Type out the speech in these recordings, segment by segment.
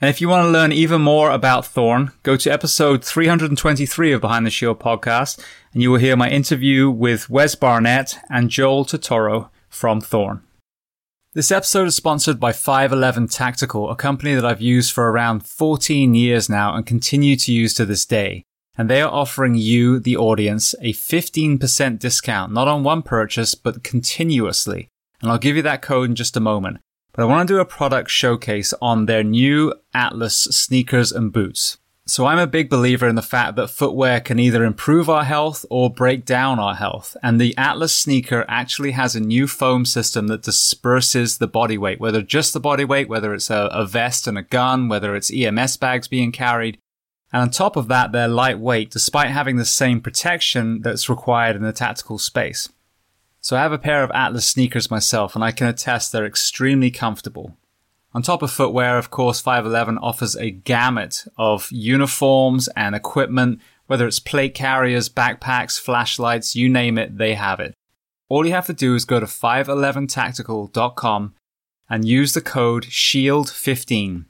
And if you want to learn even more about Thorne, go to episode 323 of Behind the Shield podcast, and you will hear my interview with Wes Barnett and Joel Totoro from Thorne. This episode is sponsored by 511 Tactical, a company that I've used for around 14 years now and continue to use to this day. And they are offering you, the audience, a 15% discount, not on one purchase, but continuously. And I'll give you that code in just a moment but I want to do a product showcase on their new Atlas sneakers and boots. So I'm a big believer in the fact that footwear can either improve our health or break down our health. And the Atlas sneaker actually has a new foam system that disperses the body weight, whether just the body weight, whether it's a, a vest and a gun, whether it's EMS bags being carried. And on top of that, they're lightweight despite having the same protection that's required in the tactical space. So I have a pair of Atlas sneakers myself and I can attest they're extremely comfortable. On top of footwear, of course, 511 offers a gamut of uniforms and equipment, whether it's plate carriers, backpacks, flashlights, you name it, they have it. All you have to do is go to 511tactical.com and use the code SHIELD15.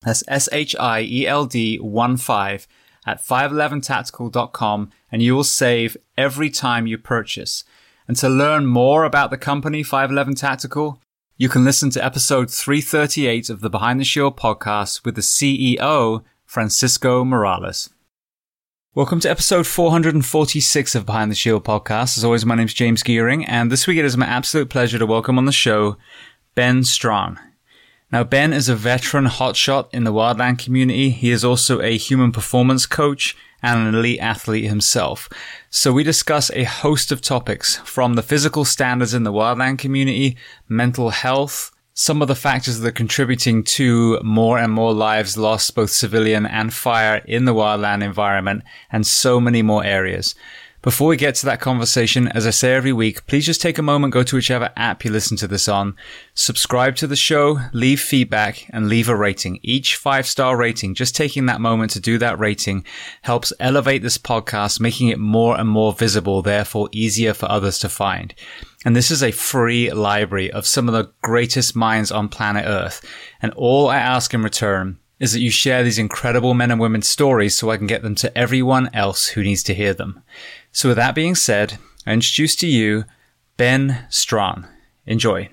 That's S-H-I-E-L-D 1 5 at 511tactical.com and you will save every time you purchase. And to learn more about the company 511 Tactical, you can listen to episode 338 of the Behind the Shield podcast with the CEO, Francisco Morales. Welcome to episode 446 of Behind the Shield podcast. As always, my name is James Gearing, and this week it is my absolute pleasure to welcome on the show Ben Strong. Now, Ben is a veteran hotshot in the wildland community. He is also a human performance coach and an elite athlete himself. So we discuss a host of topics from the physical standards in the wildland community, mental health, some of the factors that are contributing to more and more lives lost, both civilian and fire in the wildland environment, and so many more areas. Before we get to that conversation, as I say every week, please just take a moment, go to whichever app you listen to this on, subscribe to the show, leave feedback, and leave a rating. Each five star rating, just taking that moment to do that rating helps elevate this podcast, making it more and more visible, therefore easier for others to find. And this is a free library of some of the greatest minds on planet Earth. And all I ask in return is that you share these incredible men and women's stories so I can get them to everyone else who needs to hear them. So, with that being said, I introduce to you Ben Strawn. Enjoy.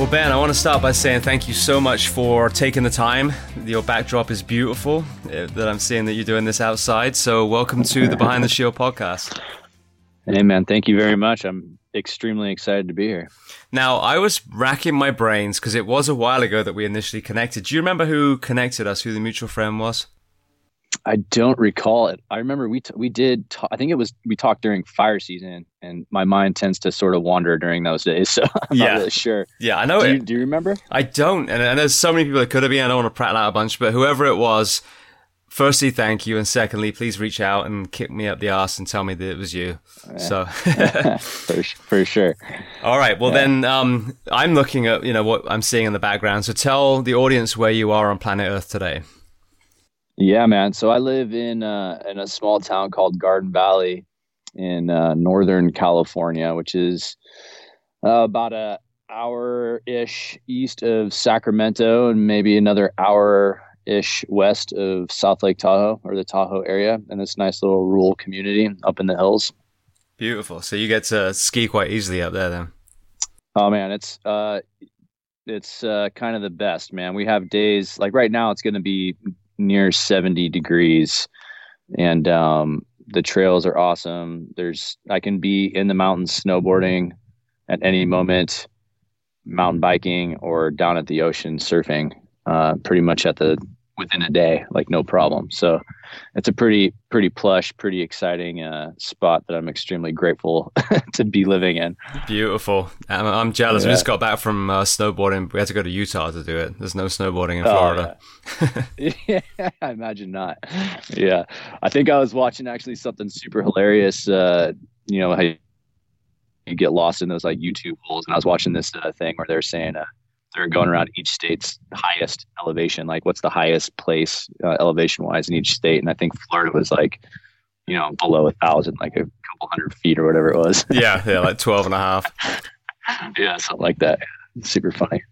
Well, Ben, I want to start by saying thank you so much for taking the time. Your backdrop is beautiful uh, that I'm seeing that you're doing this outside. So, welcome to the Behind the Shield podcast. Hey, man, thank you very much. I'm extremely excited to be here. Now, I was racking my brains because it was a while ago that we initially connected. Do you remember who connected us, who the mutual friend was? I don't recall it. I remember we t- we did. T- I think it was we talked during fire season, and my mind tends to sort of wander during those days. So I'm yeah. not really sure. Yeah, I know do it. You, do you remember? I don't, and, and there's so many people that could have been. I don't want to prattle out a bunch, but whoever it was, firstly, thank you, and secondly, please reach out and kick me up the ass and tell me that it was you. Yeah. So for, for sure. All right. Well, yeah. then um, I'm looking at you know what I'm seeing in the background. So tell the audience where you are on planet Earth today. Yeah, man. So I live in uh, in a small town called Garden Valley in uh, Northern California, which is uh, about a hour ish east of Sacramento and maybe another hour ish west of South Lake Tahoe or the Tahoe area, and this nice little rural community up in the hills. Beautiful. So you get to ski quite easily up there, then. Oh man, it's uh, it's uh, kind of the best, man. We have days like right now. It's going to be near 70 degrees. And um, the trails are awesome. There's i can be in the mountains snowboarding at any moment mountain biking or down at the ocean surfing uh, pretty much at the within a day, like no problem. So it's a pretty, pretty plush, pretty exciting uh, spot that I'm extremely grateful to be living in. Beautiful. I'm, I'm jealous. Yeah. We just got back from uh, snowboarding. We had to go to Utah to do it. There's no snowboarding in Florida. Oh, yeah. yeah, I imagine not. Yeah. I think I was watching actually something super hilarious. Uh, you know, how you get lost in those like YouTube holes. And I was watching this uh, thing where they're saying, uh, they're going around each state's highest elevation, like what's the highest place uh, elevation wise in each state. And I think Florida was like, you know, below a thousand, like a couple hundred feet or whatever it was. yeah, yeah, like 12 and a half. yeah, something like that. Super funny.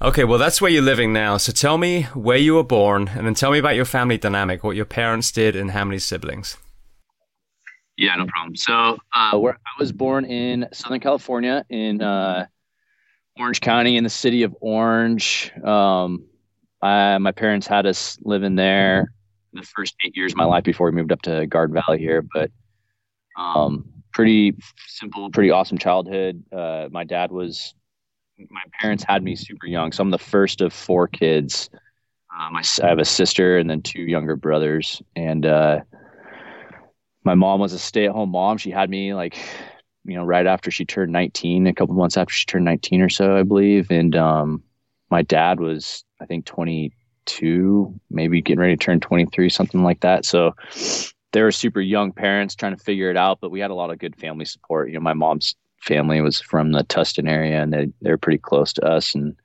Okay, well, that's where you're living now. So tell me where you were born and then tell me about your family dynamic, what your parents did, and how many siblings. Yeah, no problem. So, uh, where I was born in Southern California in uh, Orange County in the city of Orange. Um, I, my parents had us living there the first eight years of my life before we moved up to Garden Valley here. But um, pretty simple, pretty awesome childhood. Uh, my dad was, my parents had me super young. So I'm the first of four kids. Um, I, I, have a sister and then two younger brothers. And uh, my mom was a stay at home mom. She had me like you know, right after she turned 19, a couple months after she turned 19 or so, I believe. And um, my dad was, I think, 22, maybe getting ready to turn 23, something like that. So they were super young parents trying to figure it out, but we had a lot of good family support. You know, my mom's family was from the Tustin area and they, they were pretty close to us. And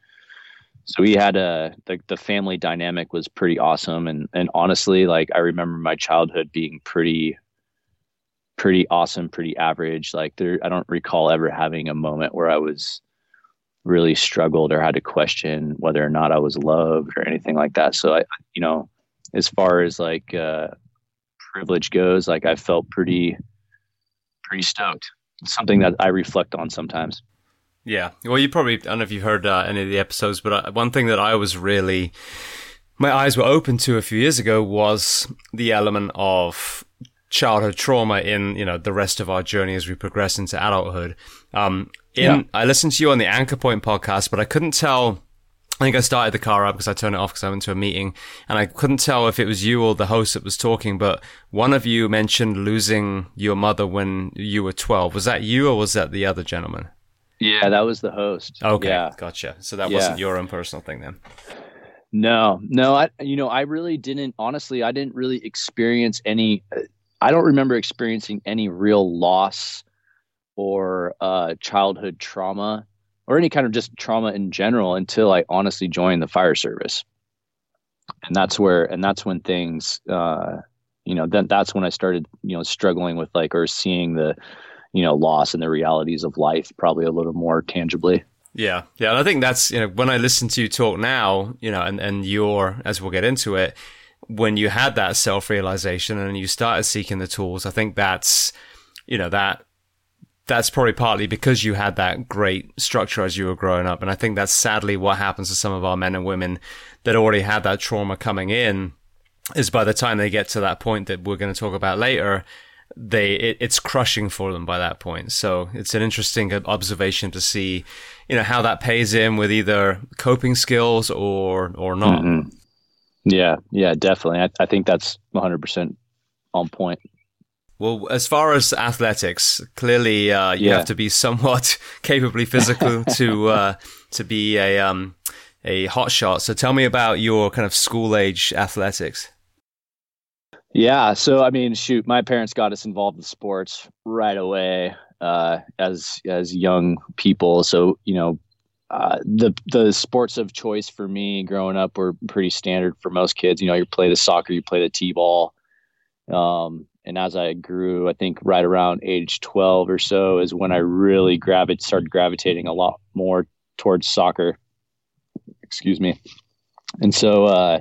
so we had a, the, the family dynamic was pretty awesome. And, and honestly, like I remember my childhood being pretty pretty awesome, pretty average. Like there, I don't recall ever having a moment where I was really struggled or had to question whether or not I was loved or anything like that. So I, you know, as far as like uh, privilege goes, like I felt pretty, pretty stoked. It's something that I reflect on sometimes. Yeah. Well, you probably, I don't know if you've heard uh, any of the episodes, but uh, one thing that I was really, my eyes were open to a few years ago was the element of childhood trauma in you know the rest of our journey as we progress into adulthood. Um, in yeah. I listened to you on the Anchor Point podcast, but I couldn't tell. I think I started the car up because I turned it off because I went to a meeting, and I couldn't tell if it was you or the host that was talking. But one of you mentioned losing your mother when you were twelve. Was that you or was that the other gentleman? Yeah, that was the host. Okay, yeah. gotcha. So that yeah. wasn't your own personal thing then. No, no, I you know I really didn't. Honestly, I didn't really experience any I don't remember experiencing any real loss or uh, childhood trauma or any kind of just trauma in general until I honestly joined the fire service. And that's where, and that's when things, uh, you know, then that's when I started, you know, struggling with like, or seeing the, you know, loss and the realities of life probably a little more tangibly. Yeah. Yeah. And I think that's, you know, when I listen to you talk now, you know, and, and you're, as we'll get into it, when you had that self realization and you started seeking the tools, I think that's, you know, that that's probably partly because you had that great structure as you were growing up. And I think that's sadly what happens to some of our men and women that already had that trauma coming in is by the time they get to that point that we're going to talk about later, they it, it's crushing for them by that point. So it's an interesting observation to see, you know, how that pays in with either coping skills or or not. Mm-hmm. Yeah, yeah, definitely. I, I think that's 100 percent on point. Well, as far as athletics, clearly uh, you yeah. have to be somewhat capably physical to uh, to be a um, a hot shot. So tell me about your kind of school age athletics. Yeah, so I mean, shoot, my parents got us involved in sports right away uh, as as young people. So you know, uh, the the sports of choice for me growing up were pretty standard for most kids. You know, you play the soccer, you play the t-ball. Um, and as I grew, I think right around age 12 or so is when I really gravit- started gravitating a lot more towards soccer. Excuse me. And so, uh,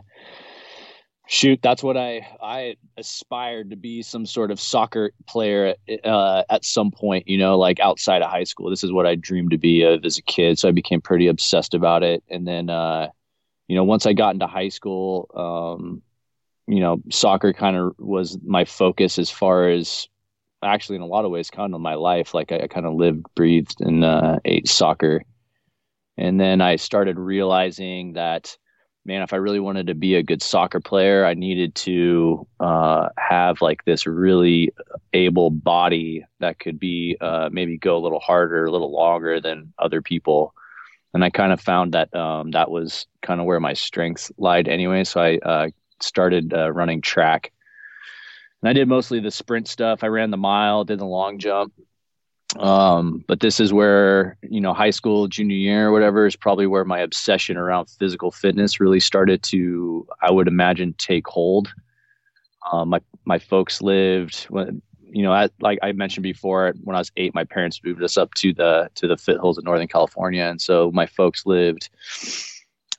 shoot, that's what I I aspired to be some sort of soccer player uh, at some point. You know, like outside of high school. This is what I dreamed to be of as a kid. So I became pretty obsessed about it. And then, uh, you know, once I got into high school, um, you know, soccer kind of was my focus as far as actually in a lot of ways kind of my life. Like I, I kind of lived, breathed, and uh, ate soccer. And then I started realizing that, man, if I really wanted to be a good soccer player, I needed to uh, have like this really able body that could be uh, maybe go a little harder, a little longer than other people. And I kind of found that um, that was kind of where my strengths lied anyway. So I uh, started uh, running track. And I did mostly the sprint stuff. I ran the mile, did the long jump. Um, but this is where, you know, high school, junior year, or whatever, is probably where my obsession around physical fitness really started to, I would imagine, take hold. Um, my my folks lived when you know, like I mentioned before, when I was eight, my parents moved us up to the to the foothills of Northern California, and so my folks lived,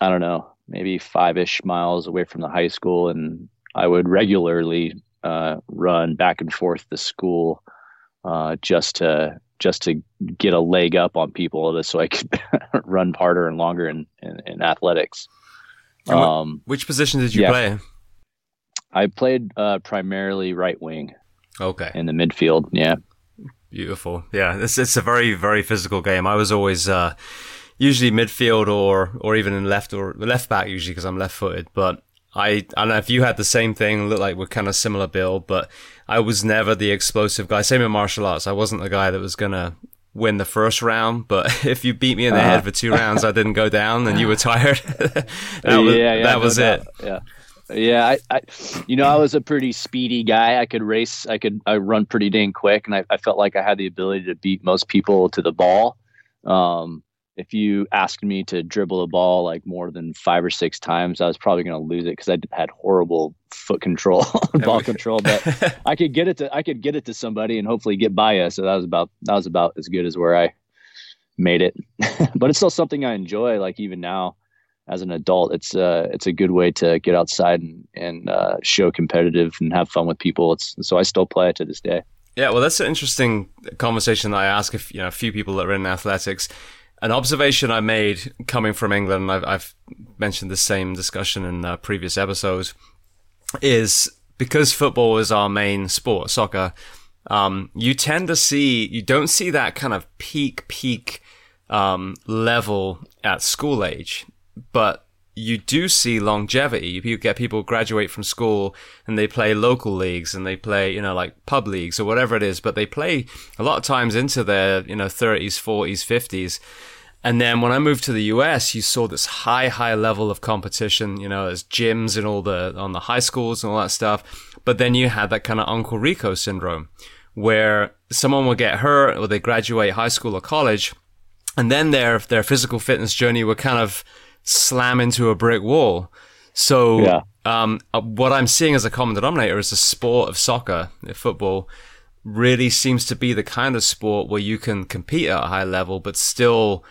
I don't know, maybe five ish miles away from the high school, and I would regularly uh, run back and forth to school uh, just to just to get a leg up on people, so I could run harder and longer in, in, in athletics. Um, which position did you yeah, play? I played uh, primarily right wing. Okay. In the midfield, yeah. Beautiful. Yeah, it's it's a very very physical game. I was always uh, usually midfield or or even in left or left back usually because I'm left footed. But I I don't know if you had the same thing. Look like we're kind of similar build, but I was never the explosive guy. Same in martial arts. I wasn't the guy that was gonna win the first round, but if you beat me in the uh-huh. head for two rounds, I didn't go down and you were tired. that was, yeah, yeah, that no was it. Yeah. Yeah, I, I, you know, I was a pretty speedy guy. I could race. I could, I run pretty dang quick, and I, I felt like I had the ability to beat most people to the ball. Um, if you asked me to dribble a ball like more than five or six times, I was probably going to lose it because I had horrible foot control, ball control. But I could get it to I could get it to somebody and hopefully get by us. So that was about that was about as good as where I made it. but it's still something I enjoy. Like even now, as an adult, it's uh it's a good way to get outside and and uh, show competitive and have fun with people. It's so I still play it to this day. Yeah, well, that's an interesting conversation that I ask if you know a few people that are in athletics an observation I made coming from England, I've, I've mentioned the same discussion in uh, previous episodes, is because football is our main sport, soccer, um, you tend to see, you don't see that kind of peak, peak um, level at school age, but you do see longevity. You get people graduate from school and they play local leagues and they play, you know, like pub leagues or whatever it is, but they play a lot of times into their, you know, 30s, 40s, 50s. And then when I moved to the US, you saw this high, high level of competition, you know, there's gyms and all the, on the high schools and all that stuff. But then you had that kind of Uncle Rico syndrome where someone will get hurt or they graduate high school or college and then their, their physical fitness journey would kind of, slam into a brick wall. So, yeah. um, uh, what I'm seeing as a common denominator is the sport of soccer, football, really seems to be the kind of sport where you can compete at a high level, but still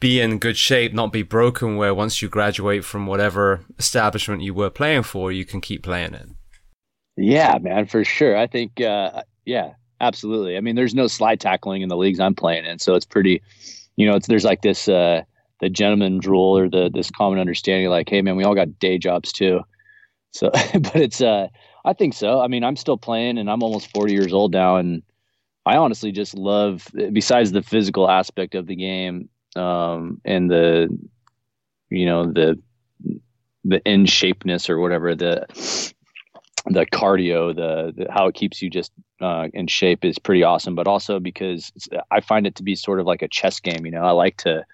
be in good shape, not be broken, where once you graduate from whatever establishment you were playing for, you can keep playing it. Yeah, man, for sure. I think, uh, yeah, absolutely. I mean, there's no slide tackling in the leagues I'm playing in, so it's pretty, you know, it's there's like this, uh, the gentleman's rule or the this common understanding like hey man we all got day jobs too so but it's uh I think so. I mean, I'm still playing and I'm almost 40 years old now. And I honestly just love, besides the physical aspect of the game um, and the, you know, the, the in shapeness or whatever, the, the cardio, the, the how it keeps you just uh, in shape is pretty awesome. But also because I find it to be sort of like a chess game. You know, I like to,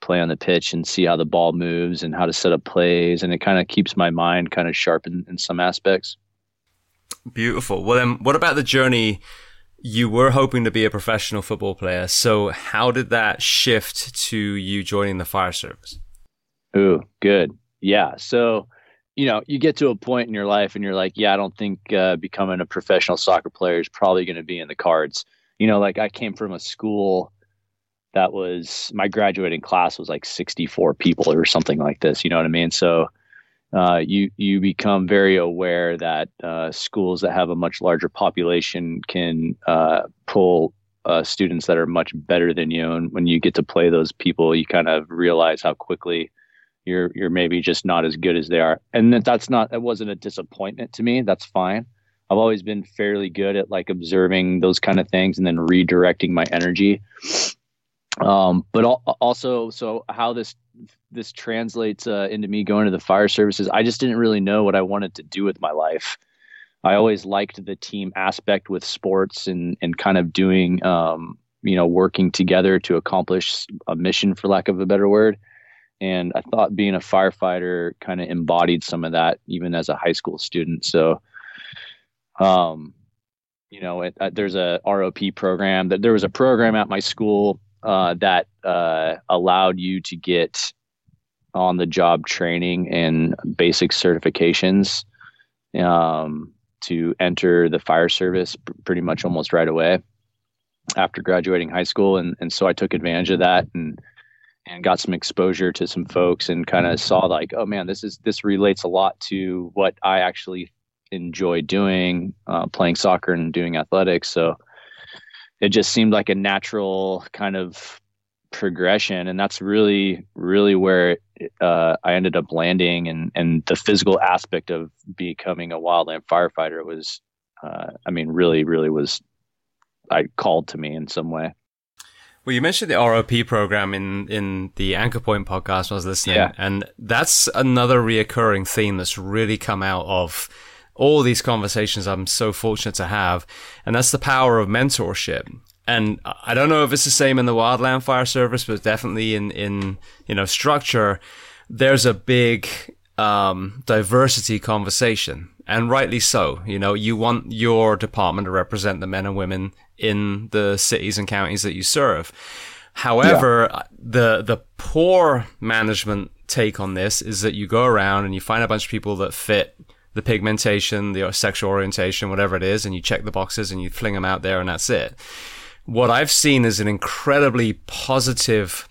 play on the pitch and see how the ball moves and how to set up plays and it kind of keeps my mind kind of sharp in, in some aspects Beautiful. Well, then, what about the journey? You were hoping to be a professional football player. So, how did that shift to you joining the fire service? Ooh, good. Yeah. So, you know, you get to a point in your life and you're like, yeah, I don't think uh, becoming a professional soccer player is probably going to be in the cards. You know, like I came from a school that was my graduating class was like 64 people or something like this. You know what I mean? So, uh, you you become very aware that uh, schools that have a much larger population can uh, pull uh, students that are much better than you, and when you get to play those people, you kind of realize how quickly you're you're maybe just not as good as they are, and that that's not that wasn't a disappointment to me. That's fine. I've always been fairly good at like observing those kind of things and then redirecting my energy. Um, but also, so how this this translates uh, into me going to the fire services. I just didn't really know what I wanted to do with my life. I always liked the team aspect with sports and and kind of doing um, you know working together to accomplish a mission, for lack of a better word. And I thought being a firefighter kind of embodied some of that, even as a high school student. So, um, you know, it, uh, there's a ROP program that there was a program at my school uh, that uh, allowed you to get on the job training and basic certifications um, to enter the fire service pretty much almost right away after graduating high school. And and so I took advantage of that and and got some exposure to some folks and kind of saw like oh man this is this relates a lot to what I actually enjoy doing uh, playing soccer and doing athletics. So it just seemed like a natural kind of progression. And that's really really where uh, i ended up landing. And and the physical aspect of becoming a wildland firefighter was uh, i mean really really was i called to me in some way. Well, you mentioned the ROP program in, in the Anchor Point podcast I was listening, yeah. and that's another reoccurring theme that's really come out of all these conversations I'm so fortunate to have. And that's the power of mentorship. And I don't know if it's the same in the Wildland Fire Service, but definitely in, in, you know, structure, there's a big, um, diversity conversation. And rightly so. You know, you want your department to represent the men and women in the cities and counties that you serve. However, yeah. the the poor management take on this is that you go around and you find a bunch of people that fit the pigmentation, the sexual orientation, whatever it is, and you check the boxes and you fling them out there and that's it. What I've seen is an incredibly positive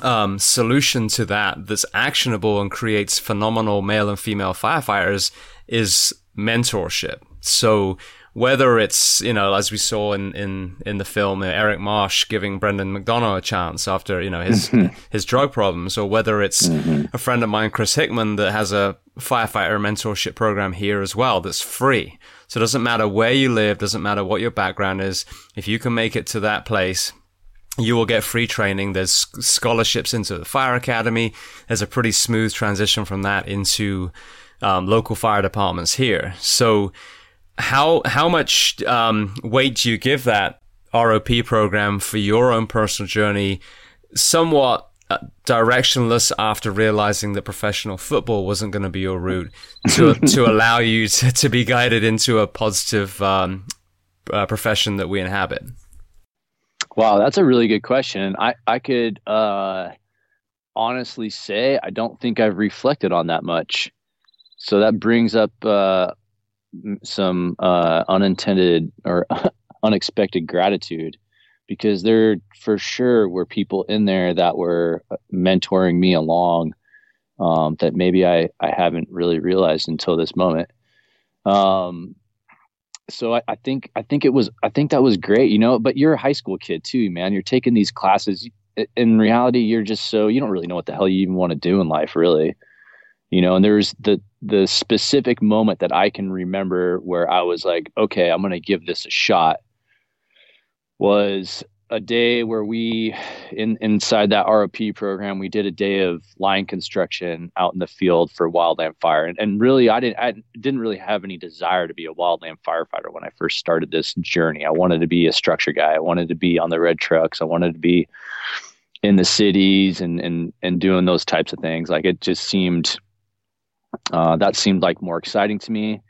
um, solution to that that's actionable and creates phenomenal male and female firefighters is mentorship. So whether it's you know as we saw in in in the film Eric Marsh giving Brendan McDonough a chance after you know his mm-hmm. his drug problems, or whether it's mm-hmm. a friend of mine Chris Hickman that has a firefighter mentorship program here as well that's free. So it doesn't matter where you live, doesn't matter what your background is. If you can make it to that place, you will get free training. There's scholarships into the fire academy. There's a pretty smooth transition from that into um, local fire departments here. So how how much um, weight do you give that ROP program for your own personal journey? Somewhat uh, directionless after realizing that professional football wasn't going to be your route to to allow you to, to be guided into a positive um, uh, profession that we inhabit. Wow, that's a really good question. I I could uh, honestly say I don't think I've reflected on that much. So that brings up uh, some uh, unintended or unexpected gratitude because there for sure were people in there that were uh, mentoring me along um, that maybe I, I haven't really realized until this moment. Um, so I, I, think I think it was I think that was great, you know. But you're a high school kid too, man. You're taking these classes. In reality, you're just so you don't really know what the hell you even want to do in life, really you know and there's the the specific moment that i can remember where i was like okay i'm going to give this a shot was a day where we in inside that ROP program we did a day of line construction out in the field for wildland fire. And, and really I didn't I didn't really have any desire to be a wildland firefighter when I first started this journey. I wanted to be a structure guy. I wanted to be on the red trucks. I wanted to be in the cities and and and doing those types of things. Like it just seemed uh, that seemed like more exciting to me.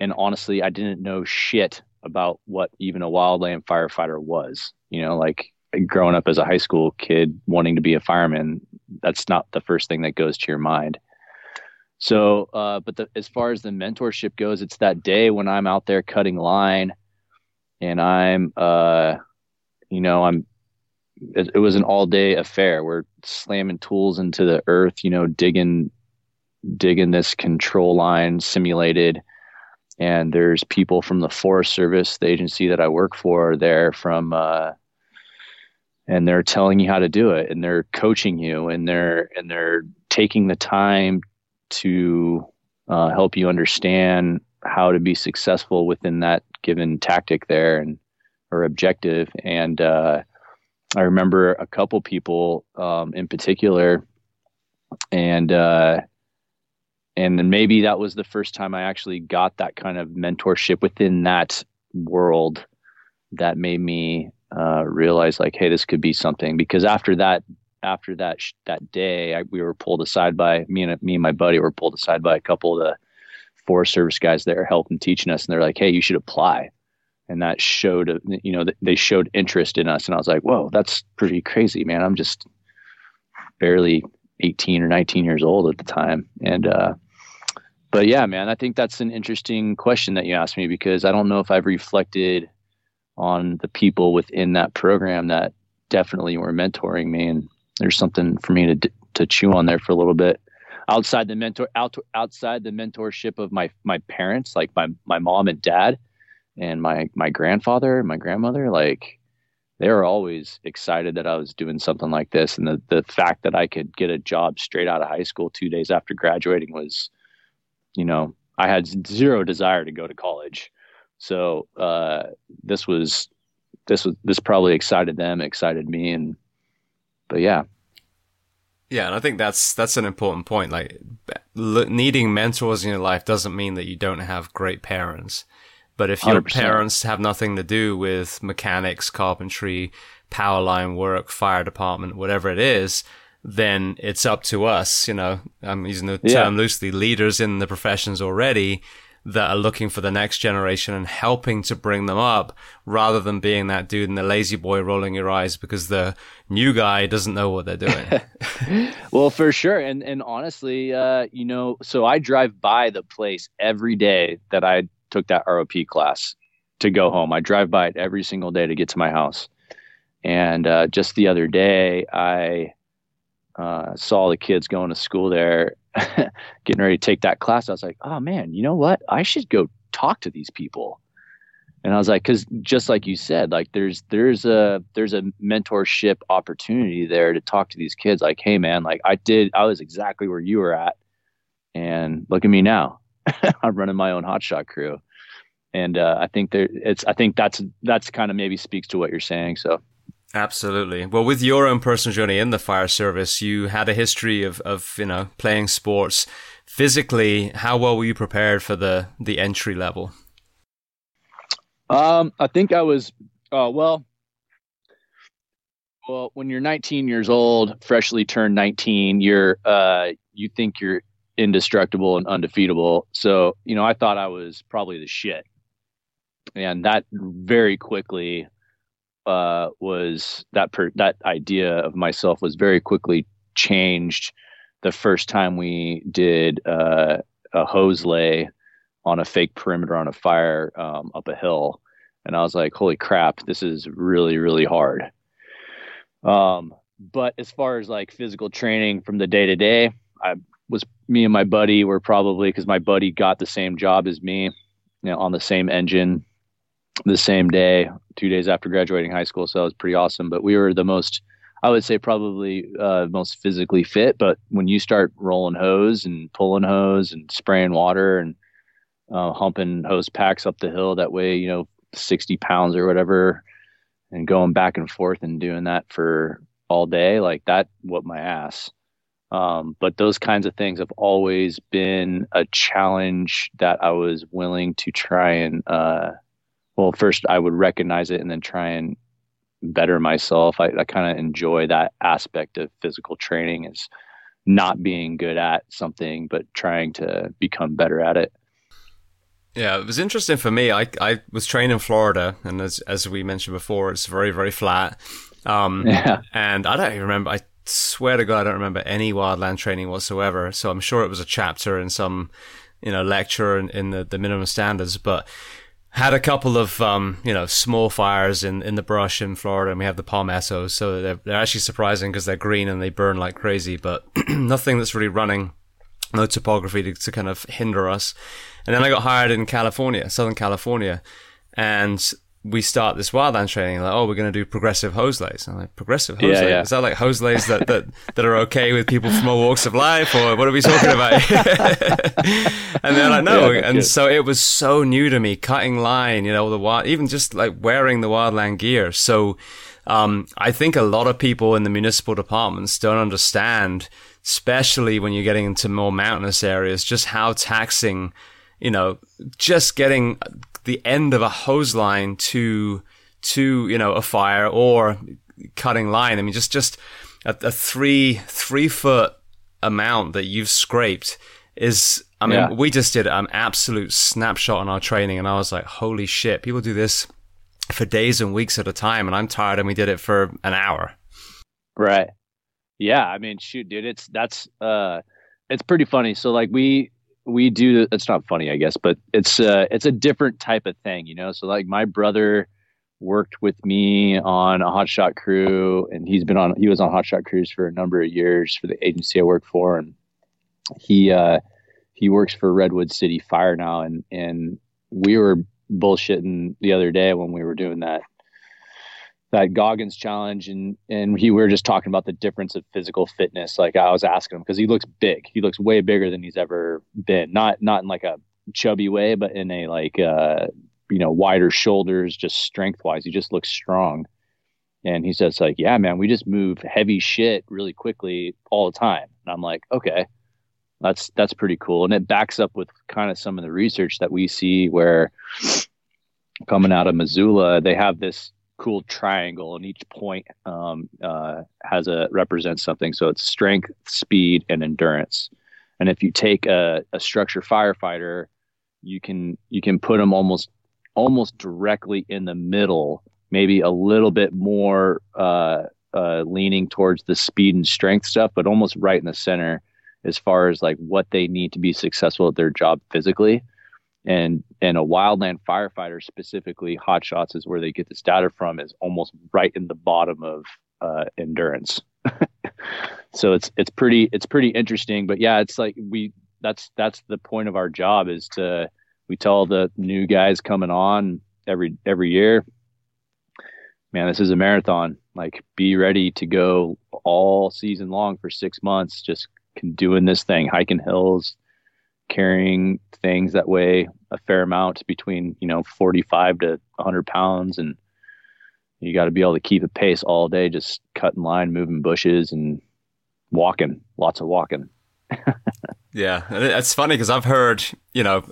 And honestly I didn't know shit about what even a wildland firefighter was you know like growing up as a high school kid wanting to be a fireman that's not the first thing that goes to your mind. So uh, but the, as far as the mentorship goes it's that day when i'm out there cutting line and i'm uh, you know i'm it, it was an all day affair. We're slamming tools into the earth you know digging digging this control line simulated and there's people from the Forest Service, the agency that I work for, there from, uh, and they're telling you how to do it, and they're coaching you, and they're and they're taking the time to uh, help you understand how to be successful within that given tactic there and or objective. And uh, I remember a couple people um, in particular, and uh, and then maybe that was the first time I actually got that kind of mentorship within that world that made me uh, realize like, hey, this could be something. Because after that, after that that day, I, we were pulled aside by me and me and my buddy were pulled aside by a couple of the Forest Service guys there helping teaching us, and they're like, hey, you should apply. And that showed, you know, they showed interest in us, and I was like, whoa, that's pretty crazy, man. I'm just barely 18 or 19 years old at the time, and uh, but yeah, man, I think that's an interesting question that you asked me because I don't know if I've reflected on the people within that program that definitely were mentoring me, and there's something for me to to chew on there for a little bit. Outside the mentor, out, outside the mentorship of my my parents, like my my mom and dad, and my my grandfather and my grandmother, like they were always excited that I was doing something like this, and the the fact that I could get a job straight out of high school two days after graduating was you know, I had zero desire to go to college. So uh, this was this was this probably excited them, excited me, and but yeah. Yeah, and I think that's that's an important point. Like needing mentors in your life doesn't mean that you don't have great parents. But if your 100%. parents have nothing to do with mechanics, carpentry, power line work, fire department, whatever it is, then it's up to us, you know, I'm using the yeah. term loosely, leaders in the professions already that are looking for the next generation and helping to bring them up rather than being that dude in the lazy boy rolling your eyes because the new guy doesn't know what they're doing. well, for sure. And, and honestly, uh, you know, so I drive by the place every day that I took that ROP class to go home. I drive by it every single day to get to my house. And uh, just the other day, I uh, saw the kids going to school there, getting ready to take that class. I was like, oh man, you know what? I should go talk to these people. And I was like, because just like you said, like there's there's a there's a mentorship opportunity there to talk to these kids. Like, hey man, like I did, I was exactly where you were at, and look at me now. I'm running my own hotshot crew, and uh, I think there it's I think that's that's kind of maybe speaks to what you're saying. So Absolutely. Well, with your own personal journey in the fire service, you had a history of, of you know playing sports. Physically, how well were you prepared for the the entry level? Um, I think I was. Uh, well, well, when you're 19 years old, freshly turned 19, you're uh, you think you're indestructible and undefeatable. So you know, I thought I was probably the shit, and that very quickly uh, was that per, that idea of myself was very quickly changed the first time we did uh, a hose lay on a fake perimeter on a fire um, up a hill, and I was like, "Holy crap, this is really really hard." Um, but as far as like physical training from the day to day, I was me and my buddy were probably because my buddy got the same job as me, you know, on the same engine, the same day, two days after graduating high school. So it was pretty awesome. But we were the most, I would say probably uh, most physically fit. But when you start rolling hose and pulling hose and spraying water and uh, humping hose packs up the hill that way, you know, 60 pounds or whatever, and going back and forth and doing that for all day, like that, what my ass. Um, but those kinds of things have always been a challenge that I was willing to try and, uh, well, first I would recognize it and then try and better myself. I, I kind of enjoy that aspect of physical training is not being good at something, but trying to become better at it. Yeah, it was interesting for me. I I was trained in Florida, and as as we mentioned before, it's very very flat. Um, yeah. And I don't even remember. I swear to God, I don't remember any wildland training whatsoever. So I'm sure it was a chapter in some, you know, lecture in, in the, the minimum standards. But had a couple of um, you know small fires in, in the brush in Florida, and we have the palmettos, so they're, they're actually surprising because they're green and they burn like crazy, but nothing that's really running, no topography to, to kind of hinder us. And then I got hired in California, Southern California, and we start this wildland training, like, oh, we're going to do progressive hose lays. I'm like, progressive hose yeah, lays? Yeah. Is that like hose lays that, that, that are okay with people from all walks of life? Or what are we talking about? and they're like, no. Yeah, and good. so it was so new to me, cutting line, you know, the wild, even just like wearing the wildland gear. So, um, I think a lot of people in the municipal departments don't understand, especially when you're getting into more mountainous areas, just how taxing, you know, just getting the end of a hose line to to you know a fire or cutting line. I mean, just just a, a three three foot amount that you've scraped is. I mean, yeah. we just did an absolute snapshot on our training, and I was like, "Holy shit! People do this for days and weeks at a time, and I'm tired." And we did it for an hour. Right. Yeah. I mean, shoot, dude, it's that's uh, it's pretty funny. So like we we do it's not funny i guess but it's uh it's a different type of thing you know? So like my brother worked with me on a hotshot crew and he's been on he was on hotshot crews for a number of years for the agency i work for and he uh he works for redwood city fire now and and we were bullshitting the other day when we were doing that that Goggins challenge and and he we were just talking about the difference of physical fitness. Like I was asking him because he looks big. He looks way bigger than he's ever been. Not not in like a chubby way, but in a like uh you know wider shoulders, just strength wise. He just looks strong. And he says like, yeah, man, we just move heavy shit really quickly all the time. And I'm like, okay, that's that's pretty cool. And it backs up with kind of some of the research that we see where coming out of Missoula, they have this cool triangle, and each point um, uh, has a represents something. So it's strength, speed, and endurance. And if you take a, a structure firefighter, you can you can put them almost almost directly in the middle, maybe a little bit more uh, uh, leaning towards the speed and strength stuff, but almost right in the center as far as like what they need to be successful at their job physically and and a wildland firefighter specifically hot shots is where they get this data from is almost right in the bottom of uh, endurance. So it's it's pretty it's pretty interesting but yeah it's like we that's that's the point of our job is to we tell the new guys coming on every every year man this is a marathon. Like be ready to go all season long for six months just doing this thing hiking hills carrying things that weigh a fair amount between you know 45 to 100 pounds and you got to be able to keep a pace all day just cutting line moving bushes and walking lots of walking. Yeah it's funny because i've heard you know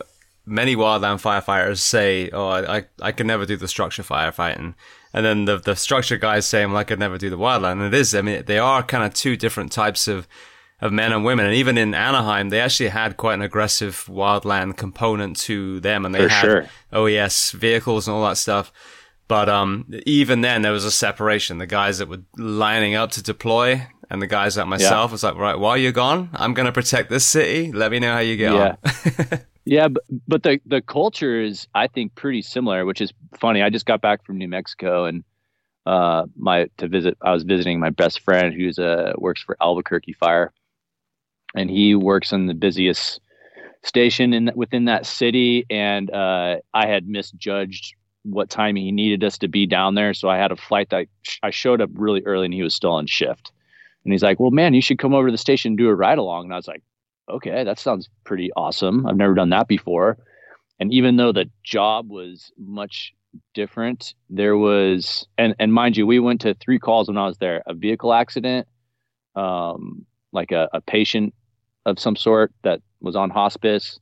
many wildland firefighters say oh i i can never do the structure firefighting. And then the the structure guys say well, i could never do the wildland. And it is i mean they are kind of two different types of of men and women. And even in Anaheim, they actually had quite an aggressive wildland component to them, and they For had sure. OES vehicles and all that stuff. But um, even then, there was a separation. The guys that were lining up to deploy, and the guys like myself yeah. was like, right, while you're gone, I'm going to protect this city. Let me know how you get yeah. on. yeah, but, but the the culture is, I think, pretty similar, which is funny. I just got back from New Mexico, and uh, my to visit. I was visiting my best friend who's uh works for Albuquerque Fire, and he works in the busiest station in within that city. And uh, I had misjudged what time he needed us to be down there. So I had a flight that I showed up really early and he was still on shift. And he's like, well, man, you should come over to the station and do a ride along. And I was like, okay, that sounds pretty awesome. I've never done that before. And even though the job was much different, there was, and, and mind you, we went to three calls when I was there a vehicle accident, um, like a, a patient of some sort that was on hospice,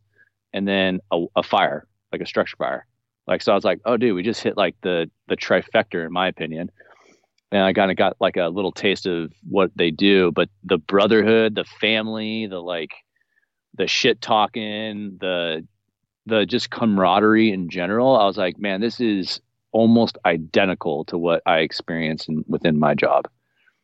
and then a, a fire, like a structure fire. Like so, I was like, "Oh, dude, we just hit like the the trifecta, in my opinion." And I kind of got like a little taste of what they do, but the brotherhood, the family, the like, the shit talking, the the just camaraderie in general. I was like, man, this is almost identical to what I experience in, within my job.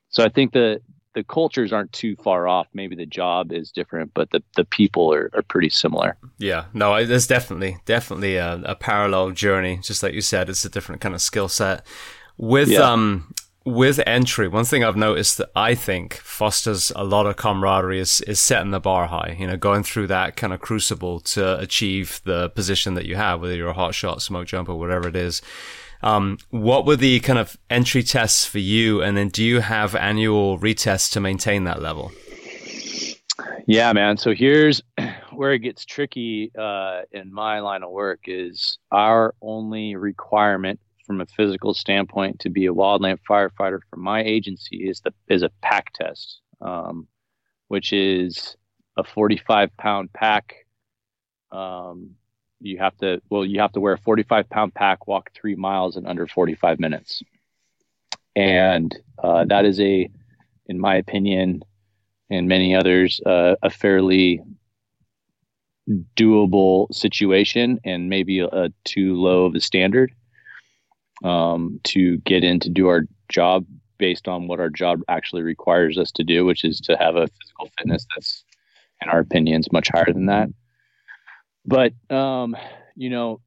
So I think the the cultures aren't too far off. Maybe the job is different, but the, the people are, are pretty similar. Yeah, no, there's definitely definitely a, a parallel journey. Just like you said, it's a different kind of skill set. With yeah. um with entry, one thing I've noticed that I think fosters a lot of camaraderie is, is setting the bar high, you know, going through that kind of crucible to achieve the position that you have, whether you're a hot shot, smoke jumper, whatever it is. Um, what were the kind of entry tests for you? And then do you have annual retests to maintain that level? Yeah, man. So here's where it gets tricky uh, in my line of work is our only requirement from a physical standpoint to be a wildland firefighter for my agency is the is a pack test, um, which is a 45 pound pack um, you have to well you have to wear a 45 pound pack walk three miles in under 45 minutes. And uh, that is a in my opinion and many others uh, a fairly doable situation and maybe a, a too low of a standard um, to get in to do our job based on what our job actually requires us to do which is to have a physical fitness that's in our opinions much higher than that but um, you know,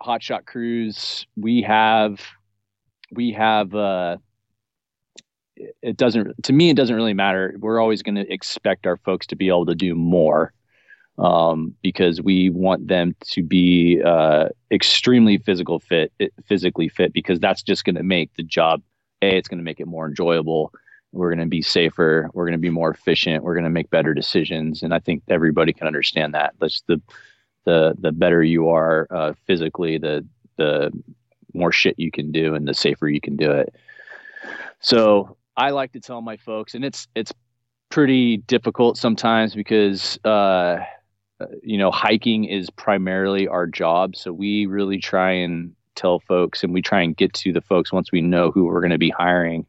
hotshot crews, we have we have uh it doesn't to me it doesn't really matter. We're always going to expect our folks to be able to do more um, because we want them to be uh, extremely physical fit physically fit because that's just going to make the job a it's going to make it more enjoyable. We're going to be safer we're going to be more efficient we're going to make better decisions and i think everybody can understand that. That's the the the better you are uh, physically, the the more shit you can do, and the safer you can do it. So I like to tell my folks, and it's it's pretty difficult sometimes because uh, you know hiking is primarily our job. So we really try and tell folks, and we try and get to the folks once we know who we're going to be hiring.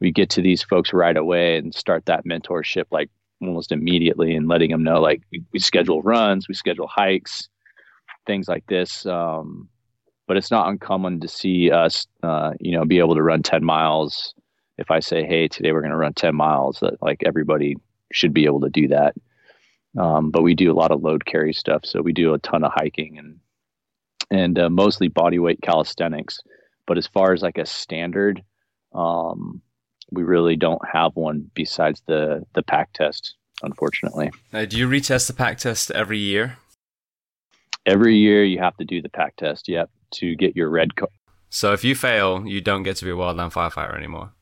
We get to these folks right away and start that mentorship like almost immediately and letting them know like we, schedule runs, we schedule hikes, things like this. Um, but it's not uncommon to see us, uh, you know, be able to run 10 miles. If I say, hey, today we're going to run 10 miles, that like everybody should be able to do that. Um, but we do a lot of load carry stuff. So we do a ton of hiking and, and uh, mostly body weight calisthenics. But as far as like a standard, um, we really don't have one besides the the pack test, unfortunately. Do you retest the pack test every year? Every year you have to do the pack test, yep, to get your red card. So if you fail, you don't get to be a wildland firefighter anymore.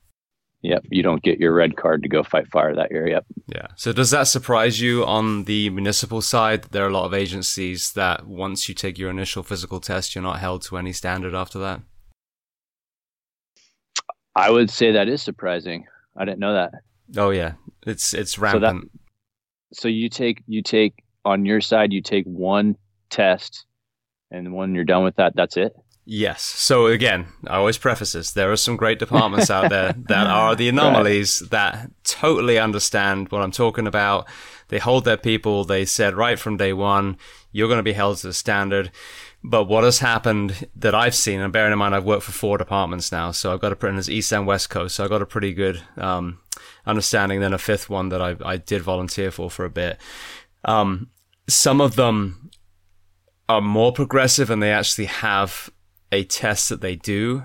Yep, you don't get your red card to go fight fire that year. Yep. Yeah. So does that surprise you on the municipal side? There are a lot of agencies that once you take your initial physical test, you're not held to any standard after that. I would say that is surprising. I didn't know that. Oh yeah, it's it's rampant. So, that, so you take you take on your side you take one test, and when you're done with that, that's it. Yes. So again, I always preface this: there are some great departments out there that are the anomalies right. that totally understand what I'm talking about. They hold their people. They said right from day one, you're going to be held to the standard. But what has happened that I've seen, and bearing in mind I've worked for four departments now, so I've got a pretty east and west coast, so I've got a pretty good um, understanding. Then a fifth one that I, I did volunteer for for a bit. Um, some of them are more progressive, and they actually have a test that they do,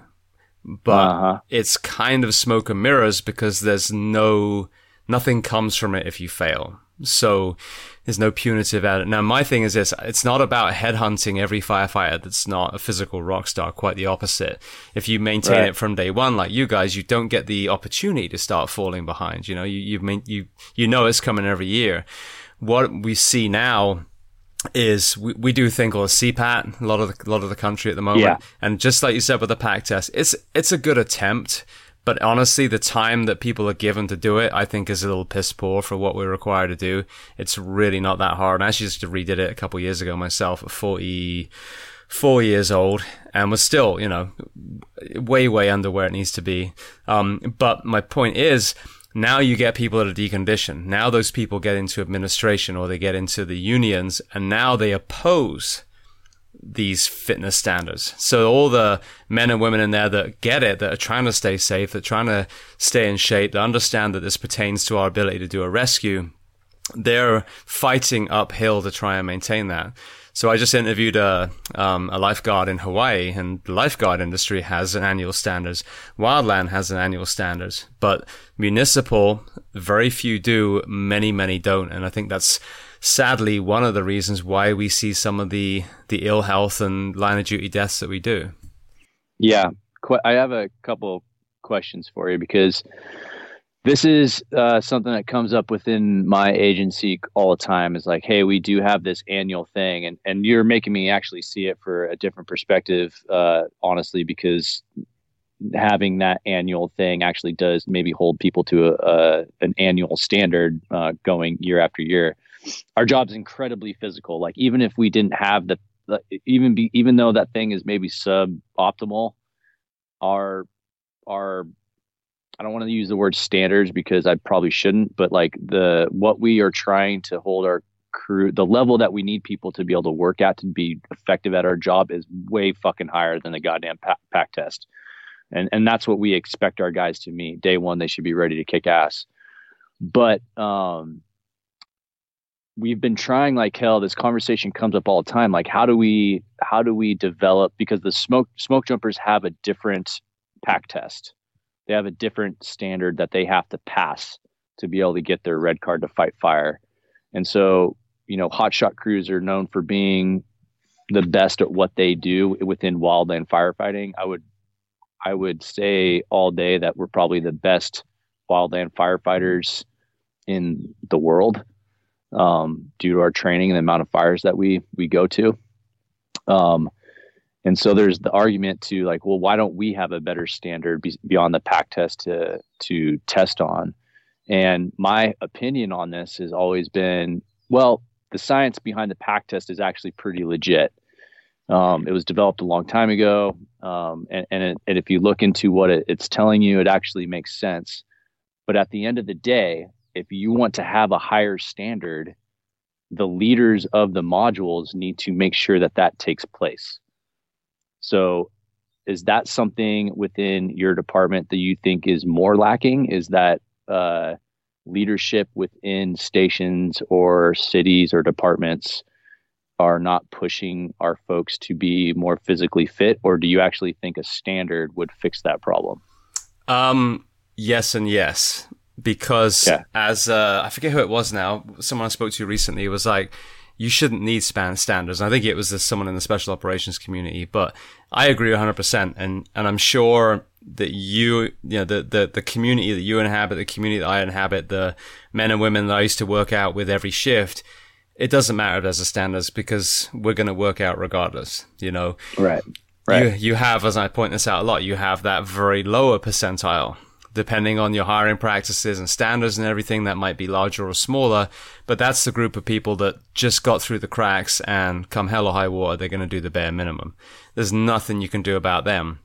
but uh-huh. it's kind of smoke and mirrors because there's no nothing comes from it if you fail. So there's no punitive at it. Now, my thing is this. It's not about headhunting every firefighter that's not a physical rock star. Quite the opposite. If you maintain right. it from day one, like you guys, you don't get the opportunity to start falling behind. You know, you, you, you, you know it's coming every year. What we see now is we, we do a thing called a CPAT, a lot of the, a lot of the country at the moment. Yeah. And just like you said with the pack test, it's, it's a good attempt. But honestly, the time that people are given to do it, I think is a little piss poor for what we're required to do. It's really not that hard. I actually just redid it a couple years ago myself at 44 years old and was still, you know, way, way under where it needs to be. Um, but my point is, now you get people that are deconditioned. Now those people get into administration or they get into the unions and now they oppose these fitness standards. So all the men and women in there that get it, that are trying to stay safe, that are trying to stay in shape, that understand that this pertains to our ability to do a rescue, they're fighting uphill to try and maintain that. So I just interviewed a, um, a lifeguard in Hawaii, and the lifeguard industry has an annual standards. Wildland has an annual standards, but municipal, very few do, many, many don't. And I think that's sadly one of the reasons why we see some of the, the ill health and line of duty deaths that we do. Yeah. I have a couple questions for you because this is uh, something that comes up within my agency all the time is like hey we do have this annual thing and, and you're making me actually see it for a different perspective uh, honestly because having that annual thing actually does maybe hold people to a, a an annual standard uh, going year after year our job's incredibly physical like even if we didn't have the, the even be even though that thing is maybe suboptimal our our I don't want to use the word standards because I probably shouldn't, but like the what we are trying to hold our crew, the level that we need people to be able to work at to be effective at our job is way fucking higher than the goddamn pack, pack test. And and that's what we expect our guys to meet. Day one, they should be ready to kick ass. But um, we've been trying like hell. This conversation comes up all the time. Like, how do we how do we develop? Because the smoke smoke jumpers have a different pack test they have a different standard that they have to pass to be able to get their red card to fight fire. And so, you know, hotshot crews are known for being the best at what they do within wildland firefighting. I would I would say all day that we're probably the best wildland firefighters in the world um, due to our training and the amount of fires that we we go to. Um, and so there's the argument to like, well, why don't we have a better standard be- beyond the pack test to to test on? And my opinion on this has always been, well, the science behind the pack test is actually pretty legit. Um, it was developed a long time ago, um, and and, it, and, if you look into what it, it's telling you, it actually makes sense. But at the end of the day, if you want to have a higher standard, the leaders of the modules need to make sure that that takes place. So, is that something within your department that you think is more lacking? Is that uh, leadership within stations or cities or departments are not pushing our folks to be more physically fit, or do you actually think a standard would fix that problem? Um, yes, and yes, because yeah. as uh, I forget who it was now, someone I spoke to recently was like you shouldn't need span standards. I think it was someone in the special operations community, but I agree 100%. And, and I'm sure that you, you know, the, the, the community that you inhabit, the community that I inhabit, the men and women that I used to work out with every shift, it doesn't matter if there's a standards because we're going to work out regardless, you know? Right. Right. You, you have, as I point this out a lot, you have that very lower percentile depending on your hiring practices and standards and everything that might be larger or smaller. But that's the group of people that just got through the cracks and come hell or high water, they're going to do the bare minimum. There's nothing you can do about them.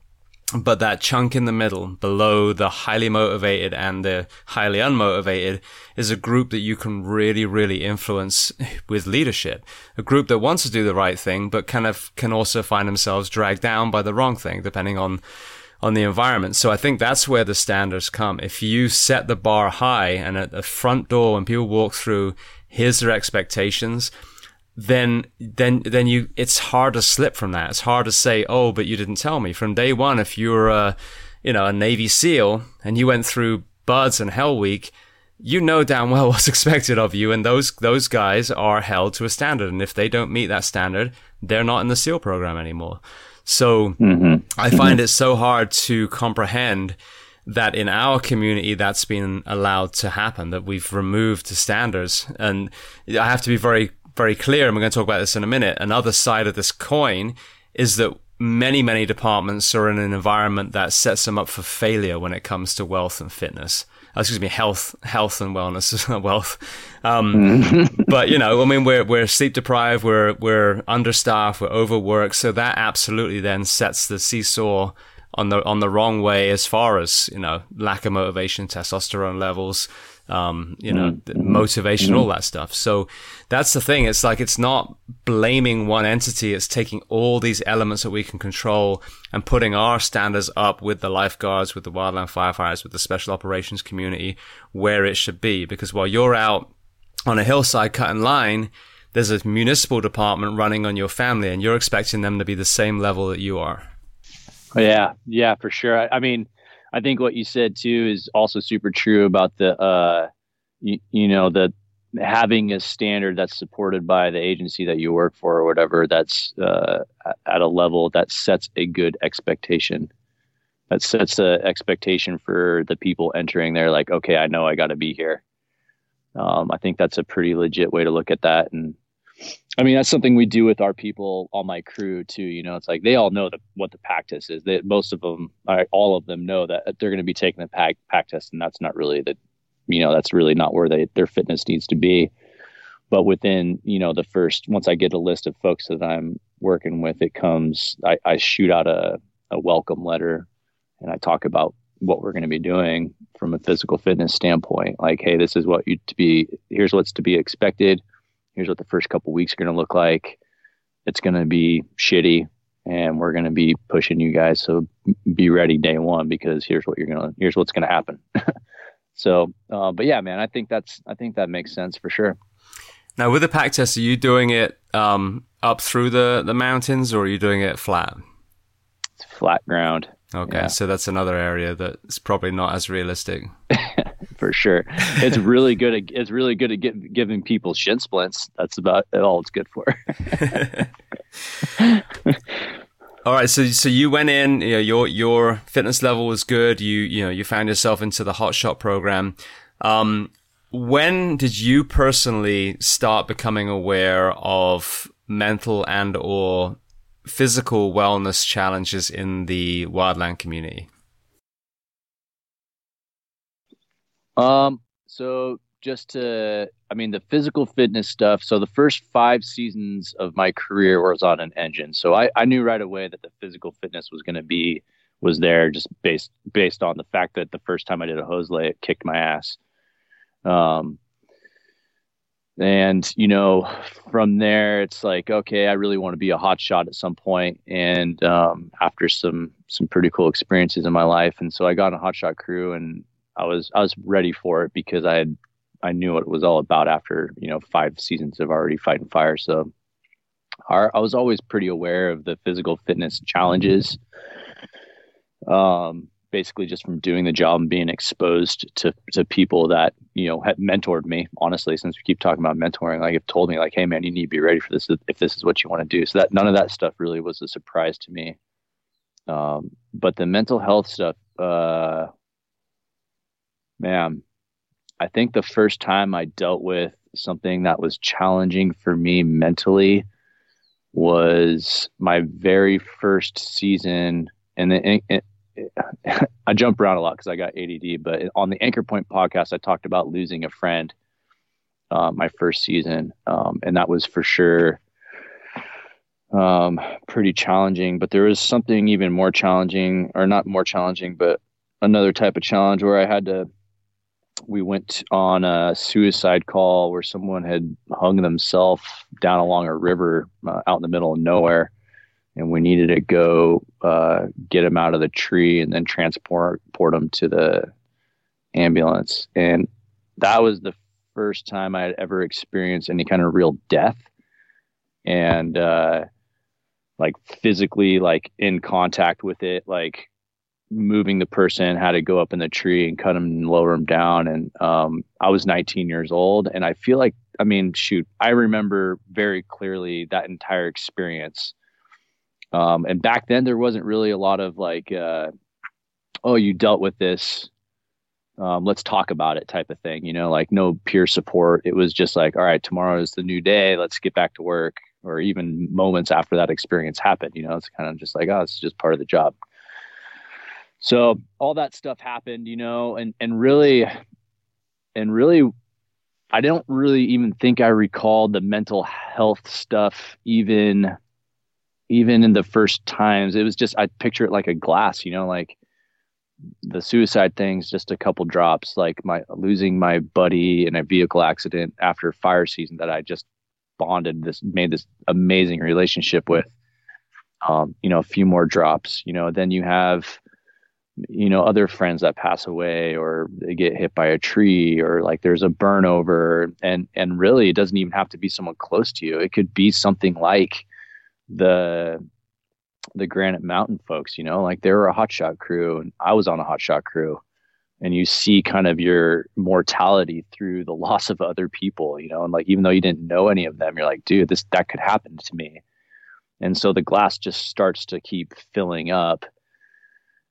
But that chunk in the middle, below the highly motivated and the highly unmotivated, is a group that you can really, really influence with leadership. A group that wants to do the right thing, but kind of can also find themselves dragged down by the wrong thing, depending on on the environment. So I think that's where the standards come. If you set the bar high and at the front door when people walk through, here's their expectations, then then then you it's hard to slip from that. It's hard to say, oh, but you didn't tell me from day one. If you're a you know a Navy SEAL and you went through BUD/S and Hell Week, you know damn well what's expected of you, and those those guys are held to a standard, and if they don't meet that standard, they're not in the SEAL program anymore. So mm-hmm. I find mm-hmm. it so hard to comprehend that in our community that's been allowed to happen that we've removed the standards and i have to be very very clear and we're going to talk about this in a minute another side of this coin is that many many departments are in an environment that sets them up for failure when it comes to wealth and fitness excuse me, health, health and wellness, wealth. Um, but you know, I mean, we're we're sleep deprived, we're we're understaffed, we're overworked, so that absolutely then sets the seesaw on the on the wrong way as far as you know lack of motivation, testosterone levels, um, you know, mm-hmm. motivation, mm-hmm. all that stuff. So that's the thing. It's like it's not blaming one entity. It's taking all these elements that we can control and putting our standards up with the lifeguards, with the wildland firefighters, with the special operations community where it should be. Because while you're out on a hillside cutting line, there's a municipal department running on your family, and you're expecting them to be the same level that you are. Yeah, yeah, for sure. I, I mean I think what you said too is also super true about the, uh, you, you know, the having a standard that's supported by the agency that you work for or whatever that's uh, at a level that sets a good expectation. That sets the expectation for the people entering there like okay i know i got to be here. Um, i think that's a pretty legit way to look at that and I mean, that's something we do with our people on my crew too. You know, it's like they all know the, what the pack test is. That most of them, all of them, know that they're going to be taking the pack pack test, and that's not really the, you know, that's really not where they their fitness needs to be. But within, you know, the first once I get a list of folks that I'm working with, it comes. I, I shoot out a a welcome letter, and I talk about what we're going to be doing from a physical fitness standpoint. Like, hey, this is what you to be. Here's what's to be expected here's what the first couple weeks are going to look like. It's going to be shitty and we're going to be pushing you guys. So be ready day one because here's what you're going to, here's what's going to happen. so, uh, but yeah, man, I think that's, I think that makes sense for sure. Now with the pack test, are you doing it, um, up through the, the mountains or are you doing it flat? It's flat ground. Okay. Yeah. So that's another area that's probably not as realistic. for sure. It's really good. At, it's really good at get, giving people shin splints. That's about all it's good for. all right. So, so you went in. You know, your your fitness level was good. You you know you found yourself into the Hot Shot program. Um, when did you personally start becoming aware of mental and or physical wellness challenges in the wildland community? Um, so just to, I mean, the physical fitness stuff. So the first five seasons of my career was on an engine. So I, I knew right away that the physical fitness was going to be, was there just based, based on the fact that the first time I did a hose lay, it kicked my ass. Um, and you know from there it's like okay i really want to be a hot shot at some point. and um, after some some pretty cool experiences in my life and so i got a hot shot crew and I was I was ready for it because I had I knew what it was all about after you know five seasons of already fighting fire. So our, I was always pretty aware of the physical fitness challenges. Um, basically just from doing the job and being exposed to to people that you know had mentored me. Honestly, since we keep talking about mentoring, like have told me like, hey man, you need to be ready for this if this is what you want to do. So that none of that stuff really was a surprise to me. Um, but the mental health stuff, uh, man, I think the first time I dealt with something that was challenging for me mentally was my very first season. And then I jump around a lot because I got ADD, but on the Anchor Point podcast, I talked about losing a friend uh, my first season. Um, and that was for sure um, pretty challenging. But there was something even more challenging, or not more challenging, but another type of challenge where I had to we went on a suicide call where someone had hung themselves down along a river uh, out in the middle of nowhere. And we needed to go uh, get him out of the tree and then transport port him to the ambulance. And that was the first time i had ever experienced any kind of real death. And uh, like physically like in contact with it like moving the person, how to go up in the tree and cut them and lower them down. And um, I was 19 years old, and I feel like, I mean, shoot, I remember very clearly that entire experience. Um, and back then, there wasn't really a lot of like, uh, oh, you dealt with this. Um, let's talk about it type of thing, you know, like no peer support. It was just like, all right, tomorrow is the new day. Let's get back to work. Or even moments after that experience happened, you know, it's kind of just like, oh, it's just part of the job so all that stuff happened you know and and really and really i don't really even think i recalled the mental health stuff even even in the first times. It was just i picture it like a glass you know like the suicide things just a couple drops like my losing my buddy in a vehicle accident after fire season that i just bonded this made this amazing relationship with. Um, you know a few more drops you know then you have you know other friends that pass away or they get hit by a tree or like there's a burnover and and really it doesn't even have to be someone close to you. It could be something like the the granite mountain folks you know like they were a hotshot crew and i was on a hotshot crew. And you see kind of your mortality through the loss of other people you know and like even though you didn't know any of them you're like dude this that could happen to me. And so the glass just starts to keep filling up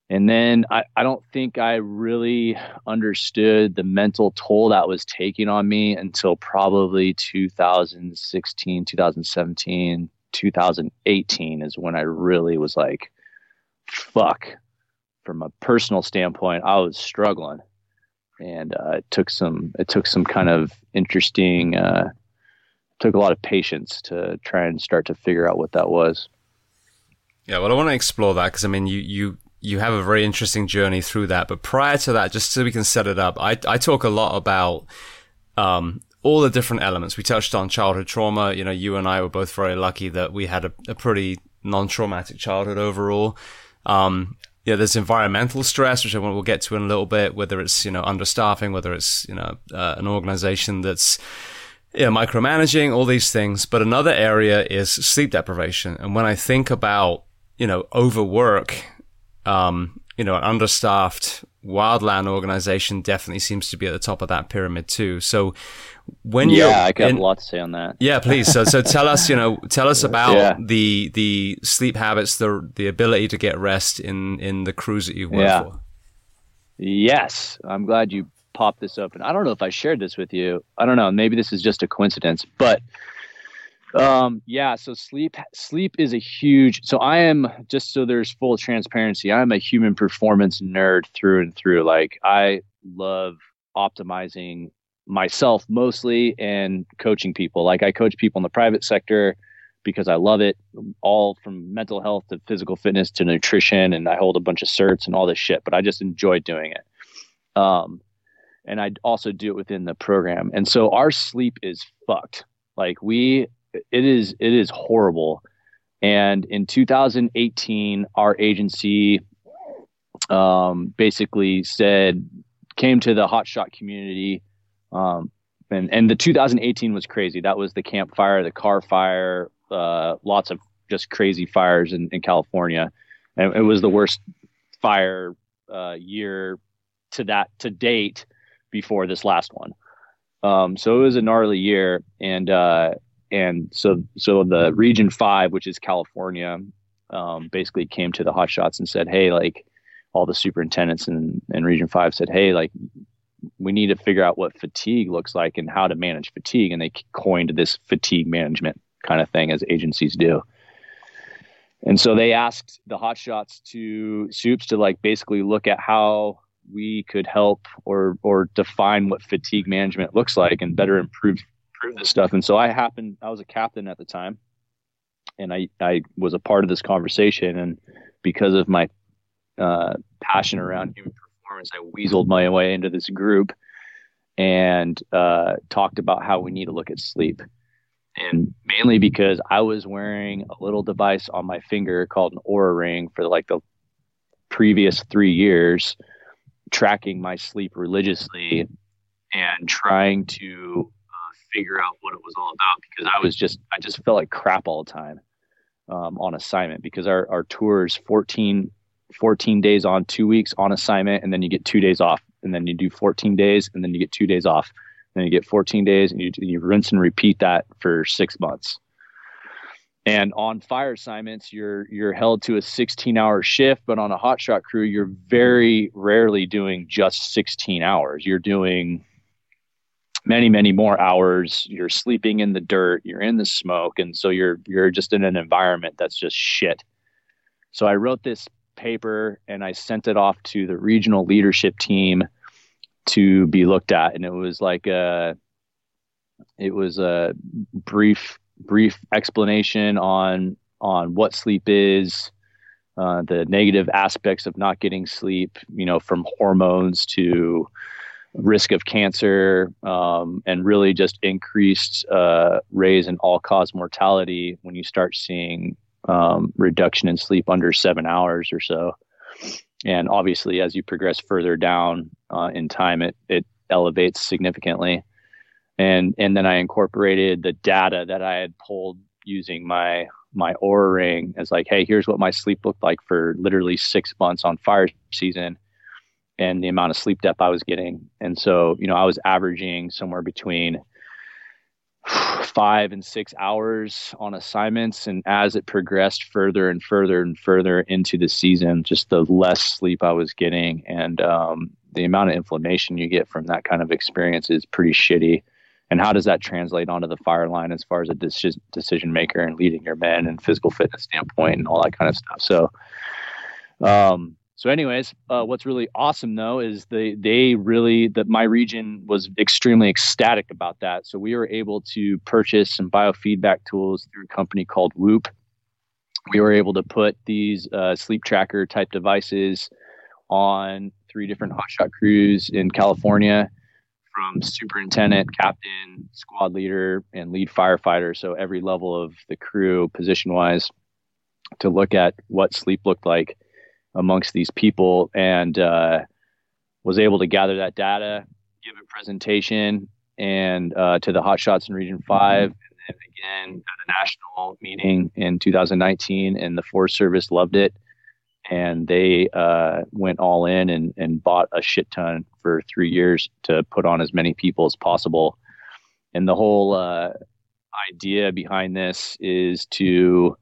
and then I, I don't think I really understood the mental toll that was taking on me until probably 2016, 2017, 2018 is when I really was like, fuck. From a personal standpoint, I was struggling. And uh, it took some it took some kind of interesting uh, took a lot of patience to try and start to figure out what that was. Yeah, well, I want to explore that because I mean, you you you have a very interesting journey through that. But prior to that, just so we can set it up, I, I talk a lot about um, all the different elements. We touched on childhood trauma. You know, you and I were both very lucky that we had a, a pretty non-traumatic childhood overall. Um, yeah, there's environmental stress, which I will get to in a little bit, whether it's, you know, understaffing, whether it's, you know, uh, an organization that's, yeah, micromanaging, all these things. But another area is sleep deprivation. And when I think about, you know, overwork um, you know, an understaffed wildland organization definitely seems to be at the top of that pyramid too. So when you yeah, I got in, a lot to say on that. Yeah, please. So so tell us, you know, tell us about yeah. the the sleep habits, the the ability to get rest in in the crews that you've worked yeah. for. Yes, I'm glad you popped this open. I don't know if I shared this with you. I don't know. Maybe this is just a coincidence, but um, yeah, so sleep sleep is a huge. So I am just so there's full transparency. I'm a human performance nerd through and through. Like I love optimizing myself mostly and coaching people. Like I coach people in the private sector because I love it, all from mental health to physical fitness to nutrition, and I hold a bunch of certs and all this shit. But I just enjoy doing it. Um, and I also do it within the program. And so our sleep is fucked. Like we it is it is horrible. And in 2018, our agency um, basically said came to the hotshot community. Um, and, and the 2018 was crazy. That was the Camp Fire, the Carr Fire, uh, lots of just crazy fires in, in California. And it was the worst fire uh, year to that to date before this last one. Um, so it was a gnarly year, and uh, and so so the region five which is california um, basically came to the hot shots and said hey like all the superintendents in, in region five said hey like we need to figure out what fatigue looks like and how to manage fatigue. And they coined this fatigue management kind of thing as agencies do. And so they asked the hot shots to soups to like basically look at how we could help or or define what fatigue management looks like and better improve this stuff. And so I happened, I was a captain at the time, and I I was a part of this conversation. And because of my uh, passion around human performance, I weaseled my way into this group and uh, talked about how we need to look at sleep. And mainly because I was wearing a little device on my finger called an Oura ring for like the previous three years, tracking my sleep religiously and trying to figure out what it was all about because I was just I just felt like crap all the time um, on assignment because our our tours 14 14 days on, two weeks on assignment, and then you get two days off, and then you do 14 days, and then you get two days off, then you get 14 days, and you, you rinse and repeat that for six months. And on fire assignments, you're you're held to a 16 hour shift, but on a hotshot crew, you're very rarely doing just 16 hours. You're doing many, many more hours. You're sleeping in the dirt, you're in the smoke, and so you're you're just in an environment that's just shit. So I wrote this paper and I sent it off to the regional leadership team to be looked at, and it was like a it was a brief brief explanation on on what sleep is, uh, the negative aspects of not getting sleep, you know, from hormones to risk of cancer, um, and really just increased uh, raise in all cause mortality when you start seeing um, reduction in sleep under seven hours or so. And obviously, as you progress further down uh, in time, it it elevates significantly and and then I incorporated the data that I had pulled using my my Oura ring as like, hey, here's what my sleep looked like for literally six months on fire season, and the amount of sleep depth I was getting. And so, you know, I was averaging somewhere between five and six hours on assignments. And as it progressed further and further and further into the season, just the less sleep I was getting, and um, the amount of inflammation you get from that kind of experience is pretty shitty and how does that translate onto the fire line as far as a decision decision maker and leading your men and physical fitness standpoint and all that kind of stuff so um so anyways uh, what's really awesome though is they they really that my region was extremely ecstatic about that. So we were able to purchase some biofeedback tools through a company called whoop. We were able to put these uh, sleep tracker type devices on three different hotshot crews in california from superintendent, captain, squad leader, and lead firefighter. So every level of the crew, position wise, to look at what sleep looked like amongst these people, and uh, was able to gather that data, give a presentation, and uh, to the Hot Shots in Region Five, and then again at a national meeting in 2019, and the Forest Service loved it and they uh, went all in and, and bought a shit ton for three years to put on as many people as possible. And the whole uh, idea behind this is to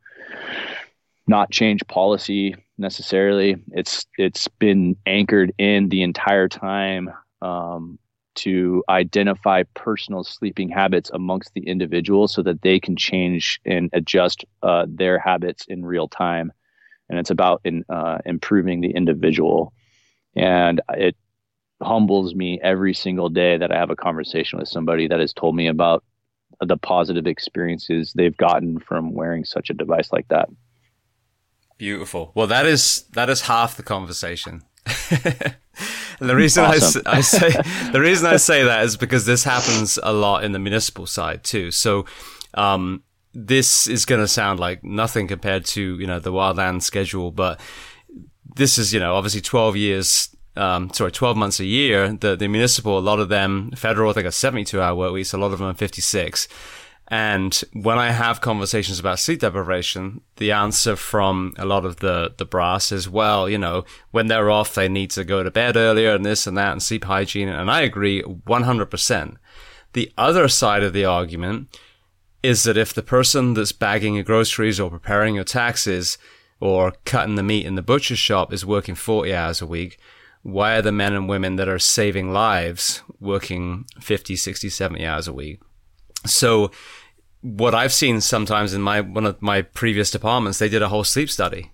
not change policy necessarily. It's it's been anchored in the entire time um, to identify personal sleeping habits amongst the individual so that they can change and adjust uh, their habits in real time and it's about in, uh, improving the individual. And it humbles me every single day that I have a conversation with somebody that has told me about the positive experiences they've gotten from wearing such a device like that. Beautiful. Well, that is that is half the conversation. the reason awesome. I, I say the reason I say that is because this happens a lot in the municipal side too. So, um, this is going to sound like nothing compared to you know the wildland schedule, but this is you know obviously 12 years um, sorry, 12 months a year. The, the municipal, a lot of them, federal, I think a 72 hour work weeks, a lot of them are 56. And when I have conversations about sleep deprivation, the answer from a lot of the, the brass is, well, you know, when they're off, they need to go to bed earlier and this and that and sleep hygiene. And I agree 100%. The other side of the argument is that if the person that's bagging your groceries or preparing your taxes or cutting the meat in the butcher shop is working 40 hours a week, why are the men and women that are saving lives working 50, 60, 70 hours a week? So what I've seen sometimes in my one of my previous departments, they did a whole sleep study.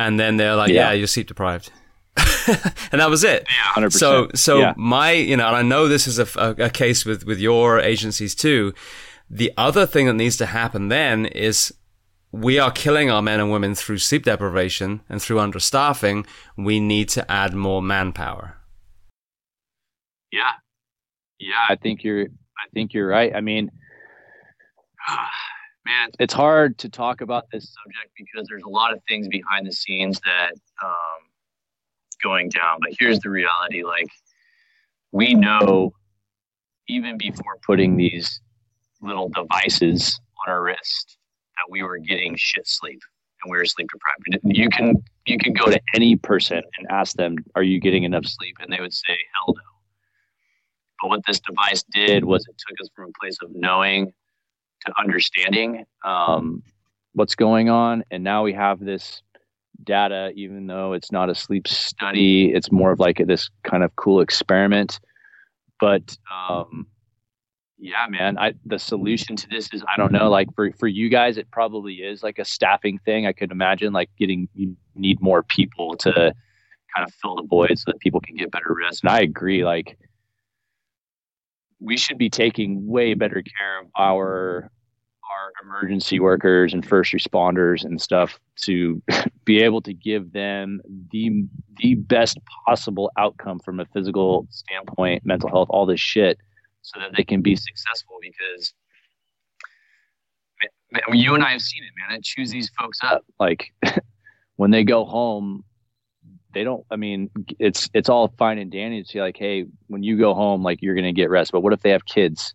And then they're like, yeah, yeah you're sleep deprived. and that was it. Yeah, 100%. So, so yeah. my, you know, and I know this is a, a, a case with, with your agencies too the other thing that needs to happen then is we are killing our men and women through sleep deprivation and through understaffing. We need to add more manpower. Yeah. Yeah, I think you're I think you're right. I mean, man, it's hard to talk about this subject because there's a lot of things behind the scenes that um, going down. But here's the reality: like we know, even before putting these little devices on our wrist that we were getting shit sleep. and we were sleep deprived. You can you can go to any person and ask them, "Are you getting enough sleep?" and they would say, "Hell no." But what this device did was it took us from a place of knowing to understanding um, what's going on, and now we have this data. Even though it's not a sleep study, it's more of like this kind of cool experiment. But um, yeah, man. I the solution to this is I don't know. Like for for you guys, it probably is like a staffing thing. I could imagine like getting you need more people to kind of fill the void so that people can get better rest. And I agree. Like we should be taking way better care of our our emergency workers and first responders and stuff to be able to give them the the best possible outcome from a physical standpoint, mental health, all this shit so that they can be successful because you and I have seen it, man. It chews these folks up. Like when they go home, they don't. I mean, it's it's all fine and dandy to say like, hey, when you go home, like you're gonna get rest. But what if they have kids?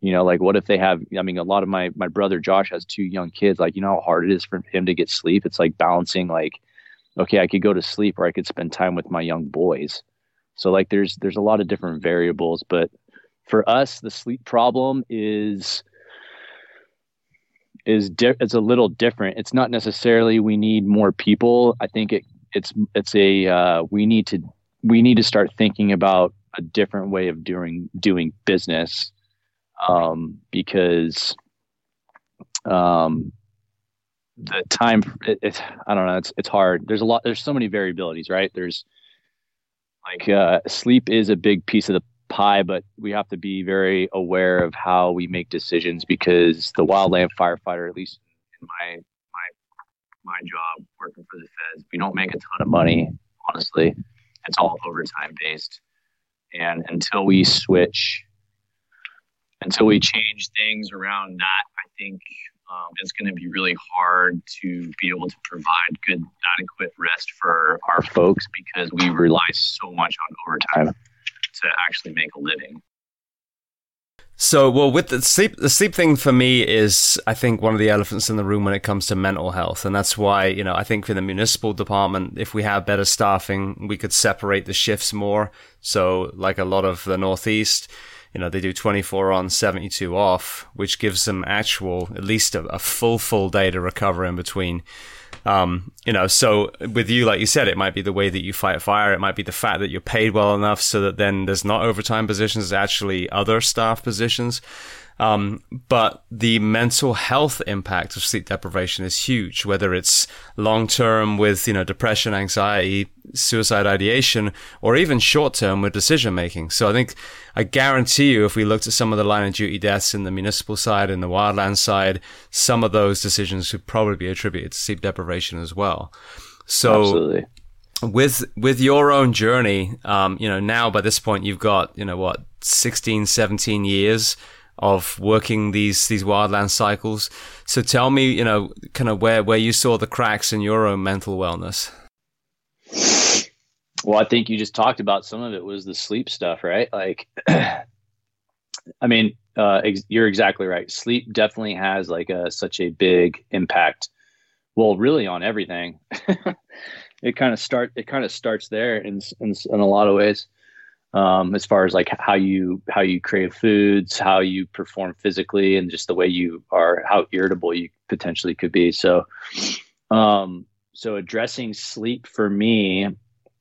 You know, like what if they have? I mean, a lot of my my brother Josh has two young kids. Like, you know how hard it is for him to get sleep. It's like balancing like, okay, I could go to sleep or I could spend time with my young boys. So like, there's there's a lot of different variables, but for us, the sleep problem is is di- it's a little different. It's not necessarily we need more people. I think it it's it's a uh, we need to we need to start thinking about a different way of doing doing business um, because um, the time it, it, I don't know it's it's hard. There's a lot. There's so many variabilities, right? There's like uh, sleep is a big piece of the pie, but we have to be very aware of how we make decisions because the wildland firefighter, at least in my my job working for the feds, we don't make a ton of money. Honestly, it's all overtime based, and until we switch, until we change things around that, I think um, it's going to be really hard to be able to provide good, adequate rest for our folks because we rely so much on overtime to actually make a living. So, well, with the sleep, the sleep thing for me is, I think, one of the elephants in the room when it comes to mental health. And that's why, you know, I think for the municipal department, if we have better staffing, we could separate the shifts more. So, like a lot of the Northeast, you know, they do 24 on, 72 off, which gives them actual, at least a, a full, full day to recover in between. Um, you know, so with you, like you said, it might be the way that you fight fire. It might be the fact that you're paid well enough so that then there's not overtime positions, there's actually other staff positions. Um, but the mental health impact of sleep deprivation is huge, whether it's long term with, you know, depression, anxiety, suicide ideation, or even short term with decision making. So I think I guarantee you, if we looked at some of the line of duty deaths in the municipal side and the wildland side, some of those decisions could probably be attributed to sleep deprivation as well. So Absolutely with with your own journey um, you know now by this point you've got you know what 16 17 years of working these these wildland cycles. So tell me, you know, kind of where where you saw the cracks in your own mental wellness. Well, I think you just talked about some of it was the sleep stuff, right? Like, I mean, uh, ex- you're exactly right. Sleep definitely has like a such a big impact. Well, really on everything. it kind of start it kind of starts there in, in in a lot of ways um, as far as like how you how you crave foods, how you perform physically, and just the way you are, how irritable you potentially could be. So, um, so addressing sleep for me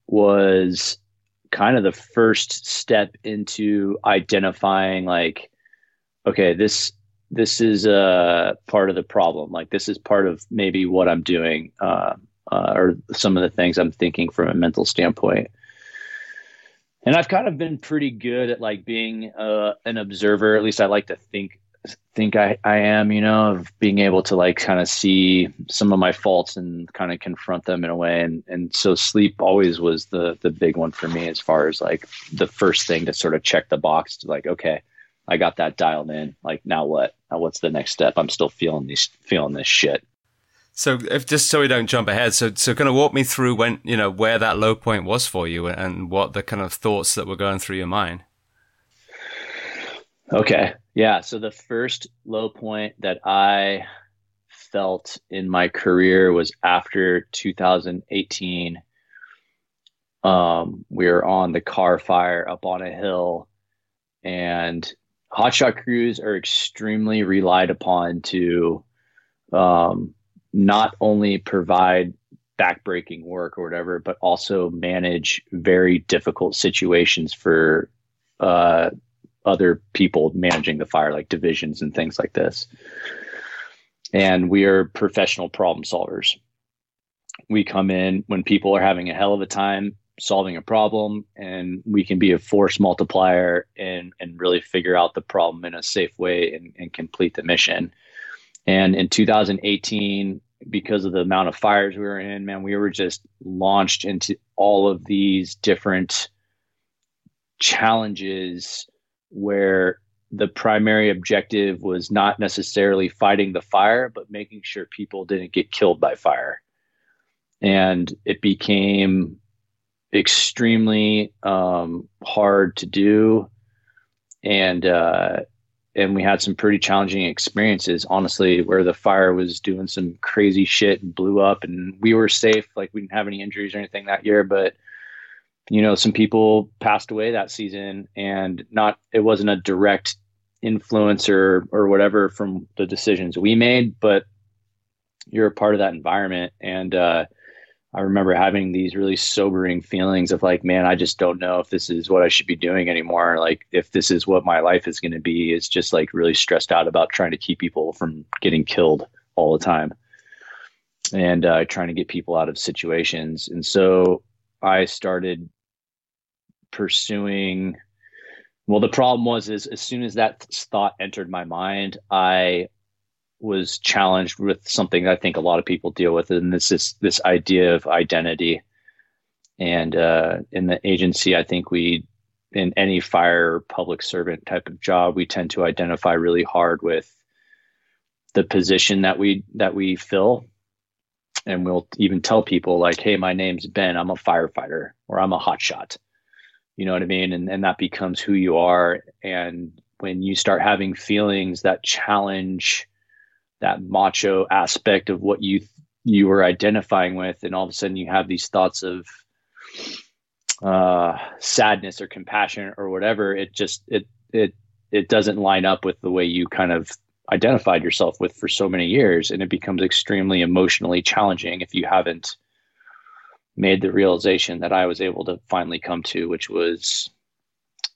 was kind of the first step into identifying like, okay, this this is a part of the problem. Like this is part of maybe what I'm doing, uh, uh, or some of the things I'm thinking from a mental standpoint and I've kind of been pretty good at like being uh, an observer. At least I like to think think I, I am, you know, of being able to like kind of see some of my faults and kind of confront them in a way. And and so sleep always was the the big one for me as far as like the first thing to sort of check the box to like, okay, I got that dialed in. Like now what? Now what's the next step? I'm still feeling these feeling this shit. So, if just so we don't jump ahead, so so kind of walk me through when you know where that low point was for you, and what the kind of thoughts that were going through your mind. Okay, yeah. So the first low point that I felt in my career was after 2018. Um, we were on the Carr fire up on a hill, and hotshot crews are extremely relied upon to um, not only provide backbreaking work or whatever, but also manage very difficult situations for uh, other people managing the fire, like divisions and things like this. And we are professional problem solvers. We come in when people are having a hell of a time solving a problem, and we can be a force multiplier and and really figure out the problem in a safe way and, and complete the mission. And in 2018, because of the amount of fires we were in, man, we were just launched into all of these different challenges where the primary objective was not necessarily fighting the fire, but making sure people didn't get killed by fire. And it became extremely um, hard to do. And, uh, and we had some pretty challenging experiences, honestly, where the fire was doing some crazy shit and blew up, and we were safe. Like we didn't have any injuries or anything that year, but you know, some people passed away that season, and not it wasn't a direct influence or or whatever from the decisions we made, but you're a part of that environment, and uh, I remember having these really sobering feelings of like, man, I just don't know if this is what I should be doing anymore. Like, if this is what my life is going to be, is just like really stressed out about trying to keep people from getting killed all the time and uh, trying to get people out of situations. And so I started pursuing. Well, the problem was is as soon as that thought entered my mind, I was challenged with something I think a lot of people deal with, and this is this idea of identity. And uh, in the agency, I think we, in any fire public servant type of job, we tend to identify really hard with the position that we that we fill, and we'll even tell people like, "Hey, my name's Ben. I'm a firefighter, or I'm a hotshot." You know what I mean? And and that becomes who you are. And when you start having feelings that challenge that macho aspect of what you you were identifying with, and all of a sudden you have these thoughts of uh, sadness or compassion or whatever. It just it it it doesn't line up with the way you kind of identified yourself with for so many years, and it becomes extremely emotionally challenging if you haven't made the realization that I was able to finally come to, which was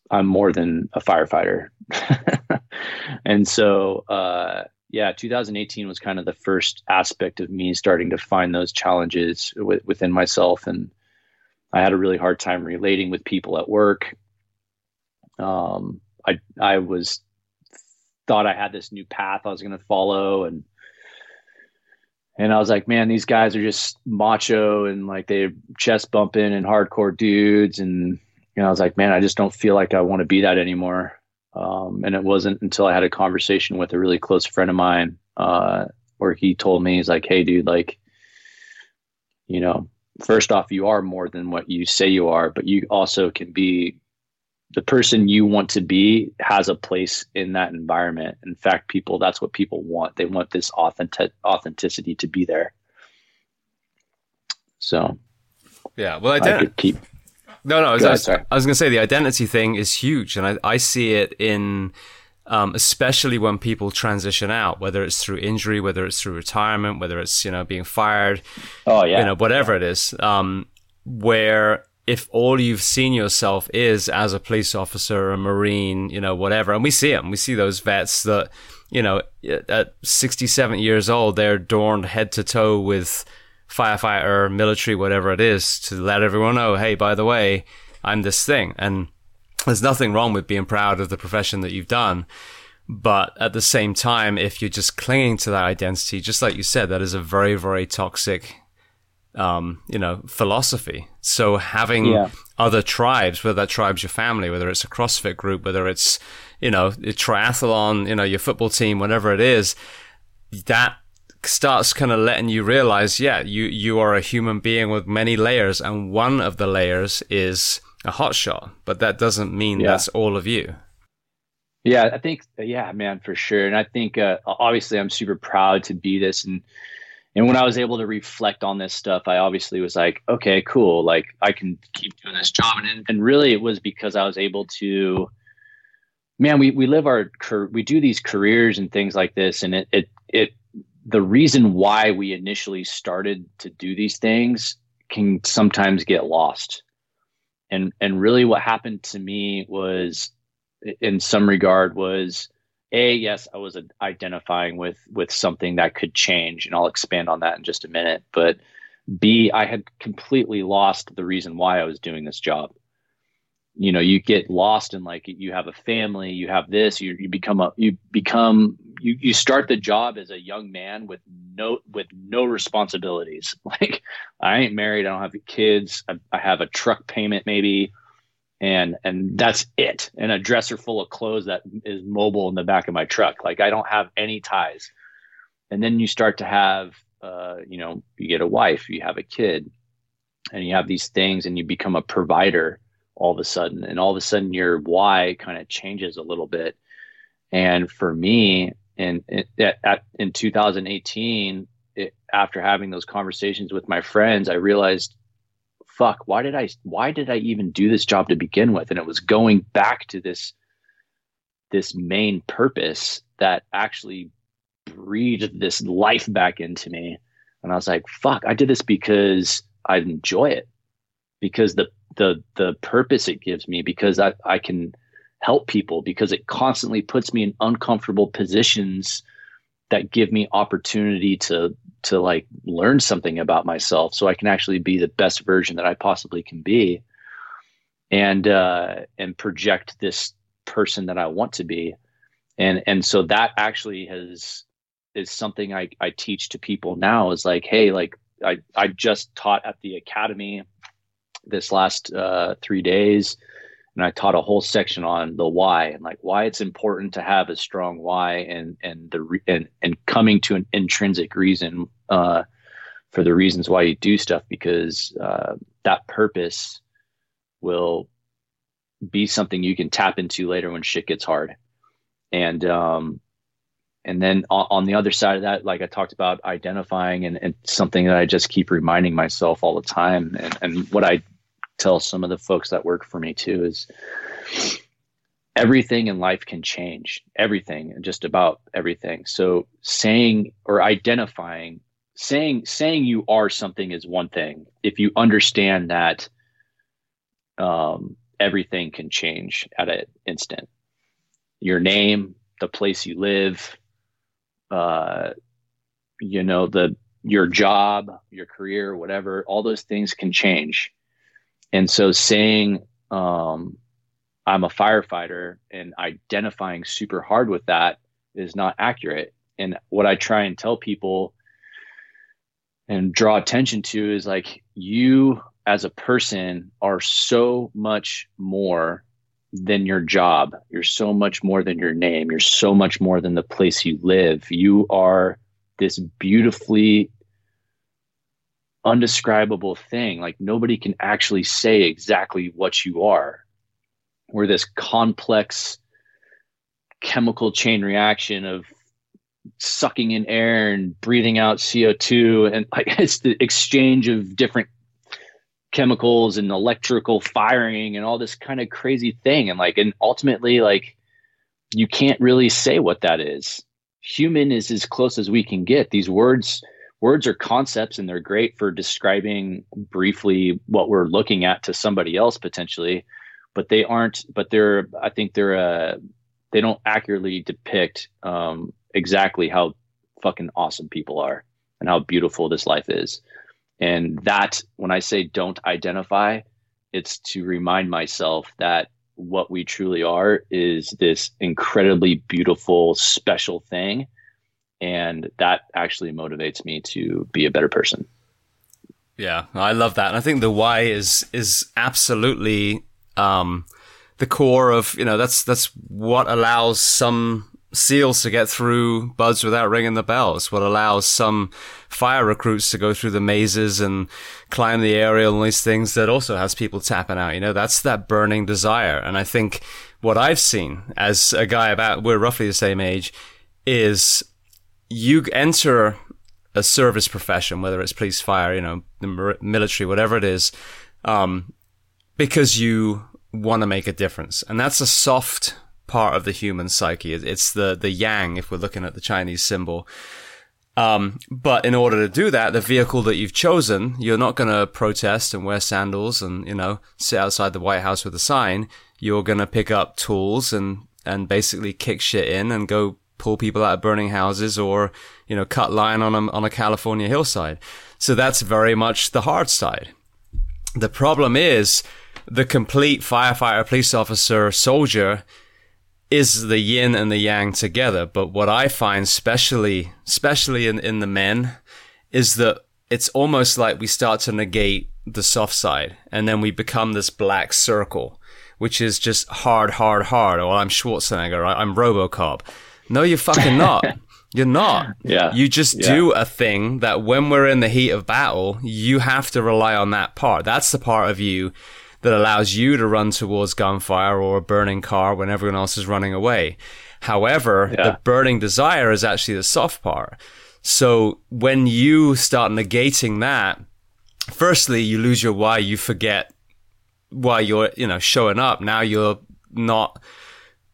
I'm more than a firefighter. and so uh, yeah, 2018 was kind of the first aspect of me starting to find those challenges w- within myself, and I had a really hard time relating with people at work. Um, I I was thought I had this new path I was going to follow, and and I was like, man, these guys are just macho and like they chest bumping and hardcore dudes, and know, I was like, man, I just don't feel like I want to be that anymore. Um, and it wasn't until I had a conversation with a really close friend of mine uh, where he told me, he's like, hey, dude, like, you know, first off, you are more than what you say you are, but you also can be the person you want to be has a place in that environment. In fact, people, that's what people want. They want this authentic authenticity to be there. So, yeah, well, I, I could keep no, no. I was, I was, going to say the identity thing is huge, and I, I see it in, um, especially when people transition out, whether it's through injury, whether it's through retirement, whether it's you know being fired. Oh yeah. You know whatever it is, um, where if all you've seen yourself is as a police officer, a marine, you know whatever, and we see them, we see those vets that you know at 67 years old they're adorned head to toe with firefighter, military, whatever it is, to let everyone know, hey, by the way, I'm this thing. And there's nothing wrong with being proud of the profession that you've done. But at the same time, if you're just clinging to that identity, just like you said, that is a very, very toxic, um, you know, philosophy. So having yeah. other tribes, whether that tribe's your family, whether it's a CrossFit group, whether it's, you know, a triathlon, you know, your football team, whatever it is, that starts kind of letting you realize, yeah, you, you are a human being with many layers, and one of the layers is a hotshot, but that doesn't mean yeah. that's all of you. Yeah, I think yeah, man, for sure. And I think uh, obviously I'm super proud to be this and and when I was able to reflect on this stuff, I obviously was like, okay, cool. Like I can keep doing this job. And, and really it was because I was able to, man, we, we live our, we do these careers and things like this. And it, it, it, the reason why we initially started to do these things can sometimes get lost. And, and really what happened to me was in some regard was, a yes i was identifying with with something that could change and i'll expand on that in just a minute but b i had completely lost the reason why i was doing this job you know you get lost in like you have a family you have this you, you become a you become you, you start the job as a young man with no with no responsibilities. Like i ain't married i don't have kids I, I have a truck payment maybe and and that's it. And a dresser full of clothes that is mobile in the back of my truck. Like i don't have any ties. And then you start to have uh, you know you get a wife you have a kid and you have these things and you become a provider all of a sudden and all of a sudden your why kind of changes a little bit and for me in in, at, in 2018 it, after having those conversations with my friends i realized fuck, why did I why did I even do this job to begin with? And it was going back to this this main purpose that actually breathed this life back into me. And I was like, fuck, I did this because I enjoy it. Because the the the purpose it gives me, because I, I can help people, because it constantly puts me in uncomfortable positions that give me opportunity to to like learn something about myself so I can actually be the best version that I possibly can be and uh and project this person that I want to be. And and so that actually has is something I, I teach to people now is like hey like I, I just taught at the academy this last uh, three days and I taught a whole section on the why and like why it's important to have a strong why and and the re- and and coming to an intrinsic reason uh, for the reasons why you do stuff because uh, that purpose will be something you can tap into later when shit gets hard. And um and then on, on the other side of that like i talked about identifying and, and something that i just keep reminding myself all the time and, and what i tell some of the folks that work for me too is everything in life can change everything just about everything. So saying or identifying saying saying you are something is one thing. If you understand that um, everything can change at an instant. Your name the place you live uh, you know the your job your career whatever all those things can change and so saying um, I'm a firefighter and identifying super hard with that is not accurate. And what I try and tell people and draw attention to is like you as a person are so much more than your job. You're so much more than your name. You're so much more than the place you live. You are this beautifully undescribable thing. Like nobody can actually say exactly what you are. We're this complex chemical chain reaction of sucking in air and breathing out CO2 and like it's the exchange of different chemicals and electrical firing and all this kind of crazy thing and like and ultimately like you can't really say what that is. Human is as close as we can get. These words words are concepts and they're great for describing briefly what we're looking at to somebody else potentially but they aren't but they're i think they're uh they don't accurately depict um exactly how fucking awesome people are and how beautiful this life is. And that when i say don't identify it's to remind myself that what we truly are is this incredibly beautiful special thing and that actually motivates me to be a better person. Yeah i love that. And i think the why is is absolutely um the core of you know that's that's what allows some seals to get through BUD/S without ringing the bells what allows some fire recruits to go through the mazes and climb the aerial and these things that also has people tapping out. You know that's that burning desire. And i think what I've seen as a guy about, we're roughly the same age, is you enter a service profession, whether it's police, fire, you know, the military, whatever it is, um, because you want to make a difference. And that's a soft part of the human psyche. It's the, the yang, if we're looking at the Chinese symbol. Um, but in order to do that, the vehicle that you've chosen, you're not going to protest and wear sandals and, you know, sit outside the White House with a sign. You're going to pick up tools and, and basically kick shit in and go pull people out of burning houses or, you know, cut line on a, on a California hillside. So that's very much the hard side. The problem is the complete firefighter, police officer, soldier is the yin and the yang together. But what I find, especially, especially in, in the men, is that it's almost like we start to negate the soft side and then we become this black circle, which is just hard, hard, hard. Or I'm Schwarzenegger, I'm Robocop. No, you're fucking not. You're not. Yeah. You just yeah. do a thing that when we're in the heat of battle, you have to rely on that part. That's the part of you that allows you to run towards gunfire or a burning car when everyone else is running away. However, yeah. the burning desire is actually the soft part. So when you start negating that, firstly, you lose your why. You forget why you're, you know, showing up. Now you're not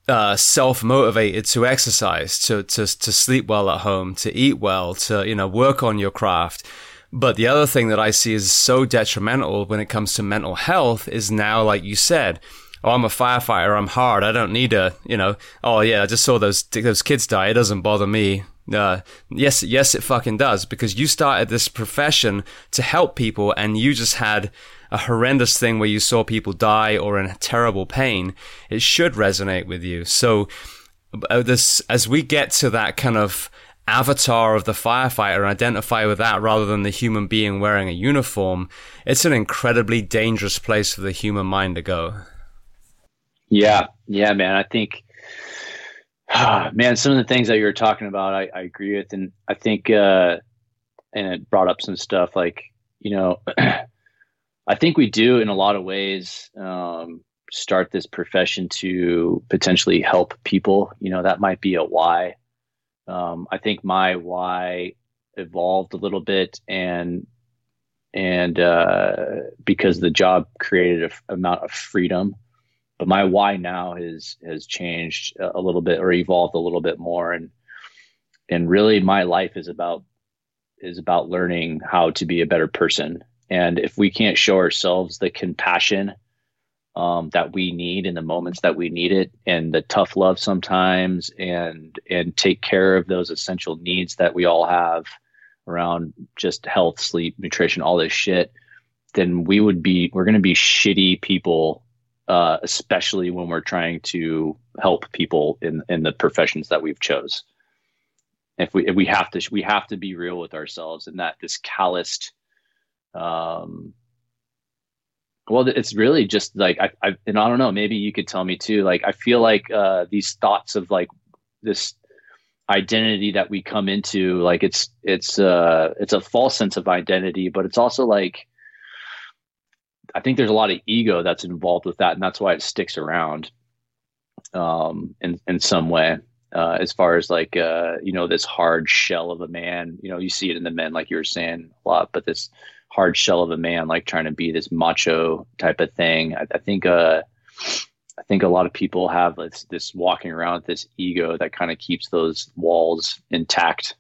uh, self motivated to exercise, to, to, to sleep well at home, to eat well, to, you know, work on your craft. But the other thing that I see is so detrimental when it comes to mental health is now, like you said, oh, I'm a firefighter, I'm hard, I don't need a, you know, oh yeah, I just saw those those kids die, it doesn't bother me. Uh, yes, yes, it fucking does because you started this profession to help people, and you just had a horrendous thing where you saw people die or in terrible pain. It should resonate with you. So, uh, this as we get to that kind of avatar of the firefighter and identify with that rather than the human being wearing a uniform, it's an incredibly dangerous place for the human mind to go. Yeah, yeah, man. I think, man, some of the things that you were talking about, I, I agree with, and I think, uh, and it brought up some stuff like, you know, I think we do in a lot of ways um, start this profession to potentially help people. You know, that might be a why. Um, I think my why evolved a little bit and and uh, because the job created a amount of freedom. But my why now has has changed a little bit or evolved a little bit more. And and really my life is about is about learning how to be a better person and if we can't show ourselves the compassion um, that we need in the moments that we need it and the tough love sometimes and and take care of those essential needs that we all have around just health sleep nutrition all this shit then we would be we're going to be shitty people uh, especially when we're trying to help people in in the professions that we've chose. If we if we have to we have to be real with ourselves and that this calloused um well, it's really just like I, I, and I don't know. Maybe you could tell me too. Like I feel like uh, these thoughts of like this identity that we come into, like it's it's uh it's a false sense of identity, but it's also like I think there's a lot of ego that's involved with that, and that's why it sticks around um, in in some way. Uh, as far as like uh, you know, this hard shell of a man. You know, you see it in the men, like you were saying a lot, but this hard shell of a man, like trying to be this macho type of thing. I, I think, uh, I think a lot of people have this, this walking around with this ego that kind of keeps those walls intact.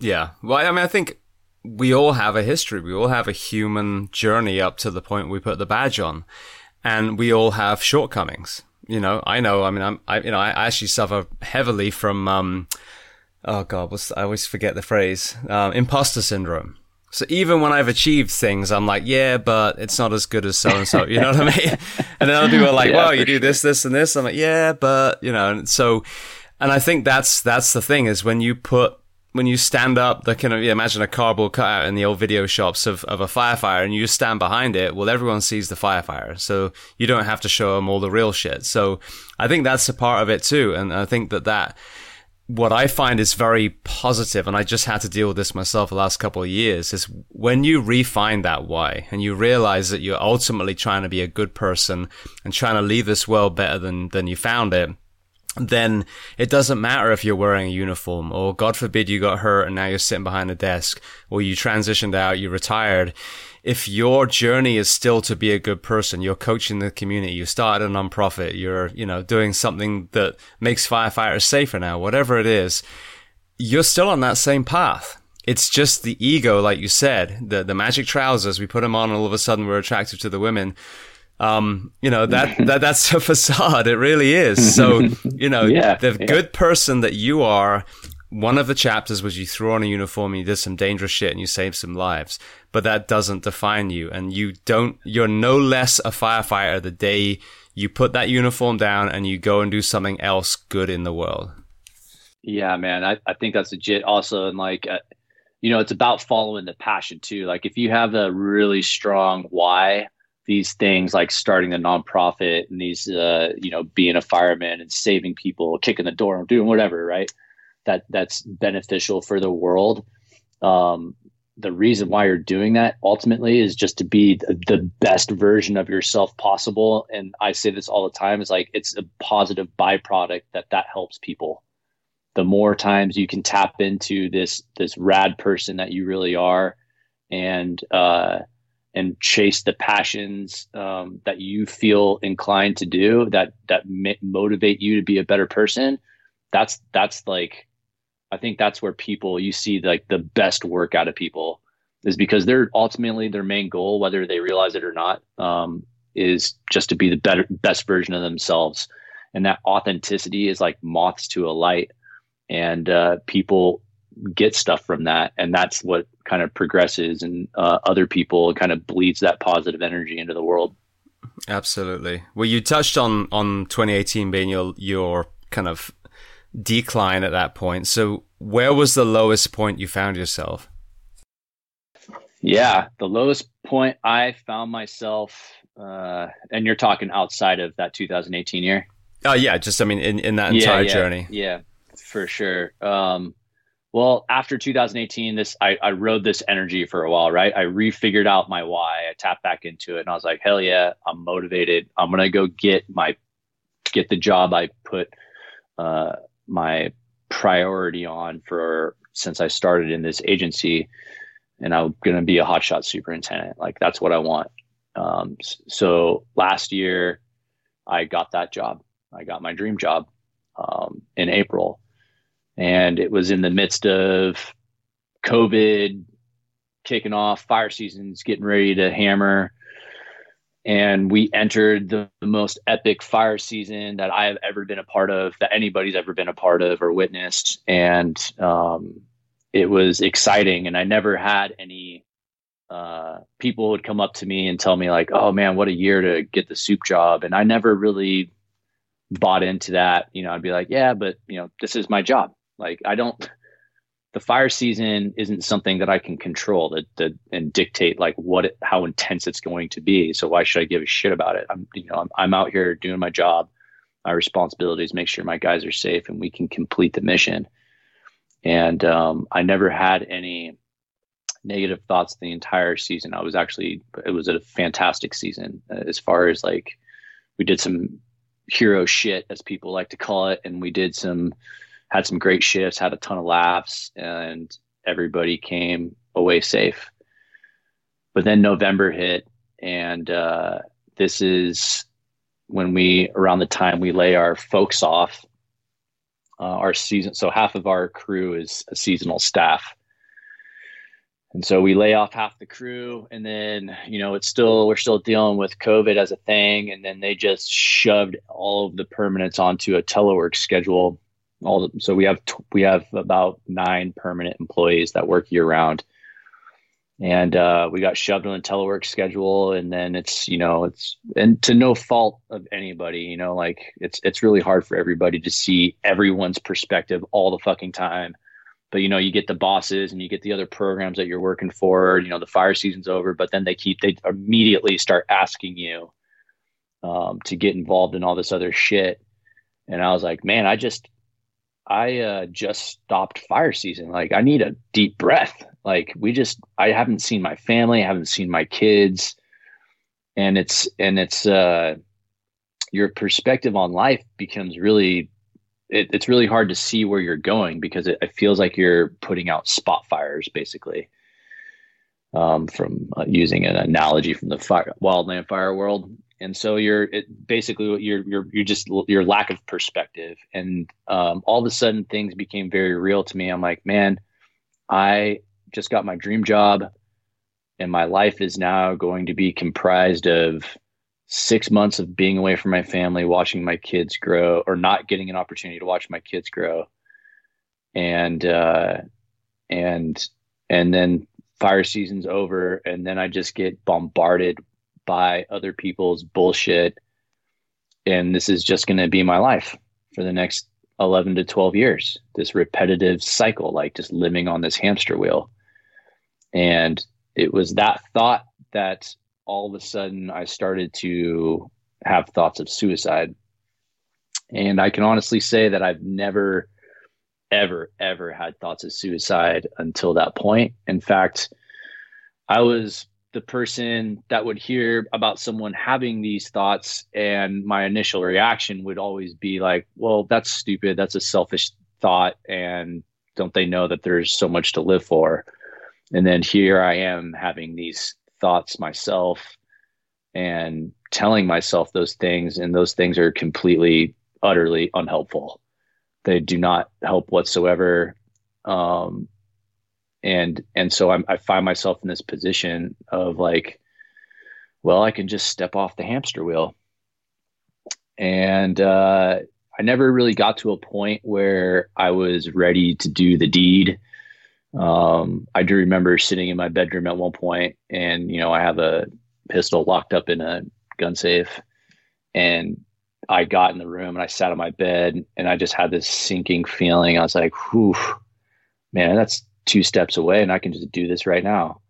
Yeah. Well, I mean, I think we all have a history. We all have a human journey up to the point we put the badge on, and we all have shortcomings. You know, I know. I mean, I'm, I, you know, I actually suffer heavily from, um, oh god, I always forget the phrase, um, imposter syndrome. So even when I've achieved things, I'm like, yeah, but it's not as good as so and so. You know what I mean? And then other people are like, yeah, well, you do this, this, and this. I'm like, yeah, but you know, and so, and I think that's that's the thing is when you put when you stand up, the kind of yeah, imagine a cardboard cutout in the old video shops of, of a firefighter, and you just stand behind it. Well, everyone sees the firefighter, so you don't have to show them all the real shit. So I think that's a part of it too, and I think that that what I find is very positive, and I just had to deal with this myself the last couple of years, is when you refine that why and you realize that you're ultimately trying to be a good person and trying to leave this world better than, than you found it, then it doesn't matter if you're wearing a uniform or God forbid you got hurt and now you're sitting behind a desk or you transitioned out, you retired if your journey is still to be a good person, you're coaching the community, you started a nonprofit, you're, you know, doing something that makes firefighters safer now, whatever it is, you're still on that same path. It's just the ego, like you said, the, the magic trousers, we put them on and all of a sudden we're attractive to the women. Um, you know, that, that, that's a facade. It really is. So, you know, yeah, the yeah. good person that you are one of the chapters was you threw on a uniform and you did some dangerous shit and you saved some lives, but that doesn't define you. And you don't, you're no less a firefighter the day you put that uniform down and you go and do something else good in the world. Yeah, man. I, I think that's legit also. And like, uh, you know, it's about following the passion too. Like if you have a really strong why, these things like starting a nonprofit and these, uh, you know, being a fireman and saving people, kicking the door and doing whatever, right? That that's beneficial for the world. Um, the reason why you're doing that ultimately is just to be the best version of yourself possible. And I say this all the time: is like it's a positive byproduct that that helps people. The more times you can tap into this this rad person that you really are, and uh, and chase the passions um, that you feel inclined to do that that motivate you to be a better person. That's that's like I think that's where people you see like the best work out of people is because they're ultimately their main goal, whether they realize it or not, um, is just to be the better best version of themselves. And that authenticity is like moths to a light, and uh, people get stuff from that, and that's what kind of progresses and uh, other people kind of bleeds that positive energy into the world. Absolutely. Well, you touched on on 2018 being your your kind of decline at that point. So, where was the lowest point you found yourself? Yeah, the lowest point I found myself, uh, and you're talking outside of that 2018 year. Oh yeah, just I mean in, in that entire yeah, yeah, journey. Yeah, for sure. Um, well, after 2018, this I, I rode this energy for a while, right? I refigured out my why. I tapped back into it, and I was like, hell yeah, I'm motivated. I'm gonna go get my get the job I put uh, my priority on for since I started in this agency, and I'm going to be a hotshot superintendent. Like that's what I want. Um, so last year, I got that job. I got my dream job um, in April, and it was in the midst of COVID kicking off, fire seasons getting ready to hammer and we entered the, the, most epic fire season that I have ever been a part of, that anybody's ever been a part of or witnessed, and um, it was exciting. And I never had any uh, people would come up to me and tell me like, "Oh man, what a year to get the soup job," and I never really bought into that. You know, I'd be like, "Yeah, but you know, this is my job." Like, I don't the fire season isn't something that I can control that, that and dictate like what it, how intense it's going to be. So why should I give a shit about it? I'm you know I'm, I'm out here doing my job. My responsibility is make sure my guys are safe and we can complete the mission. And um, I never had any negative thoughts the entire season. I was actually it was a fantastic season uh, as far as like we did some hero shit as people like to call it, and we did some had some great shifts, had a ton of laughs, and everybody came away safe. But then November hit, and uh, this is when we, around the time we lay our folks off, uh, our season. So half of our crew is a seasonal staff. And so we lay off half the crew, and then you know it's still we're still dealing with COVID as a thing, and then they just shoved all of the permanents onto a telework schedule all the, so we have we have about nine permanent employees that work year round. And uh, we got shoved on a telework schedule and then it's you know it's and to no fault of anybody you know like it's it's really hard for everybody to see everyone's perspective all the fucking time. But you know you get the bosses and you get the other programs that you're working for you know the fire season's over but then they keep they immediately start asking you um, to get involved in all this other shit. And i was like man i just I uh, just stopped fire season. Like I need a deep breath. Like we just I haven't seen my family, I haven't seen my kids. And it's and it's uh your perspective on life becomes really it, it's really hard to see where you're going because it, it feels like you're putting out spot fires basically um, from uh, using an analogy from the fire, wildland fire world and so you're it, basically you're you're you're just your lack of perspective. And um, all of a sudden things became very real to me. I'm like man i just got my dream job and my life is now going to be comprised of six months of being away from my family watching my kids grow or not getting an opportunity to watch my kids grow. And uh and and then fire season's over. And then i just get bombarded by other people's bullshit and this is just going to be my life for the next 11 to 12 years. This repetitive cycle like just living on this hamster wheel. And it was that thought that all of a sudden i started to have thoughts of suicide. And i can honestly say that i've never ever ever had thoughts of suicide until that point. In fact i was the person that would hear about someone having these thoughts and my initial reaction would always be like well that's stupid. That's a selfish thought and don't they know that there's so much to live for? And then here i am having these thoughts myself and telling myself those things and those things are completely utterly unhelpful. They do not help whatsoever. Um, and and so I'm, i find myself in this position of like well i can just step off the hamster wheel. And uh, i never really got to a point where i was ready to do the deed. Um, i do remember sitting in my bedroom at one point and you know i have a pistol locked up in a gun safe and i got in the room and i sat on my bed and i just had this sinking feeling. I was like whew man that's two steps away and I can just do this right now.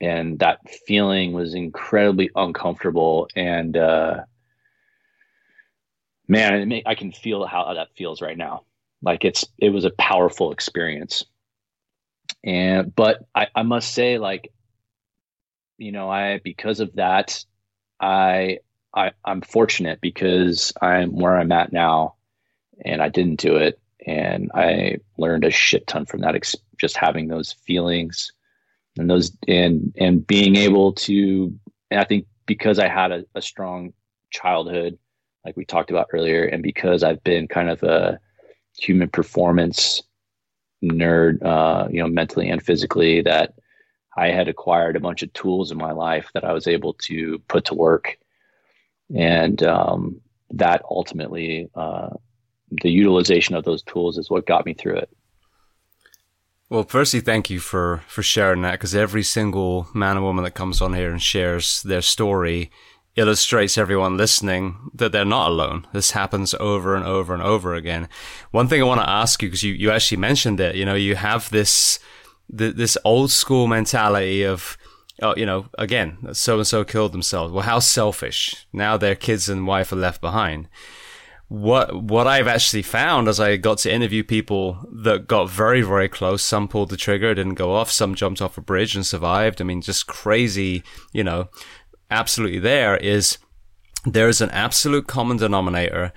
And that feeling was incredibly uncomfortable. And uh, man, I can feel how that feels right now. Like it's it was a powerful experience. And but I, I must say, like, you know, I because of that, I I I'm fortunate because I'm where I'm at now and I didn't do it and I learned a shit ton from that. Ex- just having those feelings and those and and being able to. I think because I had a, a strong childhood, like we talked about earlier, and because I've been kind of a human performance nerd, uh, you know, mentally and physically, that I had acquired a bunch of tools in my life that I was able to put to work, and um, that ultimately uh, the utilization of those tools is what got me through it. Well, firstly, thank you for for sharing that because every single man or woman that comes on here and shares their story illustrates everyone listening that they're not alone. This happens over and over and over again. One thing I want to ask you because you you actually mentioned it. You know, you have this this old school mentality of oh, you know, again, so and so killed themselves. Well, how selfish. Now their kids and wife are left behind what what I've actually found as I got to interview people that got very very close. Some pulled the trigger, didn't go off. Some jumped off a bridge and survived. I mean, just crazy. You know, absolutely. There is there is an absolute common denominator.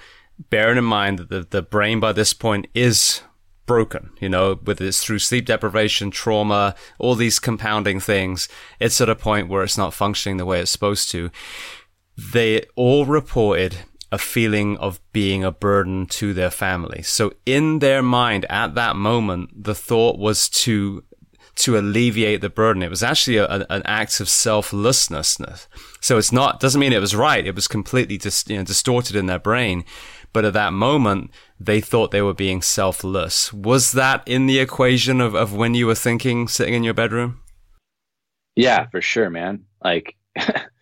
Bearing in mind that the, the brain by this point is broken, you know, whether it's through sleep deprivation, trauma, all these compounding things, it's at a point where it's not functioning the way it's supposed to. They all reported a feeling of being a burden to their family. So in their mind at that moment, the thought was to to alleviate the burden. It was actually a, an act of selflessness. So it's not doesn't mean it was right. It was completely you know, distorted in their brain. But at that moment, they thought they were being selfless. Was that in the equation of, of when you were thinking sitting in your bedroom? Yeah, for sure, man. Like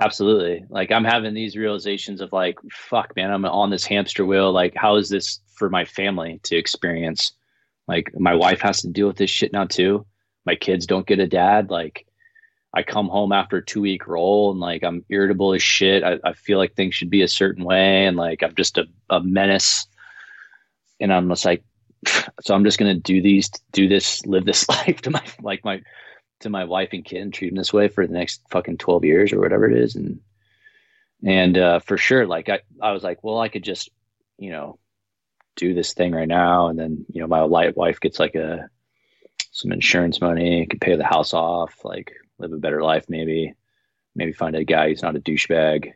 Absolutely. Like I'm having these realizations of like, fuck, man, I'm on this hamster wheel. Like, how is this for my family to experience? Like, my wife has to deal with this shit now too. My kids don't get a dad. Like, I come home after a two week roll and like I'm irritable as shit. I, I feel like things should be a certain way and like I'm just a, a menace. and I'm just like, so I'm just gonna do these, do this, live this life to my like my to my wife and kid and treat them this way for the next fucking 12 years or whatever it is. And, and, uh, for sure, like I, I was like, well, I could just, you know, do this thing right now. And then, you know, my light wife gets like a, some insurance money, could pay the house off, like live a better life, maybe, maybe find a guy who's not a douchebag.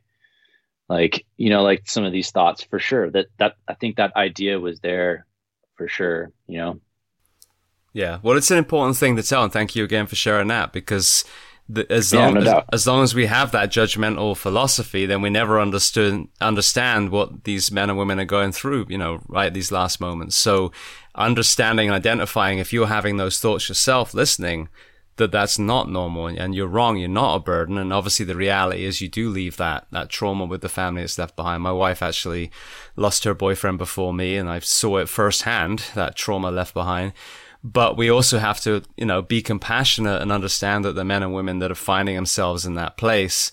Like, you know, like some of these thoughts for sure that, that I think that idea was there for sure, you know? Yeah, well, it's an important thing to tell, and thank you again for sharing that because the, as yeah, long no as, as, long as we have that judgmental philosophy, then we never understood understand what these men and women are going through. You know, right these last moments. So, understanding and identifying if you're having those thoughts yourself, listening that that's not normal and you're wrong. You're not a burden. And obviously, the reality is you do leave that that trauma with the family that's left behind. My wife actually lost her boyfriend before me, and I saw it firsthand that trauma left behind but we also have to, you know, be compassionate and understand that the men and women that are finding themselves in that place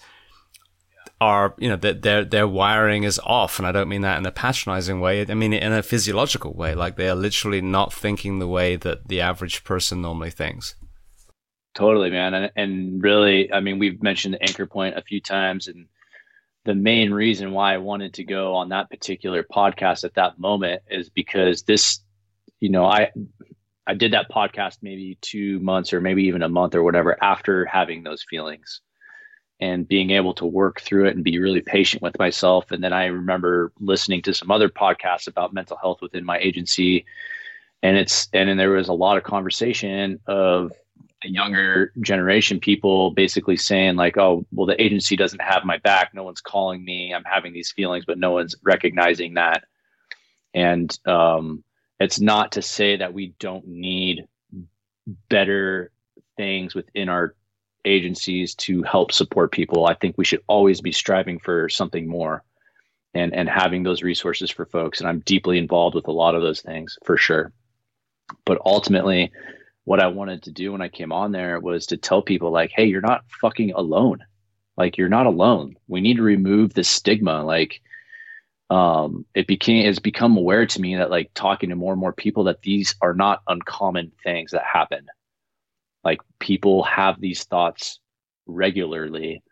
are, you know, that their their wiring is off, and I don't mean that in a patronizing way. I mean in a physiological way, like they are literally not thinking the way that the average person normally thinks. Totally, man, and and really, I mean, we've mentioned the anchor point a few times, and the main reason why I wanted to go on that particular podcast at that moment is because this, you know, I I did that podcast maybe two months or maybe even a month or whatever after having those feelings and being able to work through it and be really patient with myself. And then I remember listening to some other podcasts about mental health within my agency. And it's, and then there was a lot of conversation of younger generation people basically saying like, oh, well, the agency doesn't have my back. No one's calling me. I'm having these feelings, but no one's recognizing that. And, um, it's not to say that we don't need better things within our agencies to help support people. I think we should always be striving for something more and and having those resources for folks and I'm deeply involved with a lot of those things for sure. But ultimately what I wanted to do when I came on there was to tell people like, "Hey, you're not fucking alone. Like you're not alone. We need to remove the stigma like um, it became it's become aware to me that like talking to more and more people that these are not uncommon things that happen. Like people have these thoughts regularly,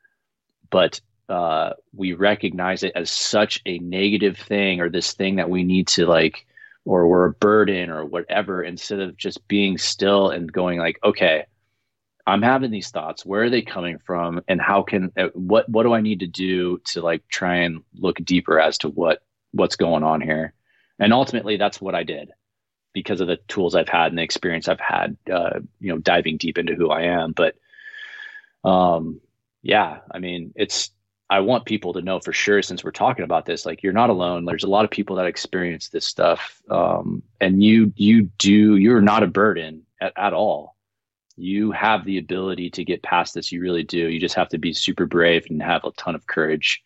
but uh, we recognize it as such a negative thing or this thing that we need to like or we're a burden or whatever instead of just being still and going like okay I'm having these thoughts. Where are they coming from? And how can uh, what what do I need to do to like try and look deeper as to what what's going on here? And ultimately, that's what I did because of the tools I've had and the experience I've had. Uh, you know, diving deep into who I am. But um, yeah, I mean, it's I want people to know for sure since we're talking about this, like you're not alone. There's a lot of people that experience this stuff, um, and you you do you're not a burden at, at all you have the ability to get past this. You really do. You just have to be super brave and have a ton of courage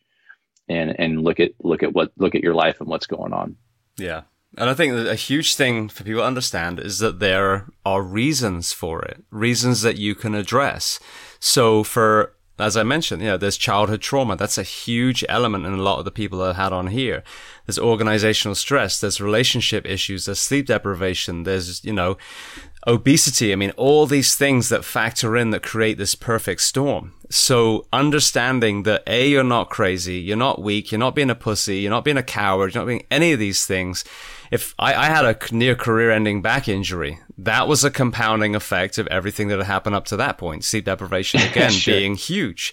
and and look at look at what look at your life and what's going on. Yeah. And I think that a huge thing for people to understand is that there are reasons for it, reasons that you can address. So for as I mentioned, you know, there's childhood trauma. That's a huge element in a lot of the people that I had on here. There's organizational stress. There's relationship issues. There's sleep deprivation. There's, you know, obesity. I mean, all these things that factor in that create this perfect storm. So understanding that A, you're not crazy. You're not weak. You're not being a pussy. You're not being a coward. You're not being any of these things if I, I had a near career ending back injury, that was a compounding effect of everything that had happened up to that point. Sleep deprivation again sure. being huge.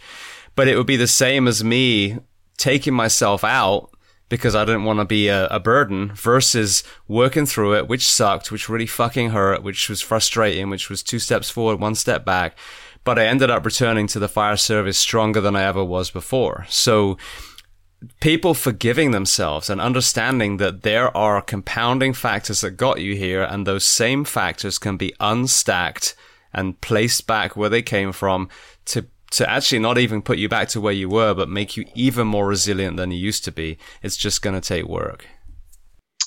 But it would be the same as me taking myself out because I didn't want to be a, a, burden versus working through it, which sucked, which really fucking hurt, which was frustrating, which was two steps forward, one step back. But I ended up returning to the fire service stronger than I ever was before. So people forgiving themselves and understanding that there are compounding factors that got you here and those same factors can be unstacked and placed back where they came from to to actually not even put you back to where you were but make you even more resilient than you used to be it's just going to take work.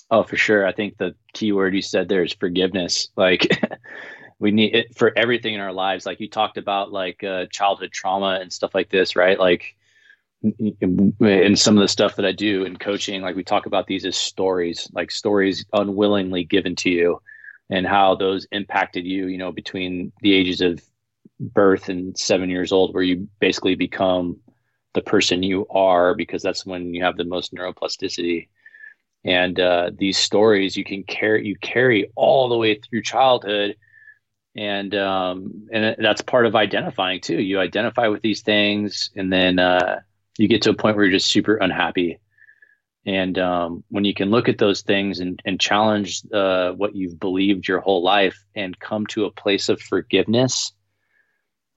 Oh for sure. I think the key word you said there is forgiveness. Like we need it for everything in our lives. Like you talked about like uh, childhood trauma and stuff like this right? Like and some of the stuff that I do in coaching, like we talk about these as stories, like stories unwillingly given to you and how those impacted you, you know, between the ages of birth and seven years old, where you basically become the person you are because that's when you have the most neuroplasticity. And uh, these stories you can carry, you carry all the way through childhood and um, and that's part of identifying too. You identify with these things, and then uh, you get to a point where you're just super unhappy. And um, when you can look at those things and, and challenge uh, what you've believed your whole life and come to a place of forgiveness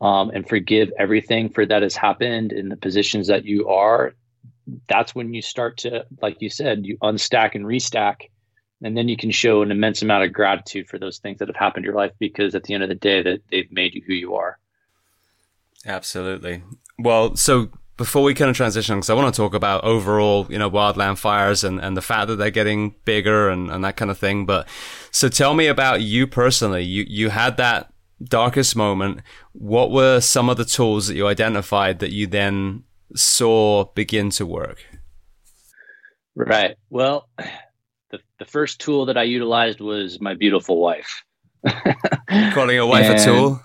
um, and forgive everything for that has happened in the positions that you are, that's when you start to, like you said, you unstack and restack. And then you can show an immense amount of gratitude for those things that have happened in your life because at the end of the day that they've made you who you are. Absolutely. Well, so before we kind of transition, because I want to talk about overall, you know, wildland fires and, and the fact that they're getting bigger and, and that kind of thing. But so tell me about you personally. You, you had that darkest moment. What were some of the tools that you identified that you then saw begin to work? Right. Well, the, the first tool that I utilized was my beautiful wife. Calling a wife and... a tool?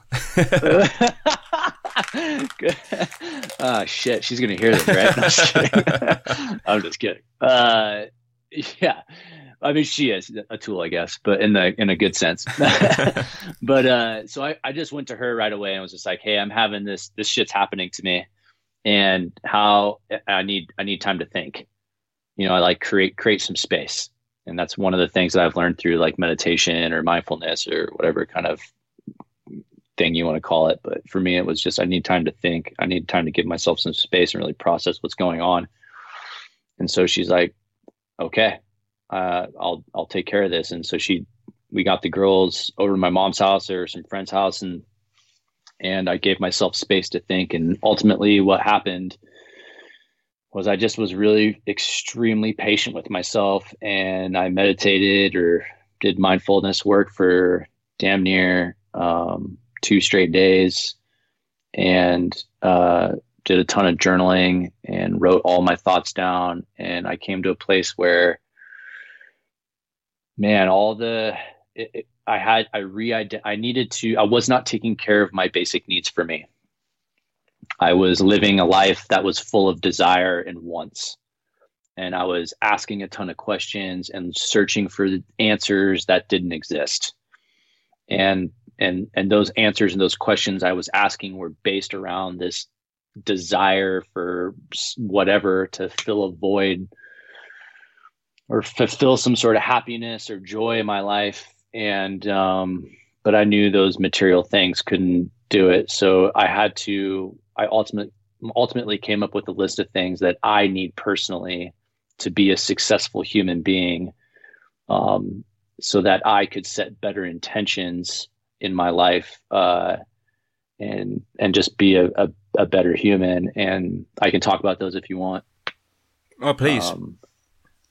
oh shit, she's gonna hear this, right? No, just I'm just kidding. Uh, yeah, I mean she is a tool, I guess, but in the in a good sense. but uh, so I, I just went to her right away and was just like, hey, I'm having this this shit's happening to me, and how I need I need time to think. You know, I like create create some space, and that's one of the things that I've learned through like meditation or mindfulness or whatever kind of thing you want to call it. But for me, it was just I need time to think. I need time to give myself some space and really process what's going on. And so she's like, "Okay, uh, I'll I'll take care of this." And so she, we got the girls over to my mom's house or some friend's house, and and I gave myself space to think. And ultimately, what happened was I just was really extremely patient with myself, and I meditated or did mindfulness work for damn near um, two straight days and uh, did a ton of journaling and wrote all my thoughts down. And I came to a place where, man, all the, it, it, I had, I re I needed to, I was not taking care of my basic needs for me. I was living a life that was full of desire and wants. And I was asking a ton of questions and searching for answers that didn't exist. And and and those answers and those questions I was asking were based around this desire for whatever to fill a void or fulfill some sort of happiness or joy in my life and um, but I knew those material things couldn't do it so I had to I ultimately ultimately came up with a list of things that I need personally to be a successful human being um, so that I could set better intentions in my life uh, and and just be a, a, a, better human. And I can talk about those if you want. Oh, please. Um,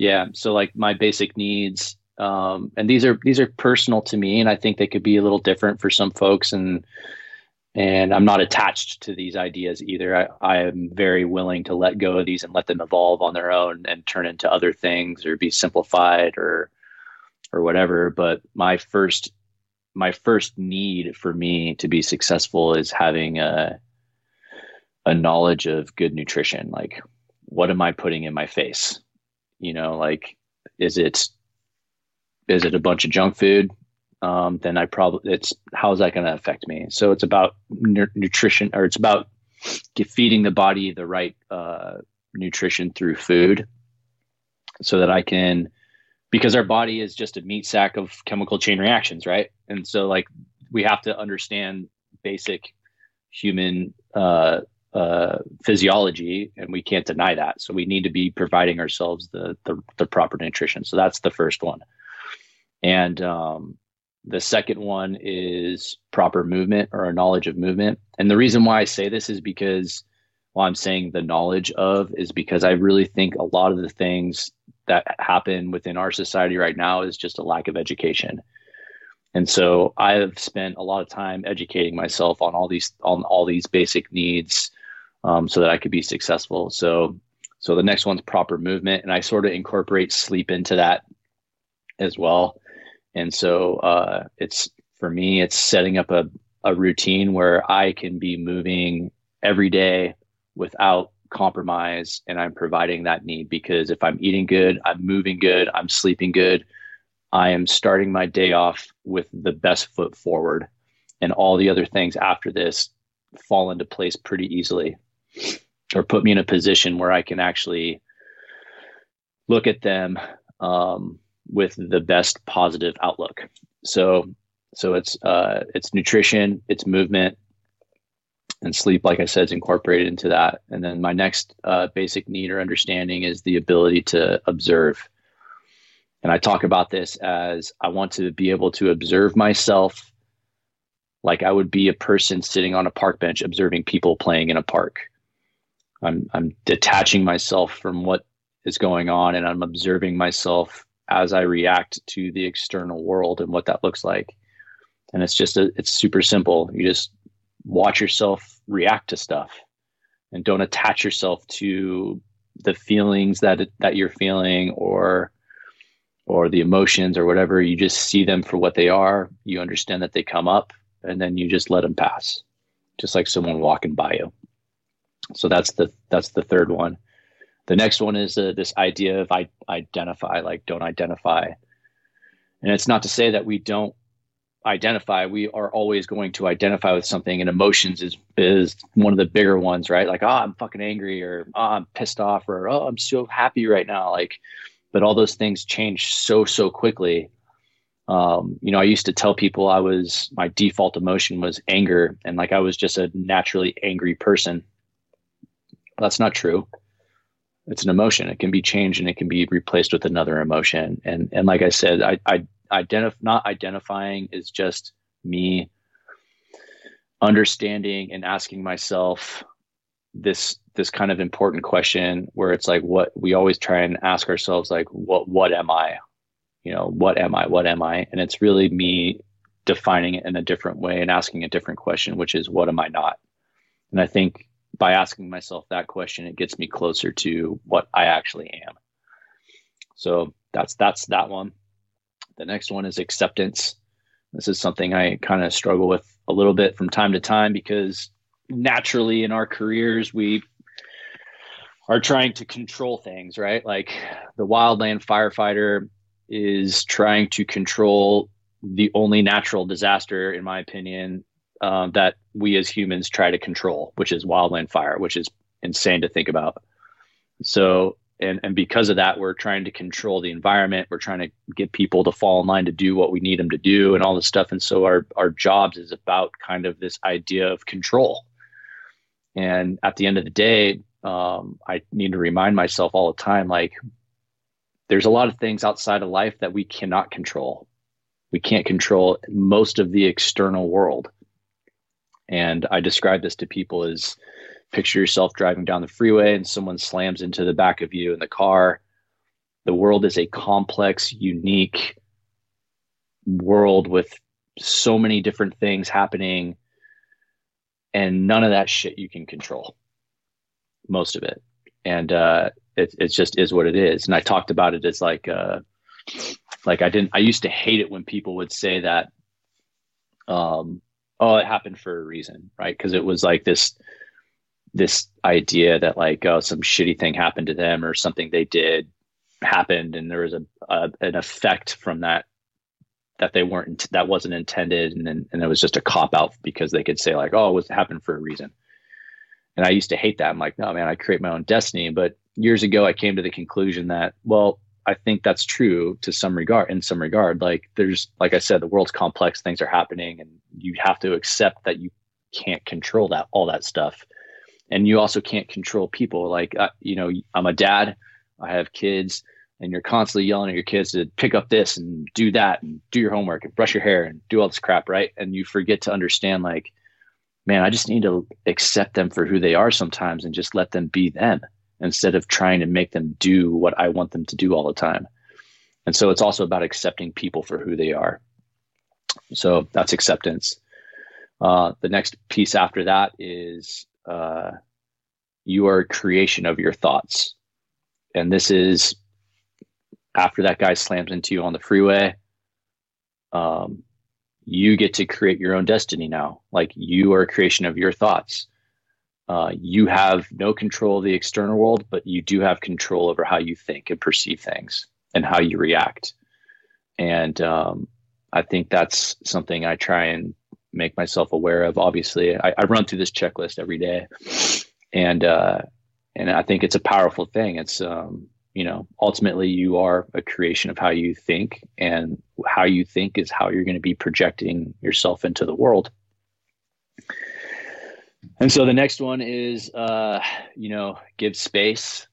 yeah. So like my basic needs, um, and these are these are personal to me, and I think they could be a little different for some folks. And and I'm not attached to these ideas either. I, I am very willing to let go of these and let them evolve on their own and turn into other things or be simplified or or whatever. But my first my first need for me to be successful is having a a knowledge of good nutrition like what am i putting in my face you know like is it is it a bunch of junk food um, then i probably it's how is that going to affect me so it's about nu- nutrition or it's about feeding the body the right uh, nutrition through food so that i can because our body is just a meat sack of chemical chain reactions, right? And so like we have to understand basic human uh, uh, physiology, and we can't deny that. So we need to be providing ourselves the the, the proper nutrition. So that's the first one, and um, the second one is proper movement or a knowledge of movement. And the reason why I say this is because while I'm saying the knowledge of is because I really think a lot of the things that happen within our society right now is just a lack of education. And so I have spent a lot of time educating myself on all these on all these basic needs um, so that I could be successful. So, so the next one's proper movement, and I sort of incorporate sleep into that as well. And so uh, it's for me, it's setting up a, a routine where I can be moving every day without compromise and I'm providing that need because if I'm eating good, I'm moving good, I'm sleeping good, I am starting my day off with the best foot forward. And all the other things after this fall into place pretty easily or put me in a position where I can actually look at them um, with the best positive outlook. So, so it's uh, it's nutrition, it's movement, and sleep. Like I said, is incorporated into that. And then my next uh, basic need or understanding is the ability to observe. And I talk about this as I want to be able to observe myself like I would be a person sitting on a park bench observing people playing in a park. I'm I'm detaching myself from what is going on and I'm observing myself as I react to the external world and what that looks like. And it's just a, it's super simple. You just watch yourself react to stuff and don't attach yourself to the feelings that that you're feeling or or the emotions or whatever you just see them for what they are you understand that they come up and then you just let them pass just like someone walking by you so that's the that's the third one. The next one is uh, this idea of I, identify like don't identify. And it's not to say that we don't identify. We are always going to identify with something and emotions is is one of the bigger ones right? Like oh i'm fucking angry or oh i'm pissed off or oh i'm so happy right now like but all those things change so so quickly. Um, you know i used to tell people i was my default emotion was anger and like i was just a naturally angry person that's not true. It's an emotion. It can be changed and it can be replaced with another emotion. And and like i said i i identify not identifying is just me understanding and asking myself this this kind of important question where it's like what we always try and ask ourselves like what what am i? You know what am i? What am i? And it's really me defining it in a different way and asking a different question which is what am i not? And i think by asking myself that question it gets me closer to what i actually am so that's that's that one the next one is acceptance. This is something I kind of struggle with a little bit from time to time because naturally in our careers, we are trying to control things, right? Like the wildland firefighter is trying to control the only natural disaster, in my opinion, um, that we as humans try to control, which is wildland fire, which is insane to think about. So and and because of that we're trying to control the environment. We're trying to get people to fall in line to do what we need them to do and all this stuff. And so our our jobs is about kind of this idea of control. And at the end of the day um, i need to remind myself all the time like there's a lot of things outside of life that we cannot control. We can't control most of the external world and i describe this to people as picture yourself driving down the freeway and someone slams into the back of you in the car. The world is a complex, unique world with so many different things happening, and none of that shit you can control. Most of it, and uh, it it just is what it is. And I talked about it as like uh, like I didn't. I used to hate it when people would say that. Um, oh, it happened for a reason, right? Because it was like this this idea that like oh some shitty thing happened to them or something they did happened and there was a, a an effect from that that they weren't that wasn't intended. And then and it was just a cop out because they could say like oh it was happened for a reason. And i used to hate that. I'm like no man i create my own destiny. But years ago i came to the conclusion that well i think that's true to some regard in some regard. Like there's like i said the world's complex things are happening and you have to accept that you can't control that all that stuff. And you also can't control people. Like uh, you know i'm a dad i have kids and you're constantly yelling at your kids to pick up this and do that and do your homework and brush your hair and do all this crap right? And you forget to understand like man i just need to accept them for who they are sometimes and just let them be them instead of trying to make them do what i want them to do all the time and so it's also about accepting people for who they are so that's acceptance uh, the next piece after that is uh, you are a creation of your thoughts. And this is after that guy slams into you on the freeway. Um, you get to create your own destiny now. Like you are a creation of your thoughts. Uh, you have no control of the external world, but you do have control over how you think and perceive things and how you react. And um, I think that's something I try and make myself aware of. Obviously, I, I run through this checklist every day, and uh, and I think it's a powerful thing. It's um, you know ultimately you are a creation of how you think, and how you think is how you're going to be projecting yourself into the world. And so the next one is, uh, you know, give space.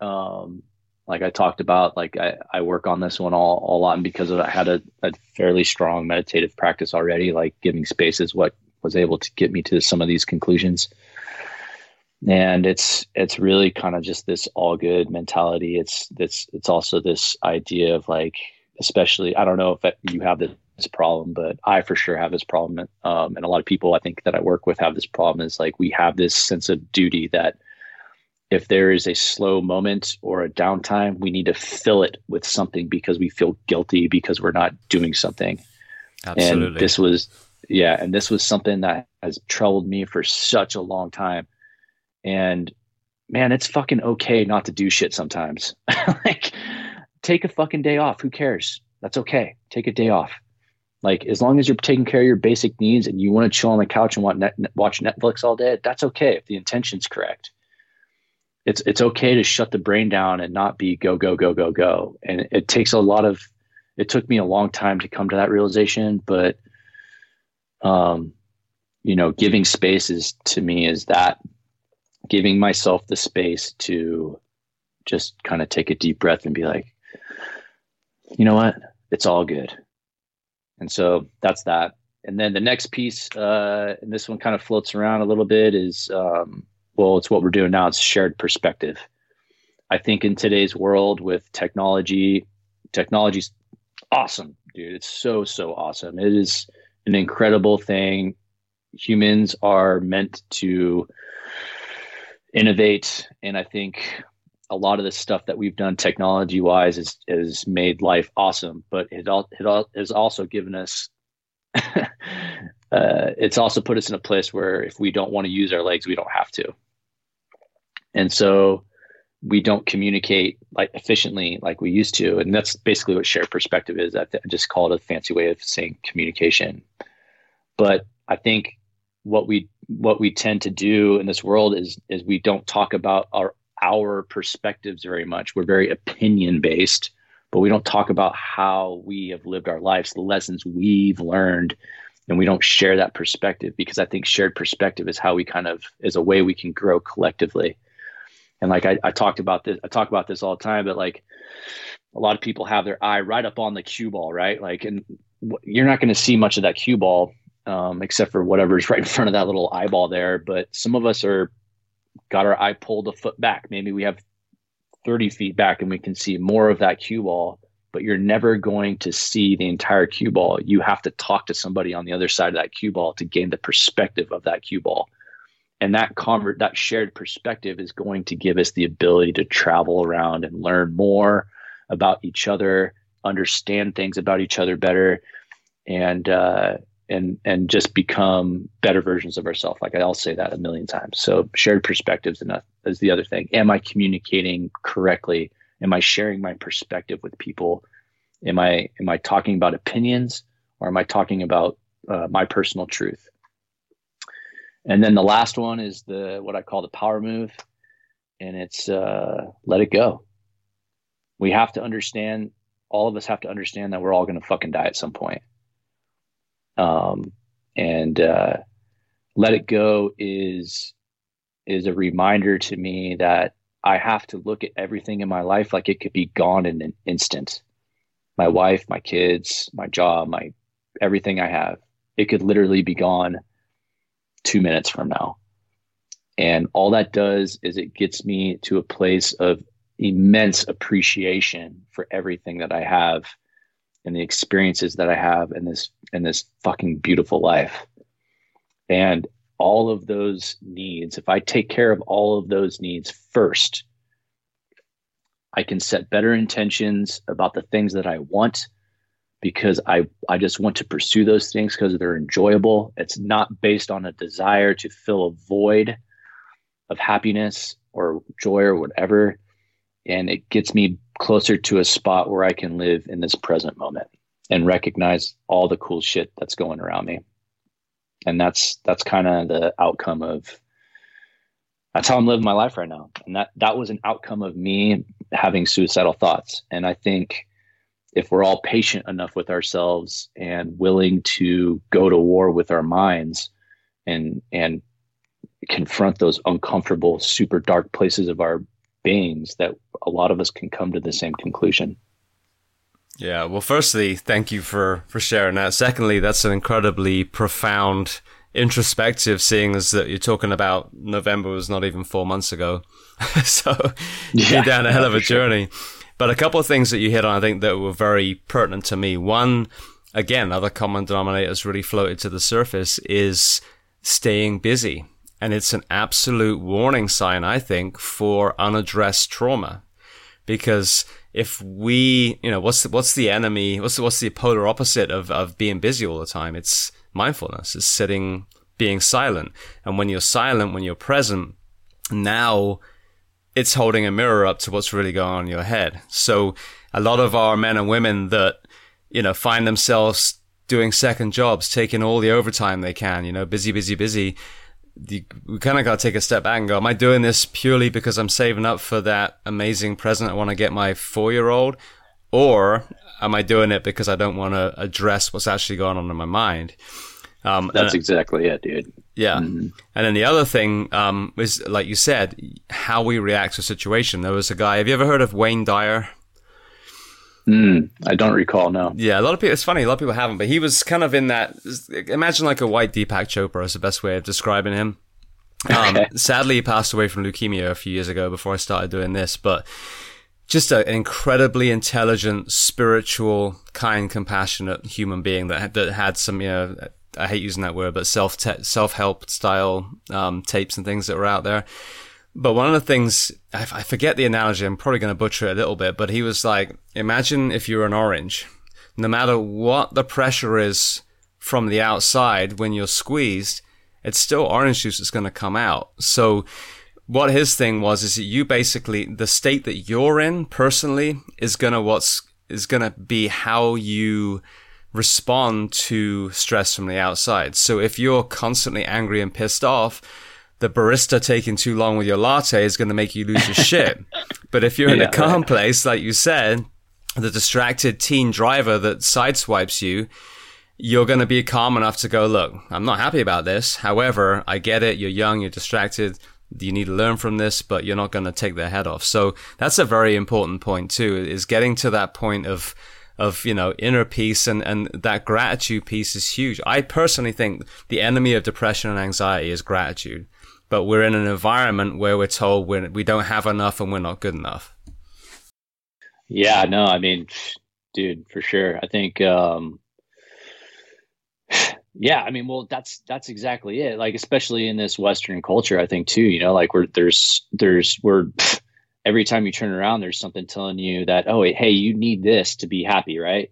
Um, like I talked about, like I, I work on this one all, all a lot. And because I had a, a fairly strong meditative practice already, like giving space is what was able to get me to some of these conclusions. And it's, it's really kind of just this all good mentality. It's, it's, it's also this idea of like, especially, I don't know if you have this this problem, but I for sure have this problem. Um, and a lot of people I think that I work with have this problem is like we have this sense of duty that if there is a slow moment or a downtime, we need to fill it with something because we feel guilty because we're not doing something. Absolutely. And this was, yeah, and this was something that has troubled me for such a long time. And man, it's fucking okay not to do shit sometimes. like, take a fucking day off. Who cares? That's okay. Take a day off. Like as long as you're taking care of your basic needs and you want to chill on the couch and net, watch Netflix all day, that's okay if the intention's correct. It's it's okay to shut the brain down and not be go go go go go. And it takes a lot of. It took me a long time to come to that realization, but um, you know, giving space is to me is that giving myself the space to just kind of take a deep breath and be like, you know what, it's all good and so that's that. And then the next piece, uh, and this one kind of floats around a little bit, is um, well, it's what we're doing now. It's shared perspective. I think in today's world with technology, technology's awesome, dude. It's so so awesome. It is an incredible thing. Humans are meant to innovate, and I think a lot of the stuff that we've done technology wise has, has made life awesome, but it, all, it all, has also given us, uh, it's also put us in a place where if we don't want to use our legs, we don't have to. And so we don't communicate like efficiently like we used to. And that's basically what shared perspective is. I, th- I just call it a fancy way of saying communication. But I think what we what we tend to do in this world is is we don't talk about our our perspectives very much. We're very opinion based, but we don't talk about how we have lived our lives, the lessons we've learned, and we don't share that perspective because I think shared perspective is how we kind of is a way we can grow collectively. And like I, I talked about this, I talk about this all the time, but like a lot of people have their eye right up on the cue ball, right? Like, and you're not going to see much of that cue ball um, except for whatever's right in front of that little eyeball there. But some of us are got our eye pulled a foot back. Maybe we have 30 feet back and we can see more of that cue ball, but you're never going to see the entire cue ball. You have to talk to somebody on the other side of that cue ball to gain the perspective of that cue ball. And that convert that shared perspective is going to give us the ability to travel around and learn more about each other, understand things about each other better, and uh, and and just become better versions of ourselves. Like I'll say that a million times. So shared perspectives is the other thing. Am I communicating correctly? Am I sharing my perspective with people? Am I am I talking about opinions or am I talking about uh, my personal truth? And then the last one is the what I call the power move, and it's uh, let it go. We have to understand. All of us have to understand that we're all going to fucking die at some point um, and uh, let it go is is a reminder to me that I have to look at everything in my life like it could be gone in an instant. My wife, my kids, my job, my everything I have, it could literally be gone two minutes from now. And all that does is it gets me to a place of immense appreciation for everything that I have and the experiences that I have in this in this fucking beautiful life. And all of those needs, if I take care of all of those needs first, I can set better intentions about the things that I want because I, I just want to pursue those things because they're enjoyable. It's not based on a desire to fill a void of happiness or joy or whatever. And it gets me closer to a spot where I can live in this present moment and recognize all the cool shit that's going around me. And that's that's kind of the outcome of that's how I'm living my life right now. And that that was an outcome of me having suicidal thoughts. And I think if we're all patient enough with ourselves and willing to go to war with our minds and and confront those uncomfortable super dark places of our beings that a lot of us can come to the same conclusion. Yeah well firstly thank you for for sharing that. Secondly that's an incredibly profound introspective seeing as that you're talking about november was not even four months ago. So you're down a hell of a journey. But a couple of things that you hit on i think that were very pertinent to me. One again other common denominators really floated to the surface is staying busy and it's an absolute warning sign, I think, for unaddressed trauma. Because if we, you know, what's the, what's the enemy? What's the, what's the polar opposite of, of being busy all the time? It's mindfulness. It's sitting, being silent. And when you're silent, when you're present, now it's holding a mirror up to what's really going on in your head. So a lot of our men and women that, you know, find themselves doing second jobs, taking all the overtime they can, you know, busy, busy, busy we kind of got to take a step back and go, am I doing this purely because I'm saving up for that amazing present I want to get my four year old? Or am I doing it because I don't want to address what's actually going on in my mind? Um, That's and, exactly it, dude. Yeah. Mm-hmm. And then the other thing um, is, like you said, how we react to a situation. There was a guy, have you ever heard of Wayne Dyer? Mm, I don't recall. No. Yeah, a lot of people. It's funny. A lot of people haven't, but he was kind of in that. Imagine like a white Deepak Chopra is the best way of describing him. Um. Sadly, he passed away from leukemia a few years ago before I started doing this, but just an incredibly intelligent, spiritual, kind, compassionate human being that that had some, you know, I hate using that word, but self self help style um, tapes and things that were out there. But one of the things, I, forget the analogy, I'm probably going to butcher it a little bit, but he was like, imagine if you're an orange. No matter what the pressure is from the outside when you're squeezed, it's still orange juice that's going to come out. So what his thing was is that you basically, the state that you're in personally is going to what's, is going to be how you respond to stress from the outside. So if you're constantly angry and pissed off, the barista taking too long with your latte is going to make you lose your shit. But if you're in yeah, a calm right. place, like you said, the distracted teen driver that sideswipes you, you're going to be calm enough to go, look, I'm not happy about this. However, I get it. You're young, you're distracted. You need to learn from this, but you're not going to take their head off. So that's a very important point too, is getting to that point of, of, you know, inner peace and, and that gratitude piece is huge. I personally think the enemy of depression and anxiety is gratitude but we're in an environment where we're told we're, we don't have enough and we're not good enough. Yeah, no, I mean, dude, for sure. I think, um, yeah, I mean, well, that's that's exactly it. Like, especially in this Western culture, I think too. You know, like we're there's there's we're every time you turn around, there's something telling you that oh, hey, you need this to be happy, right?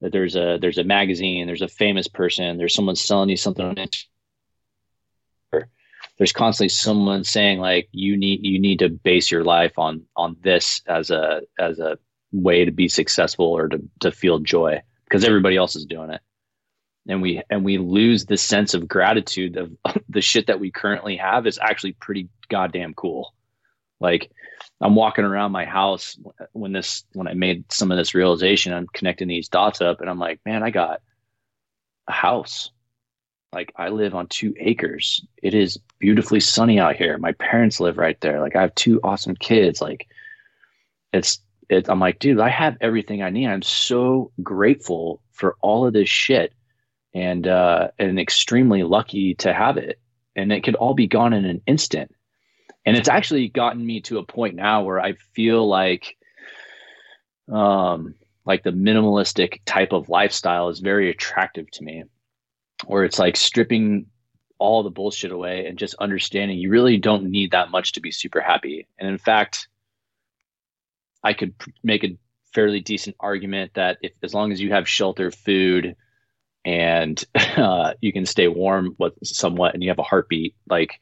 That there's a there's a magazine, there's a famous person, there's someone selling you something on there's constantly someone saying like you need you need to base your life on on this as a as a way to be successful or to to feel joy because everybody else is doing it. And we and we lose the sense of gratitude of the shit that we currently have is actually pretty goddamn cool. Like i'm walking around my house when this when i made some of this realization i'm connecting these dots up and i'm like man i got a house like I live on two acres. It is beautifully sunny out here. My parents live right there. Like I have two awesome kids. Like it's it, I'm like, dude, I have everything I need. I'm so grateful for all of this shit and uh and extremely lucky to have it. And it could all be gone in an instant. And it's actually gotten me to a point now where I feel like um like the minimalistic type of lifestyle is very attractive to me where it's like stripping all the bullshit away and just understanding you really don't need that much to be super happy. And in fact, I could make a fairly decent argument that if as long as you have shelter, food, and uh, you can stay warm with somewhat, and you have a heartbeat, like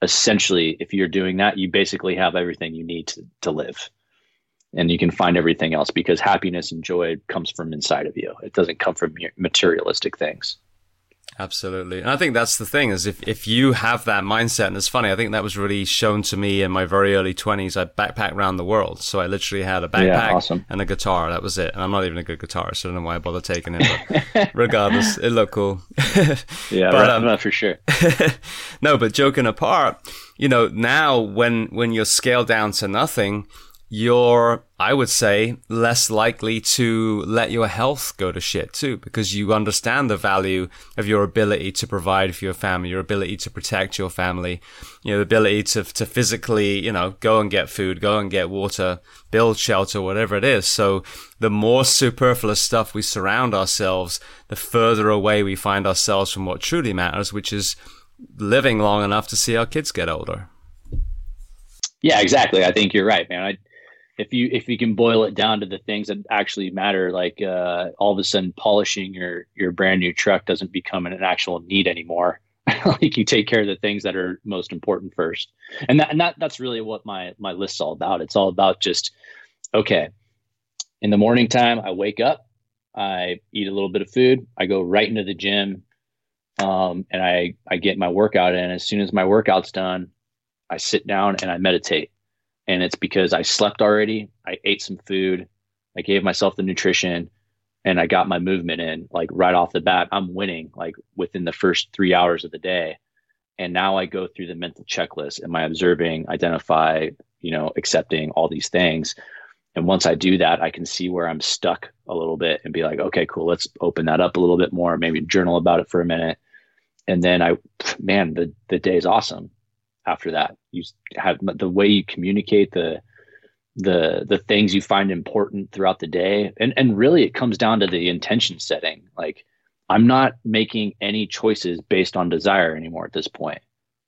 essentially, if you're doing that, you basically have everything you need to, to live. And you can find everything else because happiness and joy comes from inside of you. It doesn't come from materialistic things. Absolutely. And I think that's the thing is if, if you have that mindset, and it's funny, I think that was really shown to me in my very early 20s. I backpacked around the world. So I literally had a backpack yeah, awesome. and a guitar. That was it. And I'm not even a good guitarist, so I don't know why I bother taking it. But regardless, it looked cool. yeah, but, um, not for sure. no, but joking apart, you know, now when, when you're scaled down to nothing, you're, I would say, less likely to let your health go to shit too, because you understand the value of your ability to provide for your family, your ability to protect your family, you know, the ability to, to physically, you know, go and get food, go and get water, build shelter, whatever it is. So the more superfluous stuff we surround ourselves, the further away we find ourselves from what truly matters, which is living long enough to see our kids get older. Yeah, exactly. I think you're right, man. I, if you if you can boil it down to the things that actually matter, like uh, all of a sudden polishing your your brand new truck doesn't become an actual need anymore. like you take care of the things that are most important first, and that and that that's really what my my list's all about. It's all about just okay. In the morning time, I wake up, I eat a little bit of food, I go right into the gym, um, and I I get my workout in. As soon as my workout's done, I sit down and I meditate and it's because I slept already. I ate some food. I gave myself the nutrition and I got my movement in like right off the bat. I'm winning like within the first three hours of the day. And now I go through the mental checklist. Am I observing, identify, you know, accepting all these things? And once I do that, I can see where I'm stuck a little bit and be like, okay, cool, let's open that up a little bit more, maybe journal about it for a minute. And then I, man, the, the day is awesome after that. You have the way you communicate the the the things you find important throughout the day. And and really it comes down to the intention setting. Like i'm not making any choices based on desire anymore at this point.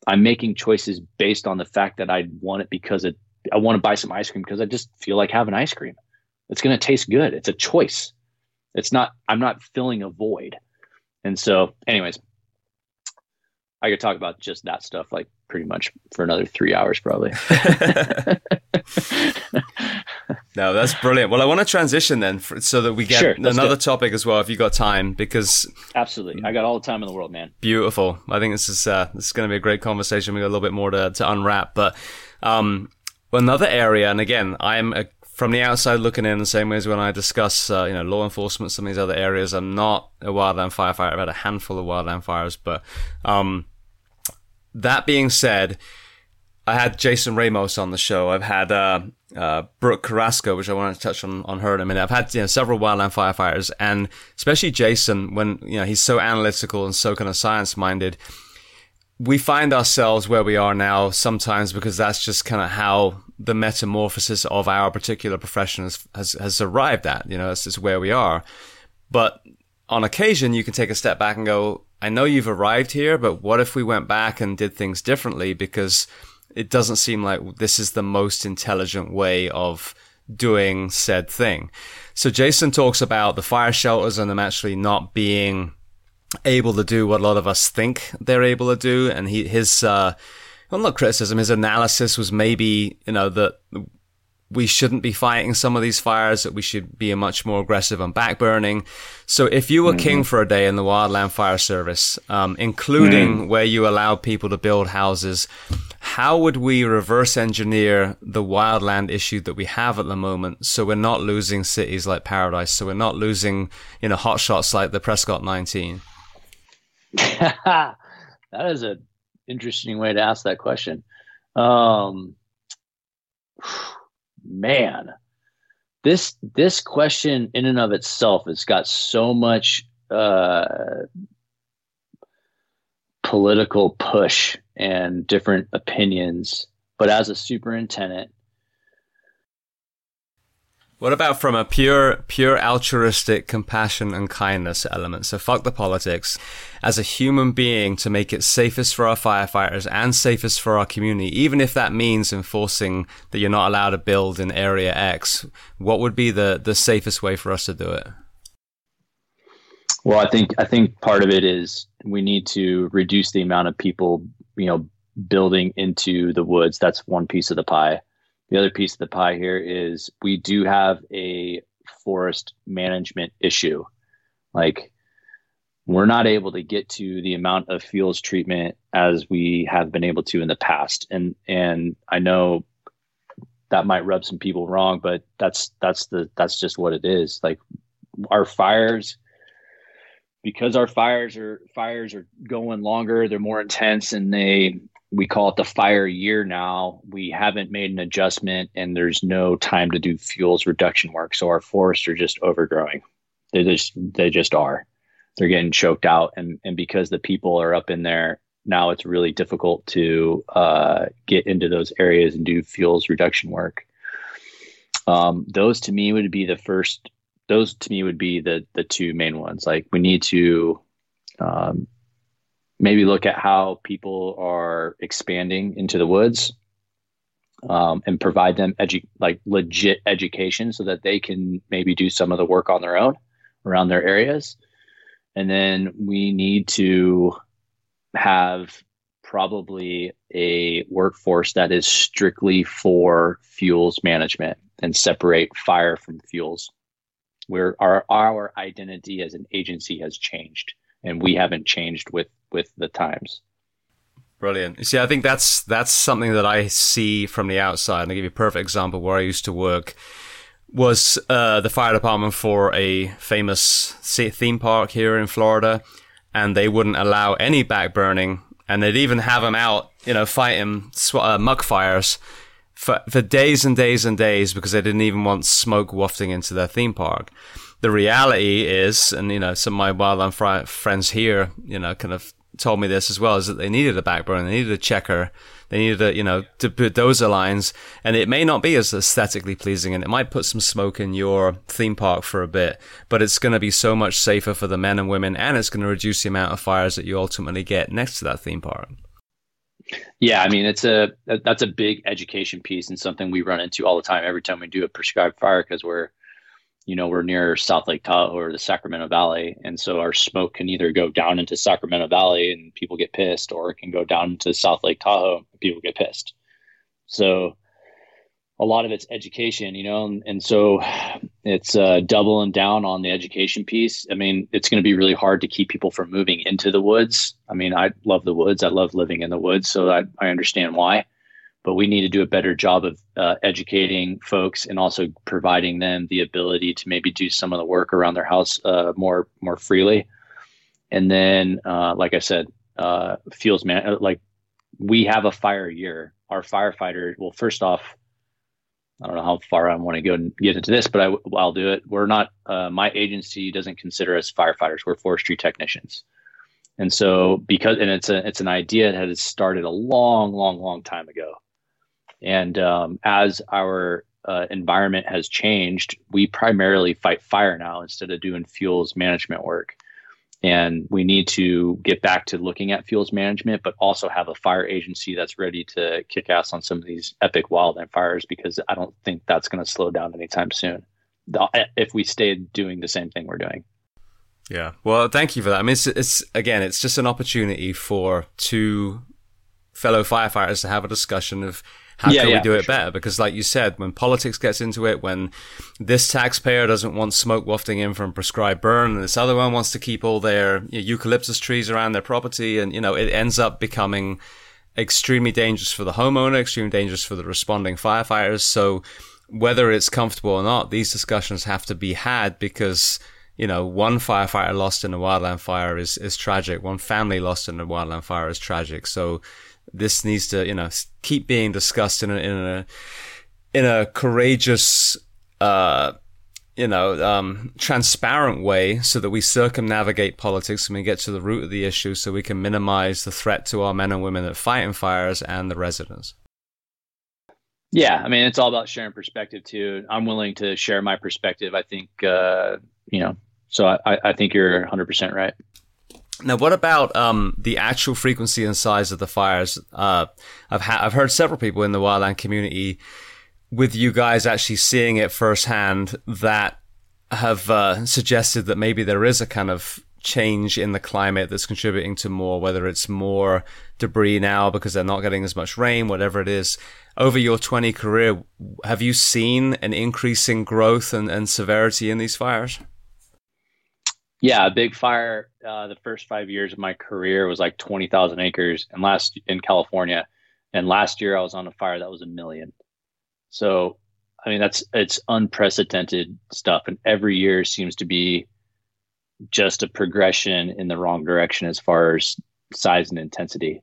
I'm making choices based on the fact that i want it because it i want to buy some ice cream because i just feel like having ice cream. It's going to taste good. It's a choice. It's not i'm not filling a void. And so anyways I could talk about just that stuff like pretty much for another three hours probably. no, that's brilliant. Well, I want to transition then for, so that we get sure, another topic as well, if you got time, because absolutely, I got all the time in the world, man. Beautiful. I think this is uh, this is going to be a great conversation. We got a little bit more to, to unwrap, but um, another area, and again, I'm a from the outside looking in, the same way as when I discuss, uh, you know, law enforcement, some of these other areas, I'm not a wildland firefighter. I've had a handful of wildland fires, but um, that being said, I had Jason Ramos on the show. I've had uh, uh, Brooke Carrasco, which I want to touch on, on her in a minute. I've had you know, several wildland firefighters, and especially Jason, when you know he's so analytical and so kind of science minded. We find ourselves where we are now sometimes because that's just kind of how the metamorphosis of our particular profession has, has, has arrived at. You know, this is where we are. But on occasion, you can take a step back and go, I know you've arrived here, but what if we went back and did things differently? Because it doesn't seem like this is the most intelligent way of doing said thing. So Jason talks about the fire shelters and them actually not being able to do what a lot of us think they're able to do. And he, his, uh, well, not criticism, his analysis was maybe, you know, that we shouldn't be fighting some of these fires, that we should be much more aggressive on backburning. So if you were mm-hmm. king for a day in the Wildland Fire Service, um, including mm. where you allow people to build houses, how would we reverse engineer the wildland issue that we have at the moment so we're not losing cities like Paradise, so we're not losing, you know, hotshots like the Prescott 19? that is an interesting way to ask that question. Um, man, this this question in and of itself has got so much uh, political push and different opinions. But as a superintendent, What about from a pure, pure altruistic compassion and kindness element? So fuck the politics. As a human being, to make it safest for our firefighters and safest for our community, even if that means enforcing that you're not allowed to build in area X, what would be the, the safest way for us to do it? Well, I think I think part of it is we need to reduce the amount of people, you know, building into the woods. That's one piece of the pie the other piece of the pie here is we do have a forest management issue. Like we're not able to get to the amount of fuels treatment as we have been able to in the past. And and I know that might rub some people wrong, but that's that's the that's just what it is. Like our fires because our fires are fires are going longer, they're more intense and they we call it the fire year now. We haven't made an adjustment and there's no time to do fuels reduction work. So our forests are just overgrowing. They just they just are. They're getting choked out and and because the people are up in there now it's really difficult to uh, get into those areas and do fuels reduction work. Um, those to me would be the first. Those to me would be the the two main ones. Like we need to um, maybe look at how people are expanding into the woods um, and provide them edu- like legit education so that they can maybe do some of the work on their own around their areas. And then we need to have probably a workforce that is strictly for fuels management and separate fire from fuels. Where our our identity as an agency has changed and we haven't changed with with the times. Brilliant. You see, I think that's that's something that I see from the outside. And I'll give you a perfect example where I used to work was uh, the fire department for a famous theme park here in Florida, and they wouldn't allow any back burning, and they'd even have them out, you know, fighting sw- uh, muck fires for for days and days and days because they didn't even want smoke wafting into their theme park the reality is, and you know, some of my wildland fr- friends here, you know, kind of told me this as well, is that they needed a backbone, they needed a checker, they needed a, you know, to put dozer lines, and it may not be as aesthetically pleasing, and it might put some smoke in your theme park for a bit, but it's going to be so much safer for the men and women, and it's going to reduce the amount of fires that you ultimately get next to that theme park. Yeah, I mean it's a that's a big education piece and something we run into all the time every time we do a prescribed fire because we're you know, we're near South Lake Tahoe or the Sacramento Valley. And so our smoke can either go down into Sacramento Valley and people get pissed, or it can go down to South Lake Tahoe and people get pissed. So a lot of it's education, you know, and, and so it's uh, doubling down on the education piece. I mean, it's going to be really hard to keep people from moving into the woods. I mean, I love the woods. I love living in the woods. So I, I understand why but we need to do a better job of uh, educating folks and also providing them the ability to maybe do some of the work around their house uh, more more freely. And then, uh, like I said, uh, fuels man uh, like we have a fire year. Our firefighter, well, first off, I don't know how far I want to go and get into this, but I, will do it. We're not. Uh, my agency doesn't consider us firefighters. We're forestry technicians. And so, because and it's a it's an idea that has started a long, long, long time ago and um, as our uh, environment has changed, we primarily fight fire now instead of doing fuels management work. And we need to get back to looking at fuels management, but also have a fire agency that's ready to kick ass on some of these epic wildland fires because I don't think that's going to slow down anytime soon if we stay doing the same thing we're doing. Yeah. Well, thank you for that. I mean, it's, it's again, it's just an opportunity for two fellow firefighters to have a discussion of how yeah, can yeah, we do it sure. better? Because, like you said, when politics gets into it, when this taxpayer doesn't want smoke wafting in from prescribed burn, and this other one wants to keep all their you know, eucalyptus trees around their property, and you know, it ends up becoming extremely dangerous for the homeowner, extremely dangerous for the responding firefighters. So, whether it's comfortable or not, these discussions have to be had because you know, one firefighter lost in a wildland fire is, is tragic. One family lost in a wildland fire is tragic. So this needs to, you know, keep being discussed in a, in a, in a courageous, uh, you know, um, transparent way so that we circumnavigate politics and we get to the root of the issue so we can minimize the threat to our men and women that fight in fires and the residents. Yeah, I mean, it's all about sharing perspective too. I'm willing to share my perspective. I think, uh, you know, so I, I think you're 100 percent right. Now, what about um, the actual frequency and size of the fires? Uh, I've ha- I've heard several people in the wildland community, with you guys actually seeing it firsthand, that have uh, suggested that maybe there is a kind of change in the climate that's contributing to more, whether it's more debris now because they're not getting as much rain, whatever it is. Over your 20 career, have you seen an increase in growth and, and severity in these fires? Yeah, big fire. Uh, the first five years of my career was like 20,000 acres and last in California. And last year I was on a fire that was a million. So, I mean, that's, it's unprecedented stuff. And every year seems to be just a progression in the wrong direction as far as size and intensity.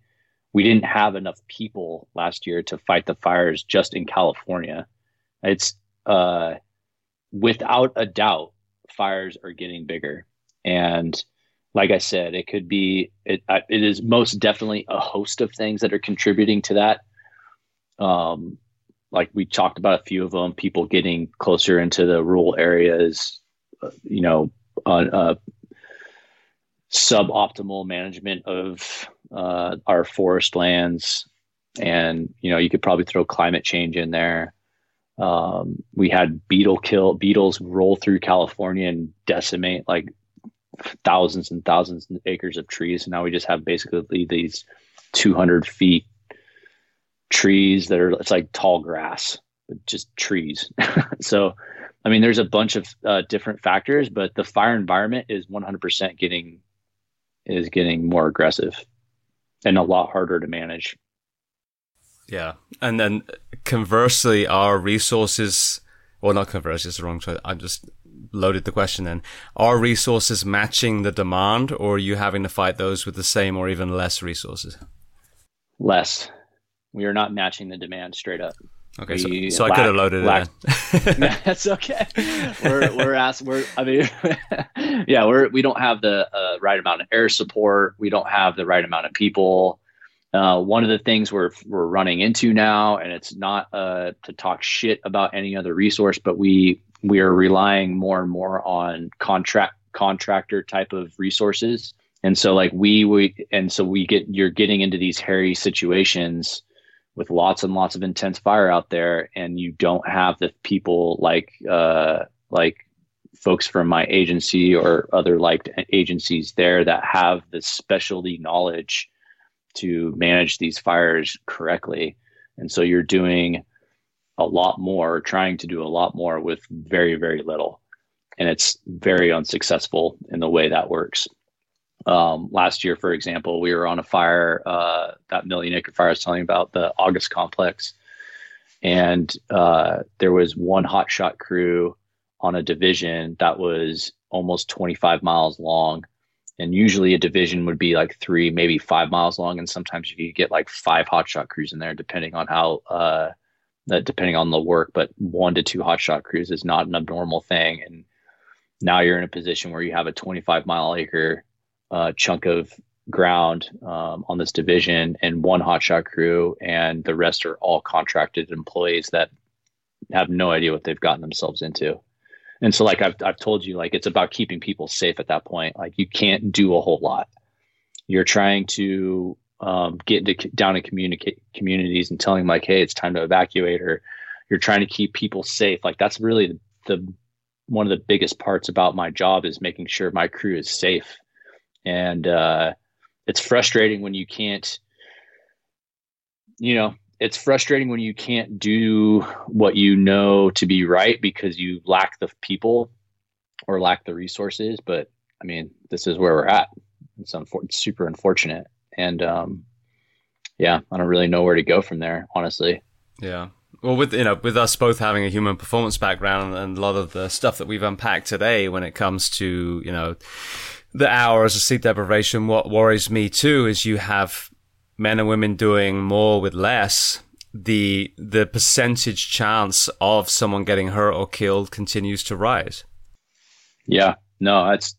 We didn't have enough people last year to fight the fires just in California. It's uh, without a doubt, fires are getting bigger. And like I said, it could be, it, it is most definitely a host of things that are contributing to that. Um, like we talked about a few of them, people getting closer into the rural areas, uh, you know, on uh, suboptimal management of uh, our forest lands, and you know you could probably throw climate change in there. Um, we had beetle kill beetles roll through California and decimate like thousands and thousands of acres of trees. And now we just have basically these 200 feet trees that are it's like tall grass, but just trees. so I mean, there's a bunch of uh, different factors, but the fire environment is 100% getting is getting more aggressive and a lot harder to manage. Yeah, and then conversely, our resources, well, not conversely, it's the wrong choice. I'm just loaded the question. Then, are resources matching the demand, or are you having to fight those with the same or even less resources? Less. We are not matching the demand straight up. Okay, so, so lack, I could have loaded lack, it. In. that's okay. We're we're asked. We're I mean, yeah, we're we don't have the uh, right amount of air support. We don't have the right amount of people. Uh, one of the things we're we're running into now, and it's not uh, to talk shit about any other resource, but we we are relying more and more on contract contractor type of resources, and so like we we and so we get you're getting into these hairy situations with lots and lots of intense fire out there and you don't have the people like uh, like folks from my agency or other like agencies there that have the specialty knowledge to manage these fires correctly. And so you're doing a lot more trying to do a lot more with very very little and it's very unsuccessful in the way that works um, last year, for example, we were on a fire, uh, that million acre fire I was telling about, the August complex. And uh, there was one hotshot crew on a division that was almost 25 miles long. And usually a division would be like three, maybe five miles long. And sometimes you could get like five hotshot crews in there, depending on how, uh, depending on the work. But one to two hotshot crews is not an abnormal thing. And now you're in a position where you have a 25 mile acre uh, chunk of ground um, on this division and one hotshot crew, and the rest are all contracted employees that have no idea what they've gotten themselves into. And so, like I've I've told you, like it's about keeping people safe at that point. Like you can't do a whole lot. You're trying to um, get into, down in communicate communities and telling like, hey, it's time to evacuate, or you're trying to keep people safe. Like that's really the, the one of the biggest parts about my job is making sure my crew is safe and uh, it's frustrating when you can't you know it's frustrating when you can't do what you know to be right because you lack the people or lack the resources but i mean this is where we're at it's, unfor- it's super unfortunate and um, yeah i don't really know where to go from there honestly yeah well with you know with us both having a human performance background and a lot of the stuff that we've unpacked today when it comes to you know the hours of sleep deprivation, what worries me too is you have men and women doing more with less. The the percentage chance of someone getting hurt or killed continues to rise. Yeah, no, that's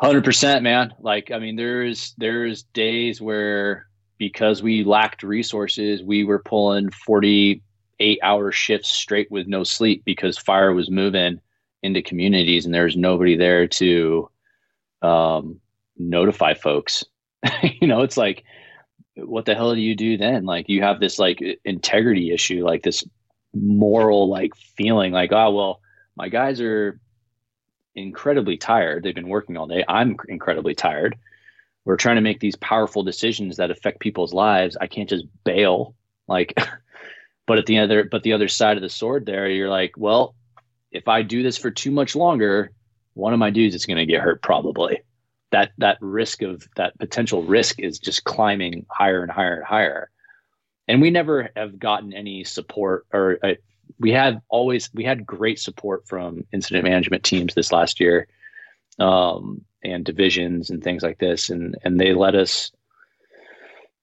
hundred percent, man. Like, I mean, there's there's days where because we lacked resources, we were pulling forty eight hour shifts straight with no sleep because fire was moving into communities and there's nobody there to um, notify folks. you know, it's like, what the hell do you do then? Like you have this like integrity issue, like this moral like feeling like, oh well, my guys are incredibly tired. They've been working all day. I'm incredibly tired. We're trying to make these powerful decisions that affect people's lives. I can't just bail. Like but at the other but the other side of the sword there, you're like, well, if I do this for too much longer, one of my dudes is going to get hurt probably. That that risk of that potential risk is just climbing higher and higher and higher. And we never have gotten any support or uh, we had always we had great support from incident management teams this last year um, and divisions and things like this. And and they let us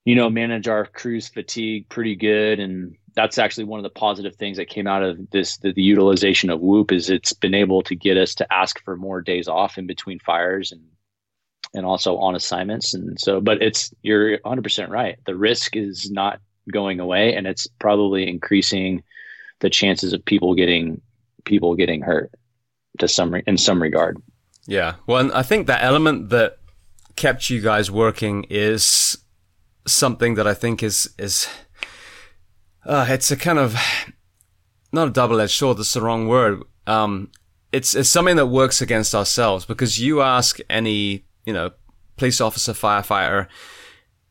you know manage our crews fatigue pretty good. And that's actually one of the positive things that came out of this the, the, utilization of whoop is it's been able to get us to ask for more days off in between fires and and also on assignments. And so but it's you're 100% right. The risk is not going away and it's probably increasing the chances of people getting people getting hurt to some in some regard yeah well i think that element that kept you guys working is something that i think is is uh, it's a kind of not a double-edged sword. That's the wrong word. Um, it's it's something that works against ourselves because you ask any you know police officer, firefighter,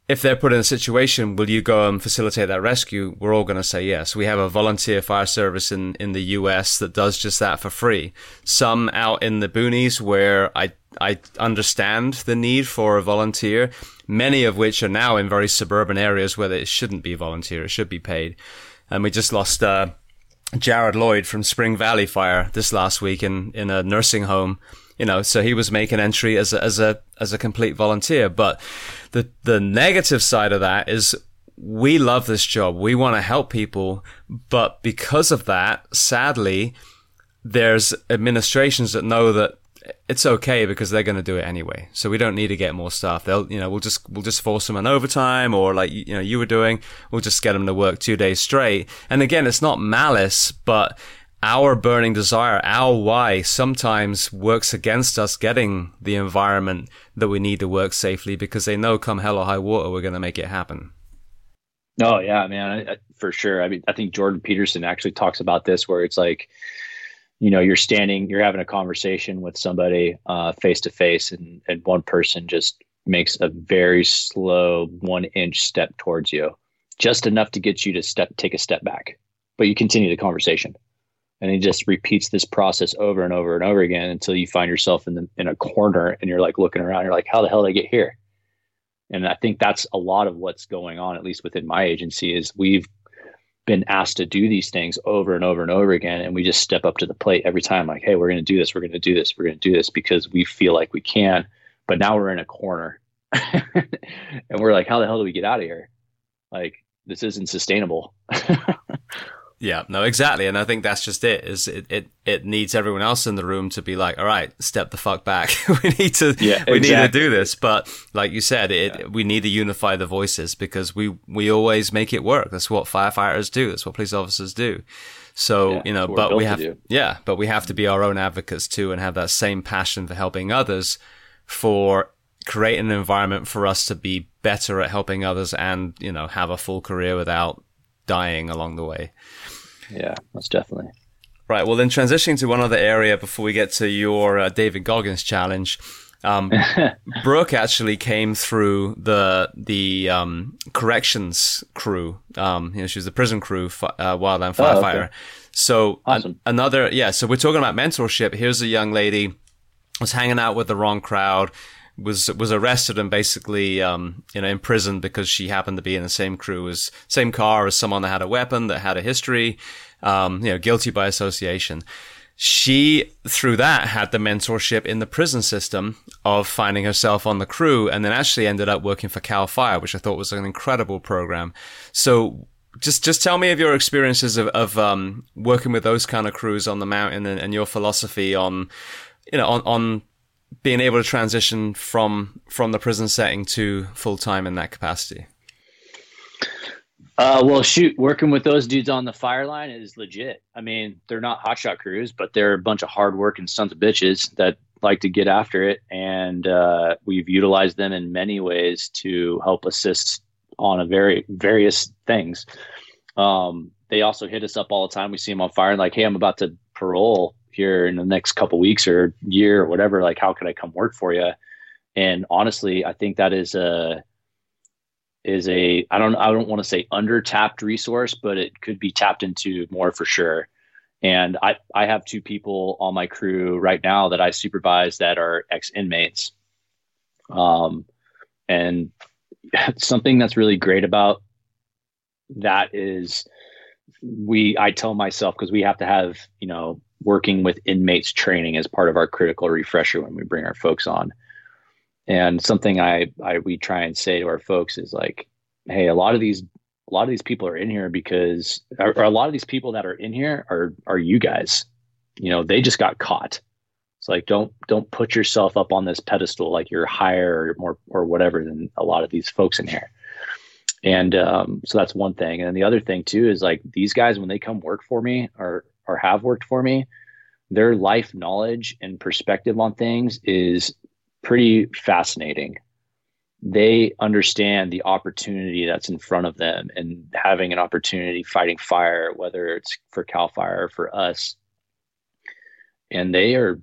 if they're put in a situation, will you go and facilitate that rescue? We're all going to say yes. We have a volunteer fire service in, in the US that does just that for free. Some out in the boonies where I, I understand the need for a volunteer many of which are now in very suburban areas where it shouldn't be volunteer, it should be paid. And we just lost uh, Jared Lloyd from Spring Valley Fire this last week in, in a nursing home. You know, so he was making entry as a, as a as a complete volunteer. But the the negative side of that is we love this job. We want to help people, but because of that, sadly, there's administrations that know that it's okay because they're going to do it anyway. So we don't need to get more staff. They'll, you know, we'll just, we'll just force them on overtime or like, you know, you were doing, we'll just get them to work two days straight. And again, it's not malice, but our burning desire, our why sometimes works against us getting the environment that we need to work safely because they know come hell or high water, we're going to make it happen. Oh yeah, man, I, I, for sure. I mean, I think Jordan Peterson actually talks about this where it's like, you know you're standing you're having a conversation with somebody face to face and and one person just makes a very slow one inch step towards you just enough to get you to step take a step back but you continue the conversation and he just repeats this process over and over and over again until you find yourself in the in a corner and you're like looking around you're like how the hell did i get here? And i think that's a lot of what's going on at least within my agency is we've been asked to do these things over and over and over again and we just step up to the plate every time like hey we're going to do this we're going to do this we're going to do this because we feel like we can but now we're in a corner. And we're like how the hell do we get out of here? Like this isn't sustainable Yeah, no, exactly. And I think that's just it, is it, it, it needs everyone else in the room to be like, all right, step the fuck back. we need to, yeah, we exactly. need to do this. But like you said, it, yeah. we need to unify the voices because we, we always make it work. That's what firefighters do. That's what police officers do. So, yeah, you know, but we have, yeah, but we have to be our own advocates too and have that same passion for helping others for creating an environment for us to be better at helping others and, you know, have a full career without dying along the way. Yeah, most definitely. Right. Well, then transitioning to one other area before we get to your uh, David Goggins challenge. Um, Brooke actually came through the the um, corrections crew. Um, you know, she was the prison crew, uh, wildland firefighter. Oh, okay. So awesome. an- another, yeah. So we're talking about mentorship. Here's a young lady was hanging out with the wrong crowd was was arrested and basically um, you know imprisoned because she happened to be in the same crew as same car as someone that had a weapon that had a history, um, you know, guilty by association. She through that had the mentorship in the prison system of finding herself on the crew, and then actually ended up working for Cal Fire, which I thought was an incredible program. So just just tell me of your experiences of, of um, working with those kind of crews on the mountain and, and your philosophy on you know on, on being able to transition from from the prison setting to full time in that capacity? Uh, well, shoot, working with those dudes on the fire line is legit. I mean, they're not hotshot crews, but they're a bunch of hardworking sons of bitches that like to get after it. And uh, we've utilized them in many ways to help assist on a very various things. Um, they also hit us up all the time. We see them on fire and like, hey, I'm about to parole here in the next couple weeks or year or whatever. Like, how can I come work for you? And honestly, I think that is a is a I don't I don't want to say under tapped resource, but it could be tapped into more for sure. And I I have two people on my crew right now that I supervise that are ex inmates. Um, and something that's really great about that is we I tell myself because we have to have you know working with inmates training as part of our critical refresher when we bring our folks on and something I, I we try and say to our folks is like, hey, a lot of these a lot of these people are in here because or, or a lot of these people that are in here are are you guys. You know, they just got caught. It's like don't don't put yourself up on this pedestal like you're higher or more or whatever than a lot of these folks in here. And um, so that's one thing. And the other thing too is like these guys when they come work for me or or have worked for me, their life knowledge and perspective on things is pretty fascinating. They understand the opportunity that's in front of them and having an opportunity fighting fire, whether it's for CAL FIRE or for us. And they are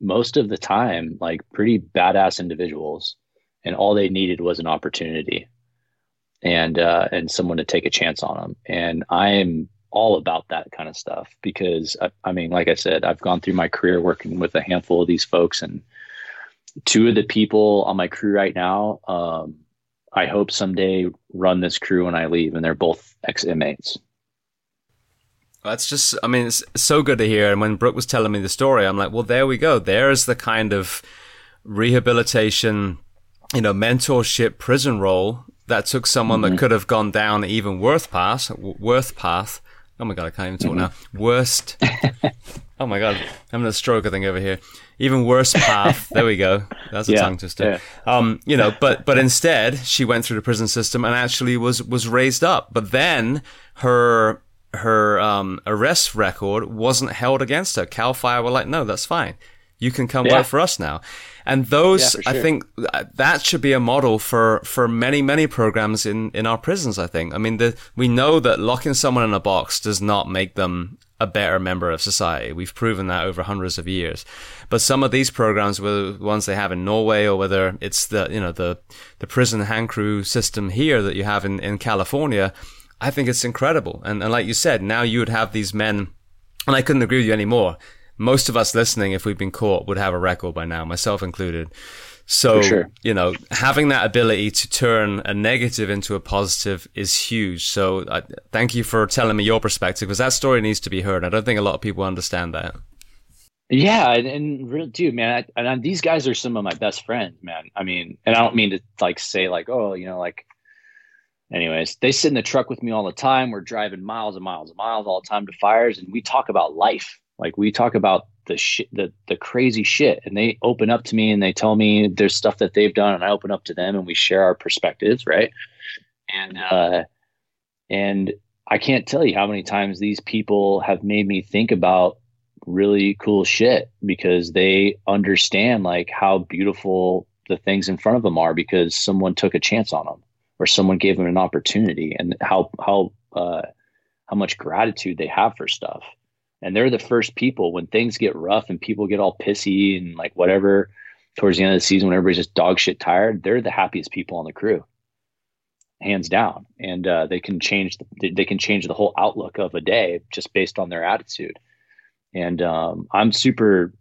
most of the time like pretty badass individuals. And all they needed was an opportunity and uh, and someone to take a chance on them. And I'm all about that kind of stuff because I, I, mean, like I said, I've gone through my career working with a handful of these folks, and two of the people on my crew right now, um, I hope someday run this crew when I leave, and they're both ex inmates. That's just, I mean, it's so good to hear. And when Brooke was telling me the story, I'm like, well, there we go. There's the kind of rehabilitation, you know, mentorship prison role that took someone mm-hmm. that could have gone down even worse path, worse path. Oh my God, I can't even talk mm-hmm. now. Worst. oh my God, I'm having a stroke, I think, over here even worse path. there we go. That's a yeah, tongue twister. Yeah. Um, you know, but but instead she went through the prison system and actually was was raised up. But then her her um, arrest record wasn't held against her. Cal Fire were like, no, that's fine. You can come yeah. work for us now. And those, yeah, sure. I think that should be a model for, for many, many programs in, in our prisons, I think. I mean, the, we know that locking someone in a box does not make them a better member of society. We've proven that over hundreds of years. But some of these programs, whether the ones they have in Norway or whether it's the, you know, the, the prison hand crew system here that you have in, in California, I think it's incredible. And, and like you said, now you would have these men, and I couldn't agree with you anymore. Most of us listening, if we've been caught, would have a record by now, myself included. So, sure. you know, having that ability to turn a negative into a positive is huge. So, uh, thank you for telling me your perspective because that story needs to be heard. I don't think a lot of people understand that. Yeah, and, and really, dude, man, I, and these guys are some of my best friends, man. I mean, and I don't mean to like say like, oh, you know, like. Anyways, they sit in the truck with me all the time. We're driving miles and miles and miles all the time to fires, and we talk about life. Like we talk about the shit, the the crazy shit, and they open up to me and they tell me there's stuff that they've done, and I open up to them, and we share our perspectives, right? And uh, and I can't tell you how many times these people have made me think about really cool shit because they understand like how beautiful the things in front of them are because someone took a chance on them or someone gave them an opportunity and how how uh, how much gratitude they have for stuff and they're the first people when things get rough and people get all pissy and like whatever towards the end of the season when everybody's just dog shit tired they're the happiest people on the crew. Hands down. And uh, they can change the, they can change the whole outlook of a day just based on their attitude. And um, i'm super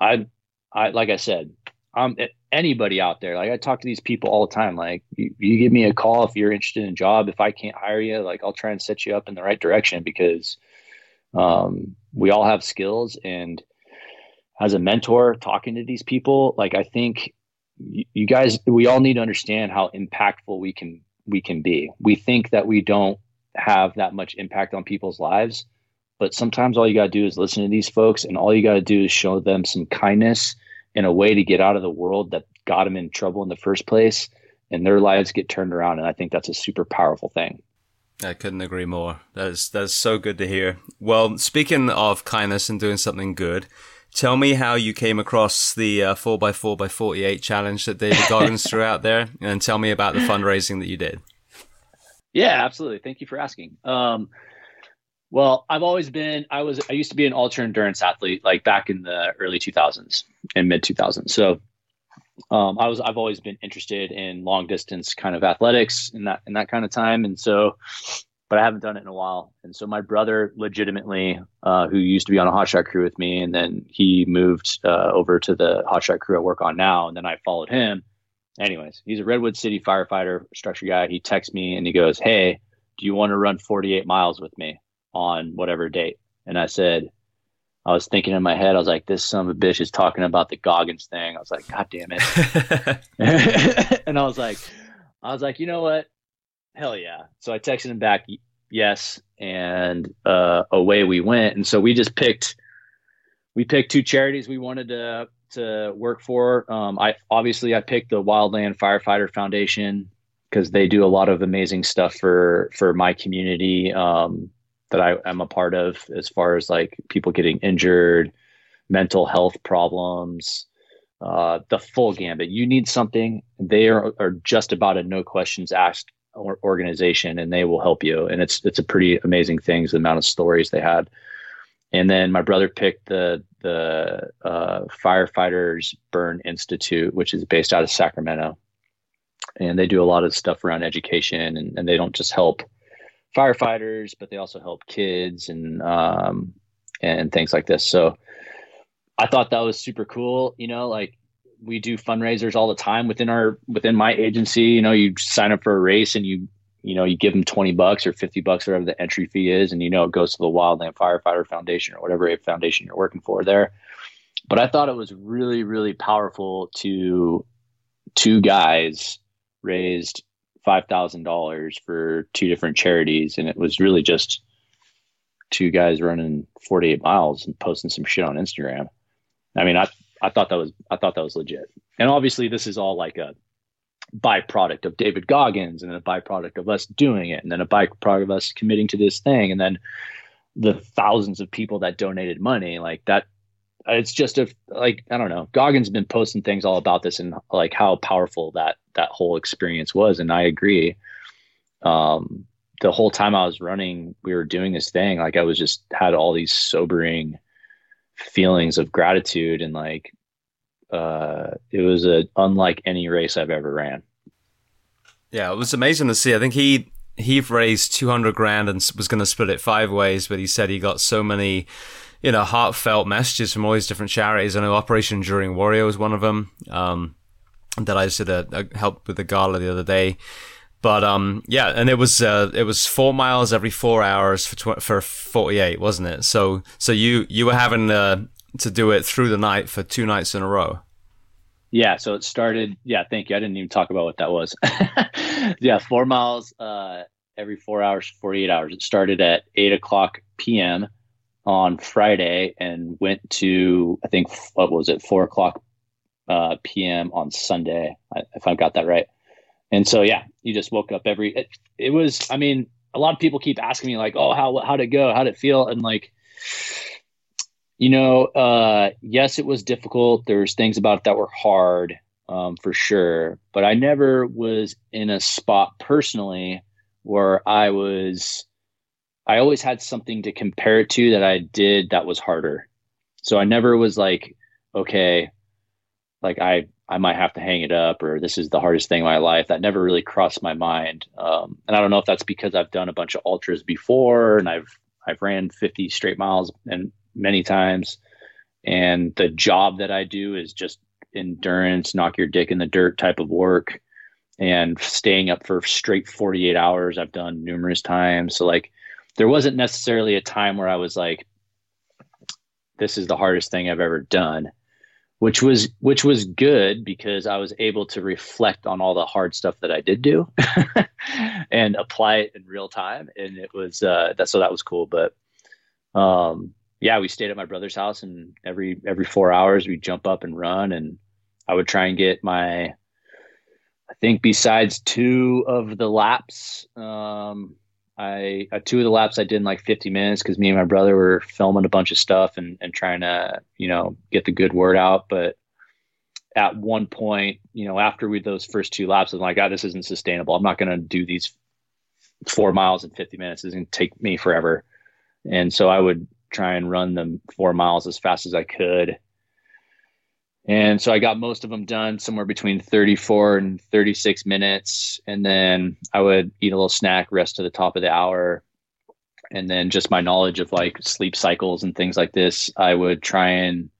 i i like i said i'm anybody out there like i talk to these people all the time like you, you give me a call if you're interested in a job. If i can't hire you like i'll try and set you up in the right direction because um, we all have skills and as a mentor talking to these people like i think you, you guys we all need to understand how impactful we can we can be. We think that we don't have that much impact on people's lives but sometimes all you got to do is listen to these folks and all you got to do is show them some kindness in a way to get out of the world that got them in trouble in the first place and their lives get turned around and i think that's a super powerful thing I couldn't agree more. That's that's so good to hear. Well, speaking of kindness and doing something good, tell me how you came across the uh, 4x4 by 48 challenge that David Goggins threw out there, and tell me about the fundraising that you did. Yeah, absolutely. Thank you for asking. Um, well, I've always been, I was, I used to be an ultra endurance athlete, like back in the early 2000s and mid 2000s. So, um, I was, I've always been interested in long distance kind of athletics in that, in that kind of time. And so, but I haven't done it in a while. And so my brother legitimately, uh, who used to be on a hot shot crew with me, and then he moved, uh, over to the hot shot crew I work on now. And then I followed him. Anyways, he's a Redwood City firefighter structure guy. He texts me and he goes, Hey, do you want to run 48 miles with me? on whatever date. And I said, I was thinking in my head, I was like, this son of a bitch is talking about the Goggins thing. I was like, God damn it. and I was like, I was like, you know what? Hell yeah. So I texted him back, yes. And uh, away we went. And so we just picked, we picked two charities we wanted to, to work for. Um, I obviously I picked the Wildland Firefighter Foundation because they do a lot of amazing stuff for, for my community. Um, that I am a part of as far as like people getting injured, mental health problems, uh, the full gambit. You need something, they are, are just about a no questions asked organization and they will help you. And it's it's a pretty amazing thing, the amount of stories they had. And then my brother picked the the uh, Firefighters Burn Institute, which is based out of Sacramento. And they do a lot of stuff around education and, and they don't just help firefighters, but they also help kids and um, and things like this. So I thought that was super cool. You know, like we do fundraisers all the time within our within my agency. You know, you sign up for a race and you you know you give them 20 bucks or 50 bucks or whatever the entry fee is and you know it goes to the wildland firefighter foundation or whatever foundation you're working for there but i thought it was really really powerful to two guys raised $5,000 for two different charities. And it was really just two guys running 48 miles and posting some shit on Instagram. I mean, I, I thought that was, I thought that was legit. And obviously this is all like a byproduct of David Goggins and then a byproduct of us doing it. And then a byproduct of us committing to this thing. And then the thousands of people that donated money like that it's just a like I don't know. Goggins been posting things all about this and like how powerful that that whole experience was, and I agree. Um, the whole time I was running, we were doing this thing. Like I was just had all these sobering feelings of gratitude and like uh, it was a unlike any race I've ever ran. Yeah, it was amazing to see. I think he he raised two hundred grand and was going to split it five ways, but he said he got so many you know, heartfelt messages from all these different charities. I know Operation Enduring Warrior was one of them. Um, that I just did a, a help with the gala the other day. But um, yeah, and it was uh, it was four miles every four hours for tw- for forty eight, wasn't it? So so you you were having uh, to do it through the night for two nights in a row. Yeah, so it started. Yeah, thank you. I didn't even talk about what that was. yeah, four miles uh, every four hours, forty eight hours. It started at eight o'clock p.m on Friday and went to I think what was it four o'clock uh, p.m. on Sunday if I've got that right. And so yeah, you just woke up every. It, it was I mean a lot of people keep asking me like oh how how'd it go how'd it feel and like you know uh, yes it was difficult there's things about it that were hard um, for sure but I never was in a spot personally where I was I always had something to compare it to that I did that was harder. So I never was like, okay, like I I might have to hang it up or this is the hardest thing in my life. That never really crossed my mind. Um, and I don't know if that's because I've done a bunch of ultras before and I've I've ran 50 straight miles and many times. And the job that I do is just endurance, knock your dick in the dirt type of work and staying up for straight 48 hours I've done numerous times. So like there wasn't necessarily a time where I was like, this is the hardest thing I've ever done, which was which was good because I was able to reflect on all the hard stuff that I did do and apply it in real time. And it was uh that so that was cool. But um yeah, we stayed at my brother's house and every every four hours we jump up and run and I would try and get my I think besides two of the laps, um, I uh, two of the laps I did in like 50 minutes because me and my brother were filming a bunch of stuff and and trying to you know get the good word out. But at one point, you know, after we those first two laps, I'm like, God, this isn't sustainable. I'm not going to do these four miles in 50 minutes. It's going to take me forever. And so I would try and run them four miles as fast as I could. And so I got most of them done somewhere between 34 and 36 minutes. And then I would eat a little snack, rest to the top of the hour. And then just my knowledge of like sleep cycles and things like this, I would try and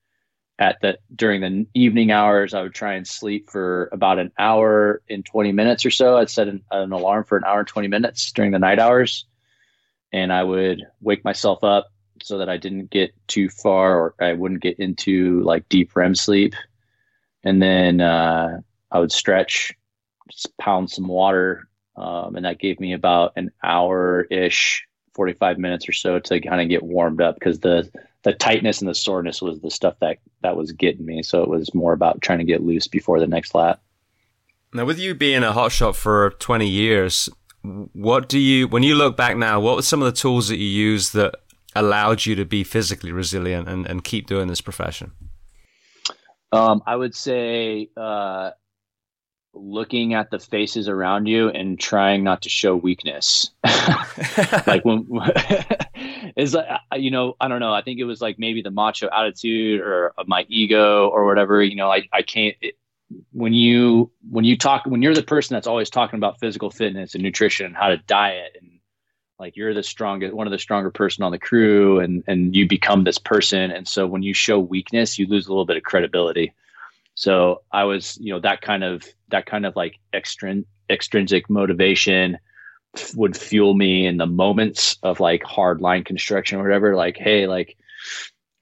at the during the evening hours, I would try and sleep for about an hour in 20 minutes or so. I'd set an, an alarm for an hour and 20 minutes during the night hours. And I would wake myself up so that I didn't get too far or I wouldn't get into like deep REM sleep. And then uh, I would stretch, just pound some water. Um, and that gave me about an hour ish, 45 minutes or so to kind of get warmed up because the, the tightness and the soreness was the stuff that, that was getting me. So it was more about trying to get loose before the next lap. Now, with you being a hotshot for 20 years, what do you, when you look back now, what were some of the tools that you used that allowed you to be physically resilient and, and keep doing this profession? Um, I would say uh, looking at the faces around you and trying not to show weakness. like when is like you know I don't know. I think it was like maybe the macho attitude or my ego or whatever. You know, I I can't. It, when you when you talk when you're the person that's always talking about physical fitness and nutrition and how to diet and like you're the strongest one of the stronger person on the crew and and you become this person. And so when you show weakness you lose a little bit of credibility. So i was you know that kind of that kind of like extrin- extrinsic motivation would fuel me in the moments of like hard line construction or whatever. Like hey like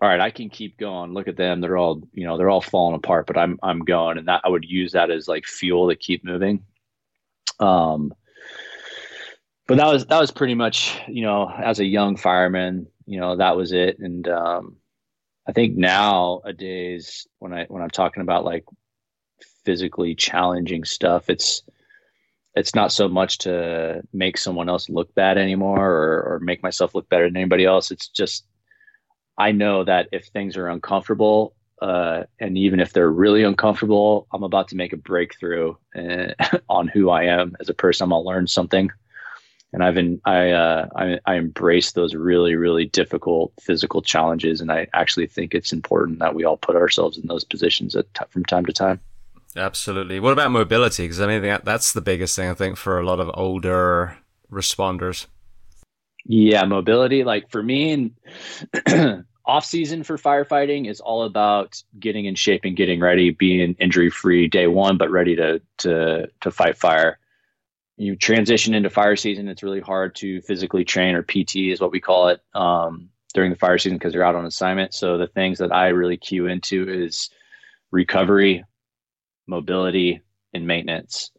all right i can keep going. Look at them. They're all you know they're all falling apart but i'm i'm going. And that i would use that as like fuel to keep moving. Um but that was that was pretty much you know as a young fireman you know that was it. And um, i think nowadays when i when i'm talking about like physically challenging stuff it's it's not so much to make someone else look bad anymore or, or make myself look better than anybody else. It's just i know that if things are uncomfortable uh, and even if they're really uncomfortable i'm about to make a breakthrough uh, on who i am as a person. I'm going to learn something and I've been I, uh, I I embrace those really really difficult physical challenges, and I actually think it's important that we all put ourselves in those positions at t- from time to time. Absolutely. What about mobility? Because I mean that's the biggest thing I think for a lot of older responders. Yeah, mobility. Like for me, off season for firefighting is all about getting in shape and getting ready, being injury free day one, but ready to to to fight fire you transition into fire season, it's really hard to physically train or PT is what we call it um, during the fire season because you're out on assignment. So the things that I really cue into is recovery, mobility, and maintenance.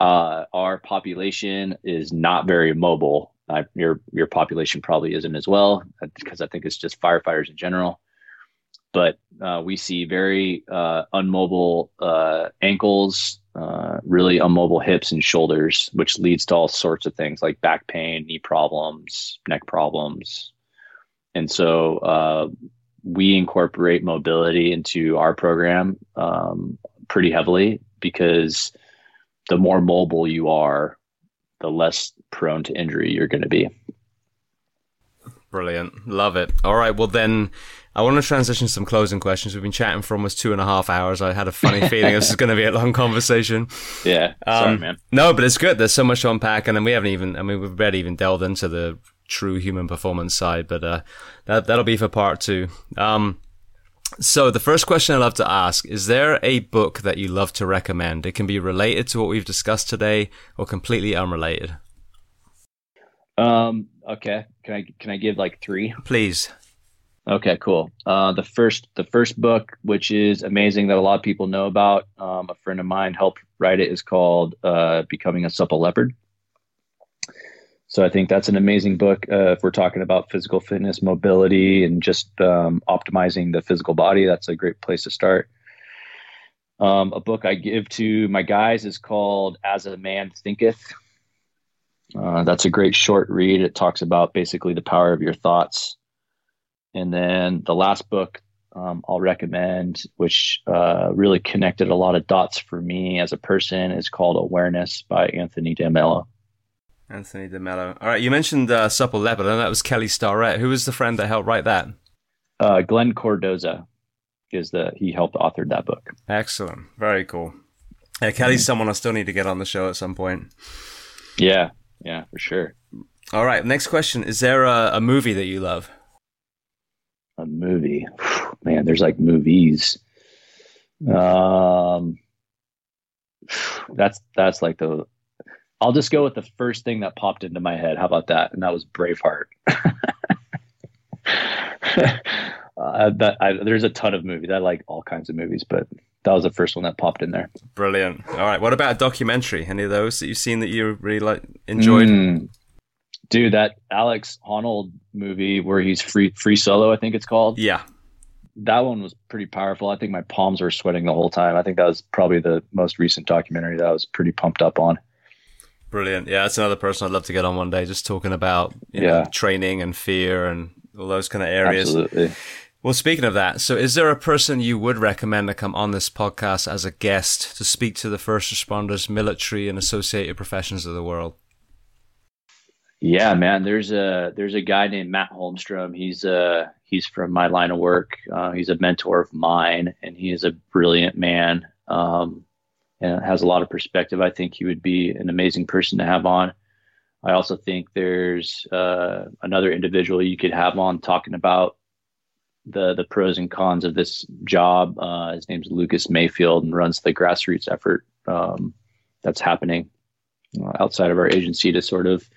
Uh, our population is not very mobile. Uh, your your population probably isn't as well because I think it's just firefighters in general. But uh, we see very uh, unmobile uh, ankles, uh, really immobile hips and shoulders, which leads to all sorts of things like back pain, knee problems, neck problems. And so uh, we incorporate mobility into our program um, pretty heavily because the more mobile you are, the less prone to injury you're going to be. Brilliant. Love it. All right. Well, then I want to transition to some closing questions. We've been chatting for almost two and a half hours. I had a funny feeling this is going to be a long conversation. Yeah. Um, sorry, man. No, but it's good. There's so much to unpack. And then we haven't even, I mean, we've barely even delved into the true human performance side, but uh, that, that'll be for part two. Um, so the first question I love to ask, is there a book that you love to recommend? It can be related to what we've discussed today or completely unrelated. Um, okay. Can I, can I give like three? Please. Okay, cool. Uh, the first the first book, which is amazing that a lot of people know about, um, a friend of mine helped write it, is called uh, "Becoming a Supple Leopard." So I think that's an amazing book uh, if we're talking about physical fitness, mobility, and just um, optimizing the physical body. That's a great place to start. Um, a book I give to my guys is called "As a Man Thinketh." Uh, that's a great short read. It talks about basically the power of your thoughts. And then the last book um, I'll recommend, which uh, really connected a lot of dots for me as a person, is called Awareness by Anthony DeMello. Anthony DeMello. All right, you mentioned uh, Supple Leopard, and that was Kelly Starrett. Who was the friend that helped write that? Uh, Glen Cordoza is the he helped author that book. Excellent, very cool. Yeah, Kelly's someone I still need to get on the show at some point. Yeah, yeah, for sure. All right, next question: Is there a, a movie that you love? A movie, man. There's like movies. Um, that's that's like the. I'll just go with the first thing that popped into my head. How about that? And that was Braveheart. uh, that I, there's a ton of movies. I like all kinds of movies, but that was the first one that popped in there. Brilliant. All right. What about a documentary? Any of those that you've seen that you really like enjoyed? Mm, dude, that Alex Honnold movie where he's free free solo, I think it's called. Yeah. That one was pretty powerful. I think my palms were sweating the whole time. I think that was probably the most recent documentary that I was pretty pumped up on. Brilliant. Yeah, that's another person I'd love to get on one day, just talking about yeah. Know, training and fear and all those kind of areas. Absolutely. Well, speaking of that, so is there a person you would recommend to come on this podcast as a guest to speak to the first responders, military, and associated professions of the world? Yeah, man. There's a there's a guy named Matt Holmstrom. He's uh he's from my line of work. Uh, he's a mentor of mine, and he is a brilliant man. Um, and has a lot of perspective. I think he would be an amazing person to have on. I also think there's uh, another individual you could have on talking about the the pros and cons of this job. Uh, his name's Lucas Mayfield and runs the grassroots effort um, that's happening outside of our agency to sort of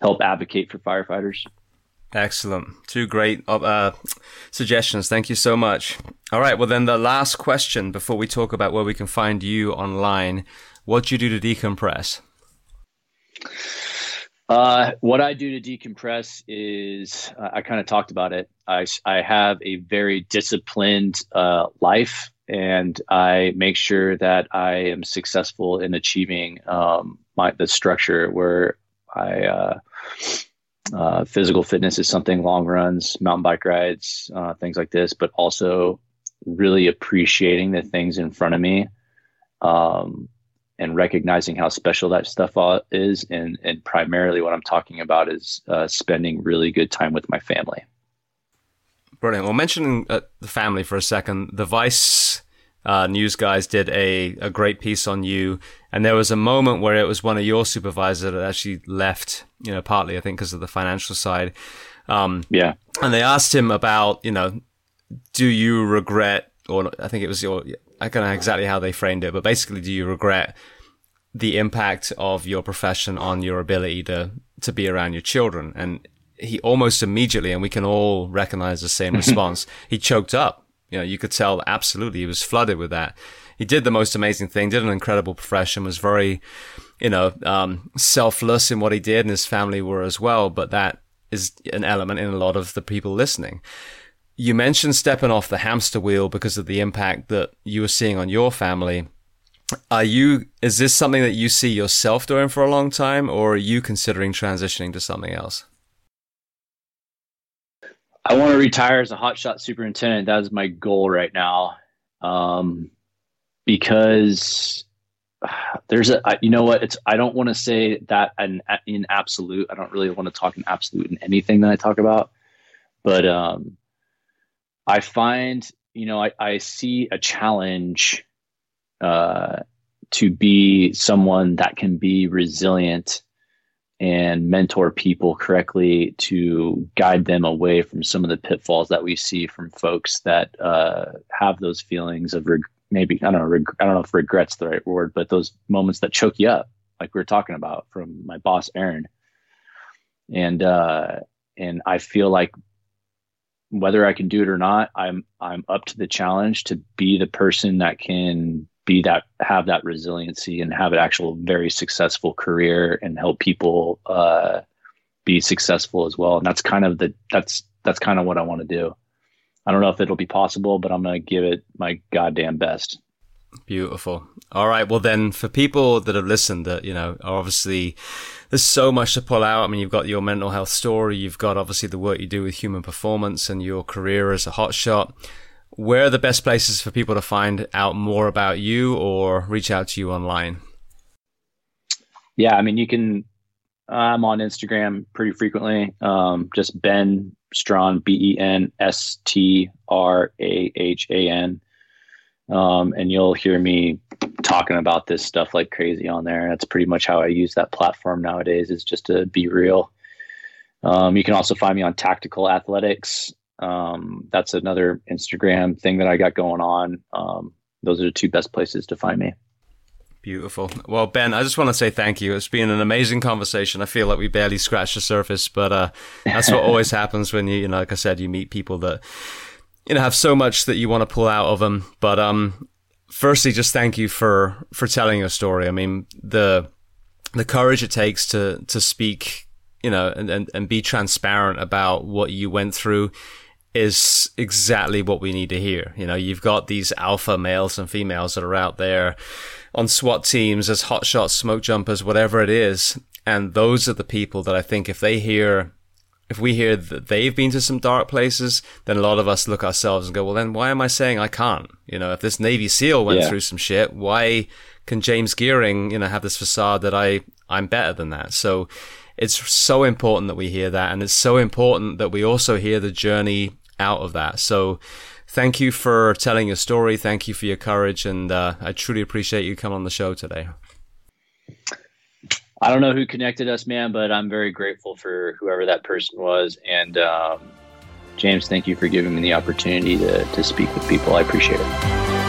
help advocate for firefighters. Excellent. Two great uh, suggestions. Thank you so much. All right. Well, then the last question before we talk about where we can find you online. What do you do to decompress? Uh, what I do to decompress is uh, I kind of talked about it. I, I have a very disciplined uh, life and I make sure that I am successful in achieving um, my the structure where I uh, uh, physical fitness is something long runs, mountain bike rides, uh, things like this, but also really appreciating the things in front of me. Um, and recognizing how special that stuff is. And, and primarily what I'm talking about is uh, spending really good time with my family. Brilliant. Well, mentioning uh, the family for a second, the Vice uh, news guys did a, a great piece on you. And there was a moment where it was one of your supervisors that actually left, you know, partly, I think, because of the financial side. Um, yeah. And they asked him about, you know, do you regret, or I think it was your, I don't know exactly how they framed it, but basically, do you regret the impact of your profession on your ability to to be around your children? And he almost immediately, and we can all recognize the same response. he choked up. You know, you could tell absolutely he was flooded with that. He did the most amazing thing, did an incredible profession, was very, you know, um, selfless in what he did, and his family were as well. But that is an element in a lot of the people listening. You mentioned stepping off the hamster wheel because of the impact that you were seeing on your family. Are you, is this something that you see yourself doing for a long time, or are you considering transitioning to something else? I want to retire as a hotshot superintendent. That is my goal right now. Um, because there's a, you know what, it's, I don't want to say that in, in absolute, I don't really want to talk in absolute in anything that I talk about, but, um, I find, you know, I, I see a challenge uh, to be someone that can be resilient and mentor people correctly to guide them away from some of the pitfalls that we see from folks that uh, have those feelings of reg- maybe I don't know reg- I don't know if regrets the right word, but those moments that choke you up, like we were talking about from my boss Aaron, and uh, and I feel like whether I can do it or not, I'm I'm up to the challenge to be the person that can be that have that resiliency and have an actual very successful career and help people uh, be successful as well. And that's kind of the that's that's kind of what I want to do. I don't know if it'll be possible, but I'm going to give it my goddamn best. Beautiful. All right. Well, then, for people that have listened, that you know, obviously, there's so much to pull out. I mean, you've got your mental health story, you've got obviously the work you do with human performance, and your career as a hotshot. Where are the best places for people to find out more about you or reach out to you online? Yeah, I mean, you can. I'm on Instagram pretty frequently. Um, just Ben Strahan, B E N S T R A H A N. Um, and you'll hear me talking about this stuff like crazy on there. That's pretty much how I use that platform nowadays is just to be real. Um, you can also find me on Tactical Athletics. Um, that's another Instagram thing that I got going on. Um, those are the two best places to find me. Beautiful. Well, Ben, I just want to say thank you. It's been an amazing conversation. I feel like we barely scratched the surface, but uh, that's what always happens when you, you know, like I said, you meet people that you know have so much that you want to pull out of them. But um, firstly, just thank you for for telling your story. I mean the the courage it takes to to speak, you know, and and, and be transparent about what you went through is exactly what we need to hear. You know, you've got these alpha males and females that are out there on SWAT teams as hotshots, smoke jumpers, whatever it is. And those are the people that I think if they hear if we hear that they've been to some dark places, then a lot of us look ourselves and go, well, then why am I saying I can't? You know, if this Navy SEAL went yeah. through some shit, why can James Geering, you know, have this facade that I, I'm better than that? So it's so important that we hear that. And it's so important that we also hear the journey out of that. So thank you for telling your story. Thank you for your courage. And uh, I truly appreciate you coming on the show today. I don't know who connected us, man, but I'm very grateful for whoever that person was. And um, James, thank you for giving me the opportunity to, to speak with people. I appreciate it.